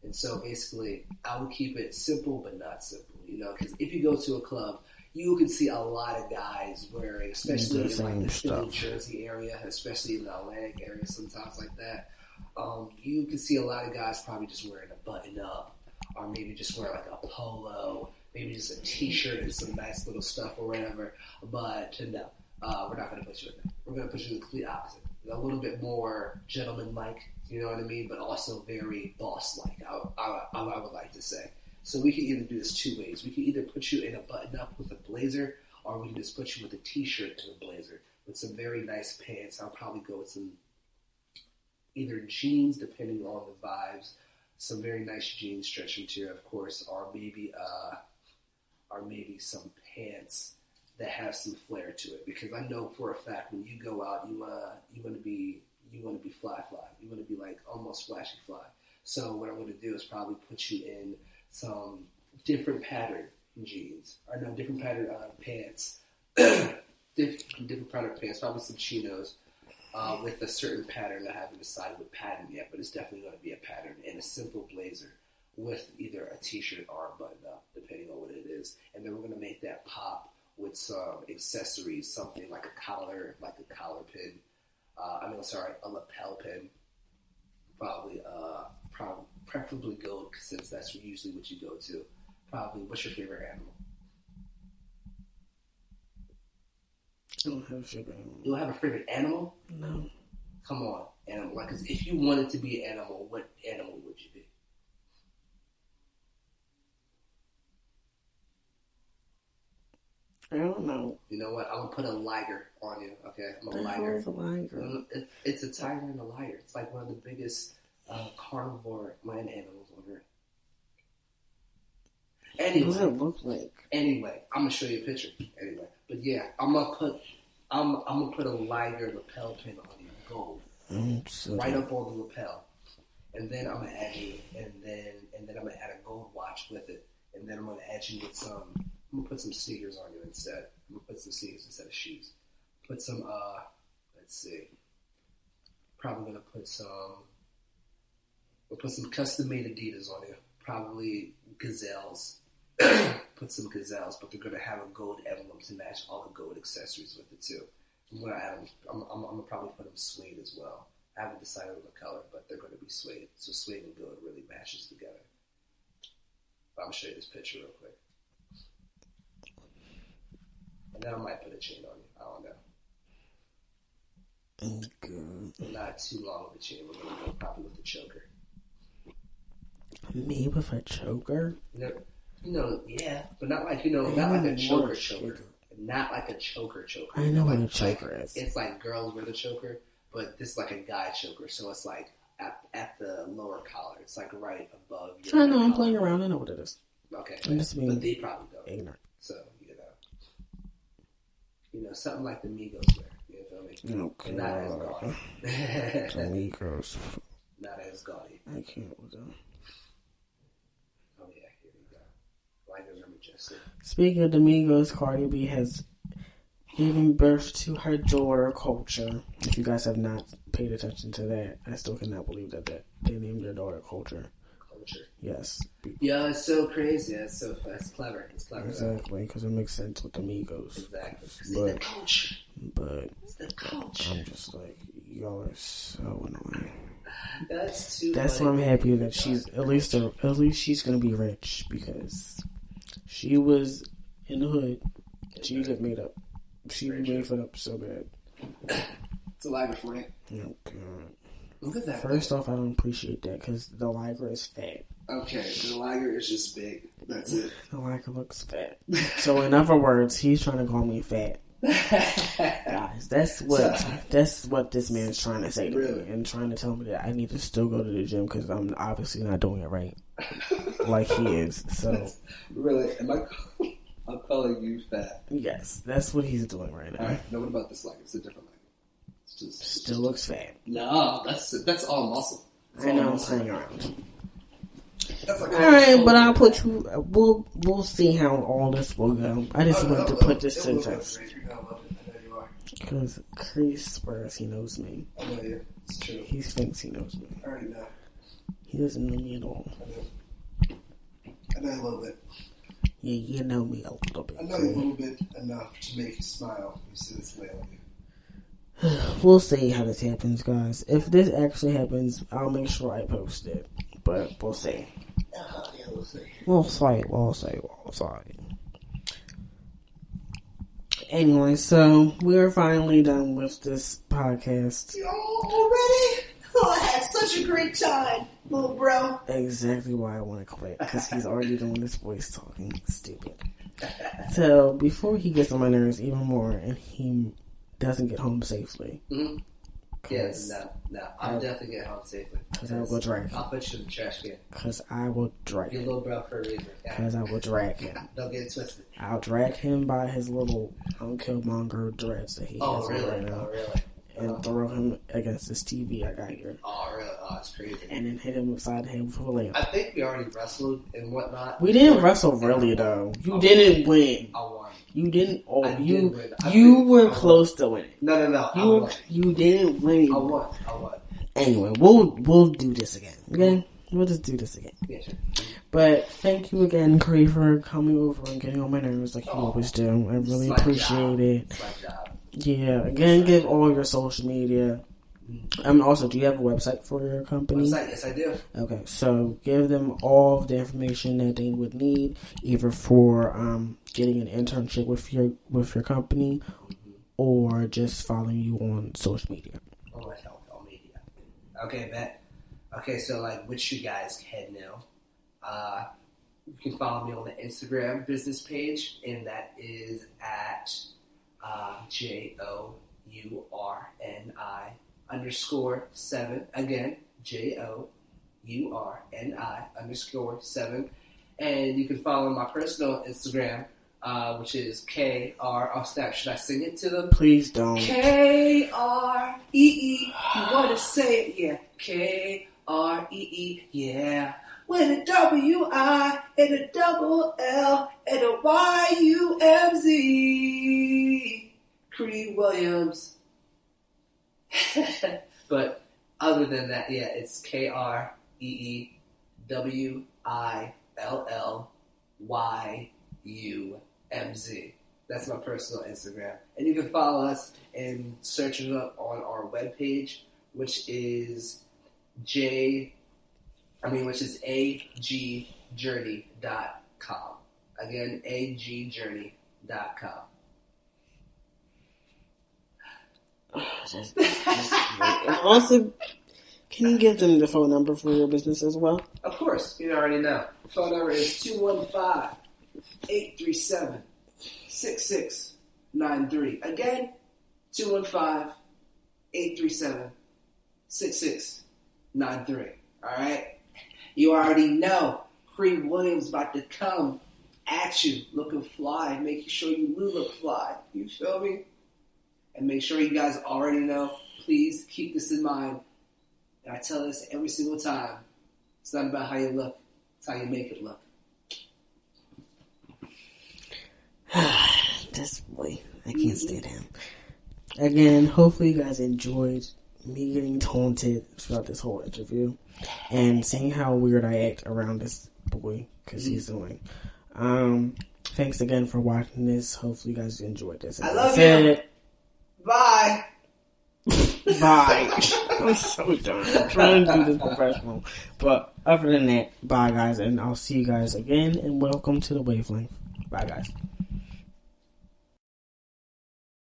And so basically, I would keep it simple but not simple. You know, because if you go to a club, you can see a lot of guys wearing, especially in like the Philly, stuff. Jersey area, especially in the Atlantic area, sometimes like that. Um, you can see a lot of guys probably just wearing a button up, or maybe just wear like a polo, maybe just a t-shirt and some nice little stuff or whatever. But no, uh, we're not going to put you in that. We're going to put you in the complete opposite. A little bit more gentleman-like, you know what I mean, but also very boss-like. I, I, I would like to say. So we can either do this two ways. We can either put you in a button-up with a blazer, or we can just put you with a t-shirt and a blazer with some very nice pants. I'll probably go with some either jeans, depending on the vibes, some very nice jeans, stretch material, of course, or maybe uh, or maybe some pants that have some flair to it. Because I know for a fact when you go out, you wanna you wanna be you wanna be fly fly. You wanna be like almost flashy fly. So what I'm gonna do is probably put you in some different pattern jeans, or no different pattern uh, pants, different different pattern pants, probably some chinos uh, with a certain pattern. I haven't decided what pattern yet, but it's definitely going to be a pattern and a simple blazer with either a t-shirt or a button up, depending on what it is. And then we're going to make that pop with some accessories, something like a collar, like a collar pin. Uh, I mean, sorry, a lapel pin. Probably, uh, prob- preferably gold, since that's usually what you go to. Probably, what's your favorite animal? I don't have sugar. You don't have a favorite animal? No. Come on, animal. Like, 'cause if you wanted to be an animal, what animal would you be? I don't know. You know what? I'm gonna put a liger on you. Okay, I'm a The hell is a liger? Um, It's a tiger and a liger. It's like one of the biggest uh, carnivore land animals on earth. What does Anyway, it look like? anyway, I'm gonna show you a picture. Anyway, but yeah, I'm gonna put I'm I'm gonna put a liger lapel pin on you, gold, Mm, right up on the lapel, and then I'm gonna add you, and then and then I'm gonna add a gold watch with it, and then I'm gonna add you with some. I'm gonna put some sneakers on you instead. I'm gonna put some sneakers instead of shoes. Put some. uh Let's see. Probably gonna put some. We'll put some custom made Adidas on you. Probably gazelles. put some gazelles, but they're gonna have a gold emblem to match all the gold accessories with it too. I'm gonna add them. I'm, I'm, I'm gonna probably put them suede as well. I haven't decided on the color, but they're gonna be suede. So suede and gold really matches together. But I'm gonna show you this picture real quick. And then I might put a chain on you. I don't know. Oh, Good. But not too long of a chain. We're gonna go probably with the choker. Me with a choker? No, know, you know, yeah, but not like you know, not like a choker choker, not like a choker choker. I You know what like, a choker like, is. It's like girls wear the choker, but this is like a guy choker, so it's like at, at the lower collar. It's like right above. Your I know, I'm collar. playing around. I know what it is. Okay, I'm just being but they probably don't. ignorant. So you know, you know, something like the Migos wear. You feel me? Oh, And not as gaudy. Amigos. not as gaudy. I can't with them. Oh yeah, here we go. Majestic. Speaking of the Migos, Cardi B has given birth to her daughter, Kulture. If you guys have not paid attention to that, I still cannot believe that, that they named their daughter Kulture. culture. Yes, Yeah, it's so crazy. It's so it's clever. It's clever. exactly, because it makes sense with the Migos. Exactly. It's But- the culture. But It's the culture. I'm just like, y'all are so annoying. That's too. That's why I'm happy that she's at least at least she's gonna be rich because she was in the hood. She got made up. She made it up so bad. It's a for you. Oh god. Look at that. First off, I don't appreciate that because the liger is fat. Okay, the liger is just big. That's it. The liger looks fat. So in other words, he's trying to call me fat. Guys, that's what So- that's what this man's trying to say to Really? me and trying to tell me that I need to still go to the gym because I'm obviously not doing it right, like he is. So really? Am I? I'm calling you fat. yes, that's what he's doing right now. All right. Now what about this liger? It's a different liger. It's just it's Still looks fat. No, that's that's all muscle. That's I all know I'm playing around. Like All right, but I'll put oh, you. Uh, we'll we'll see how all this will go. I just Oh, wanted oh, to put oh, this to will the go test great. You're gonna love it. I know you are. because Chris swears he knows me. I know you. It's true. He thinks he knows me. I already know. He doesn't know me at all. And. I love it. Yeah, you know me a little bit. I know you a little bit enough to make you smile. You see this way you. We'll see how this happens, guys. If this actually happens, I'll make sure I post it. But we'll see. Uh, yeah, we'll see. We'll see. We'll see. We'll see. Anyway, so we're finally done with this podcast. You already? Oh, I had such a great time, little bro. Exactly why I want to quit because he's already doing this voice talking. Stupid. So before he gets on my nerves even more, and he doesn't get home safely, Mm-hmm. Yes, no, no. I'm definitely getting home safely. Because I'll drag him. I'll put you in the trash can. Because I will drag Your little bro for a reason. Yeah. Because I will drag him. Don't get it twisted. I'll drag him by his little um, Killmonger dreads that he Oh, has really? right now, Oh, really? And uh, throw him against this TV I got here, Oh, really? Oh, it's crazy. and then hit him upside the head with a lamp. I think we already wrestled and whatnot. We didn't wrestle really though. You didn't win. I won. You didn't. Oh, I you did. You think- were I won. close to winning. No, no, no. You were, won. you didn't win. I won. I won. Anyway, we'll we'll do this again. Okay, mm-hmm. we'll just do this again. Yeah, sure. But thank you again, Cree, for coming over and getting on my nerves like you Oh, always do. I really appreciate job. it. It's my job. Yeah. Again, give all your social media. Um. Also, do you have a website for your company? Website, yes, I do. Okay, so give them all of the information that they would need, either for um, getting an internship with your with your company, or just following you on social media. Oh, my health, all media. Okay, bet. Okay, so like, which you guys can know. Uh, you can follow me on the Instagram business page, and that is at uh, J O U R N I underscore seven. Again, J O U R N I underscore seven. And you can follow my personal Instagram, uh, which is K R. Oh, snap. Should I sing it to them? Please don't. K R E E. You want to say it? Yeah. K R E E. Yeah. With a W I and a double L and a Y U M Z. Cree Williams. but other than that, yeah, it's K R E E W I L L Y U M Z. That's my personal Instagram. And you can follow us and search it up on our webpage, which is J, I mean, which is agjourney.com. Again, agjourney.com. Just- just- also, can you give them the phone number for your business as well? Of course, you already know. Phone number is 215 837 6693. Again, 215 837 6693. Alright? You already know Cree Williams about to come at you looking fly, making sure you look fly. You feel me? And make sure you guys already know, please keep this in mind. And I tell this every single time. It's not about how you look, it's how you make it look. this boy, I can't mm-hmm. stand him. Again, hopefully you guys enjoyed me getting taunted throughout this whole interview, and seeing how weird I act around this boy because he's annoying. Um, thanks again for watching this. Hopefully, you guys enjoyed this. I love said, Bye. Bye. I'm so done. I'm trying to do this professional. But other than that, bye guys, and I'll see you guys again. And welcome to the wavelength. Bye guys.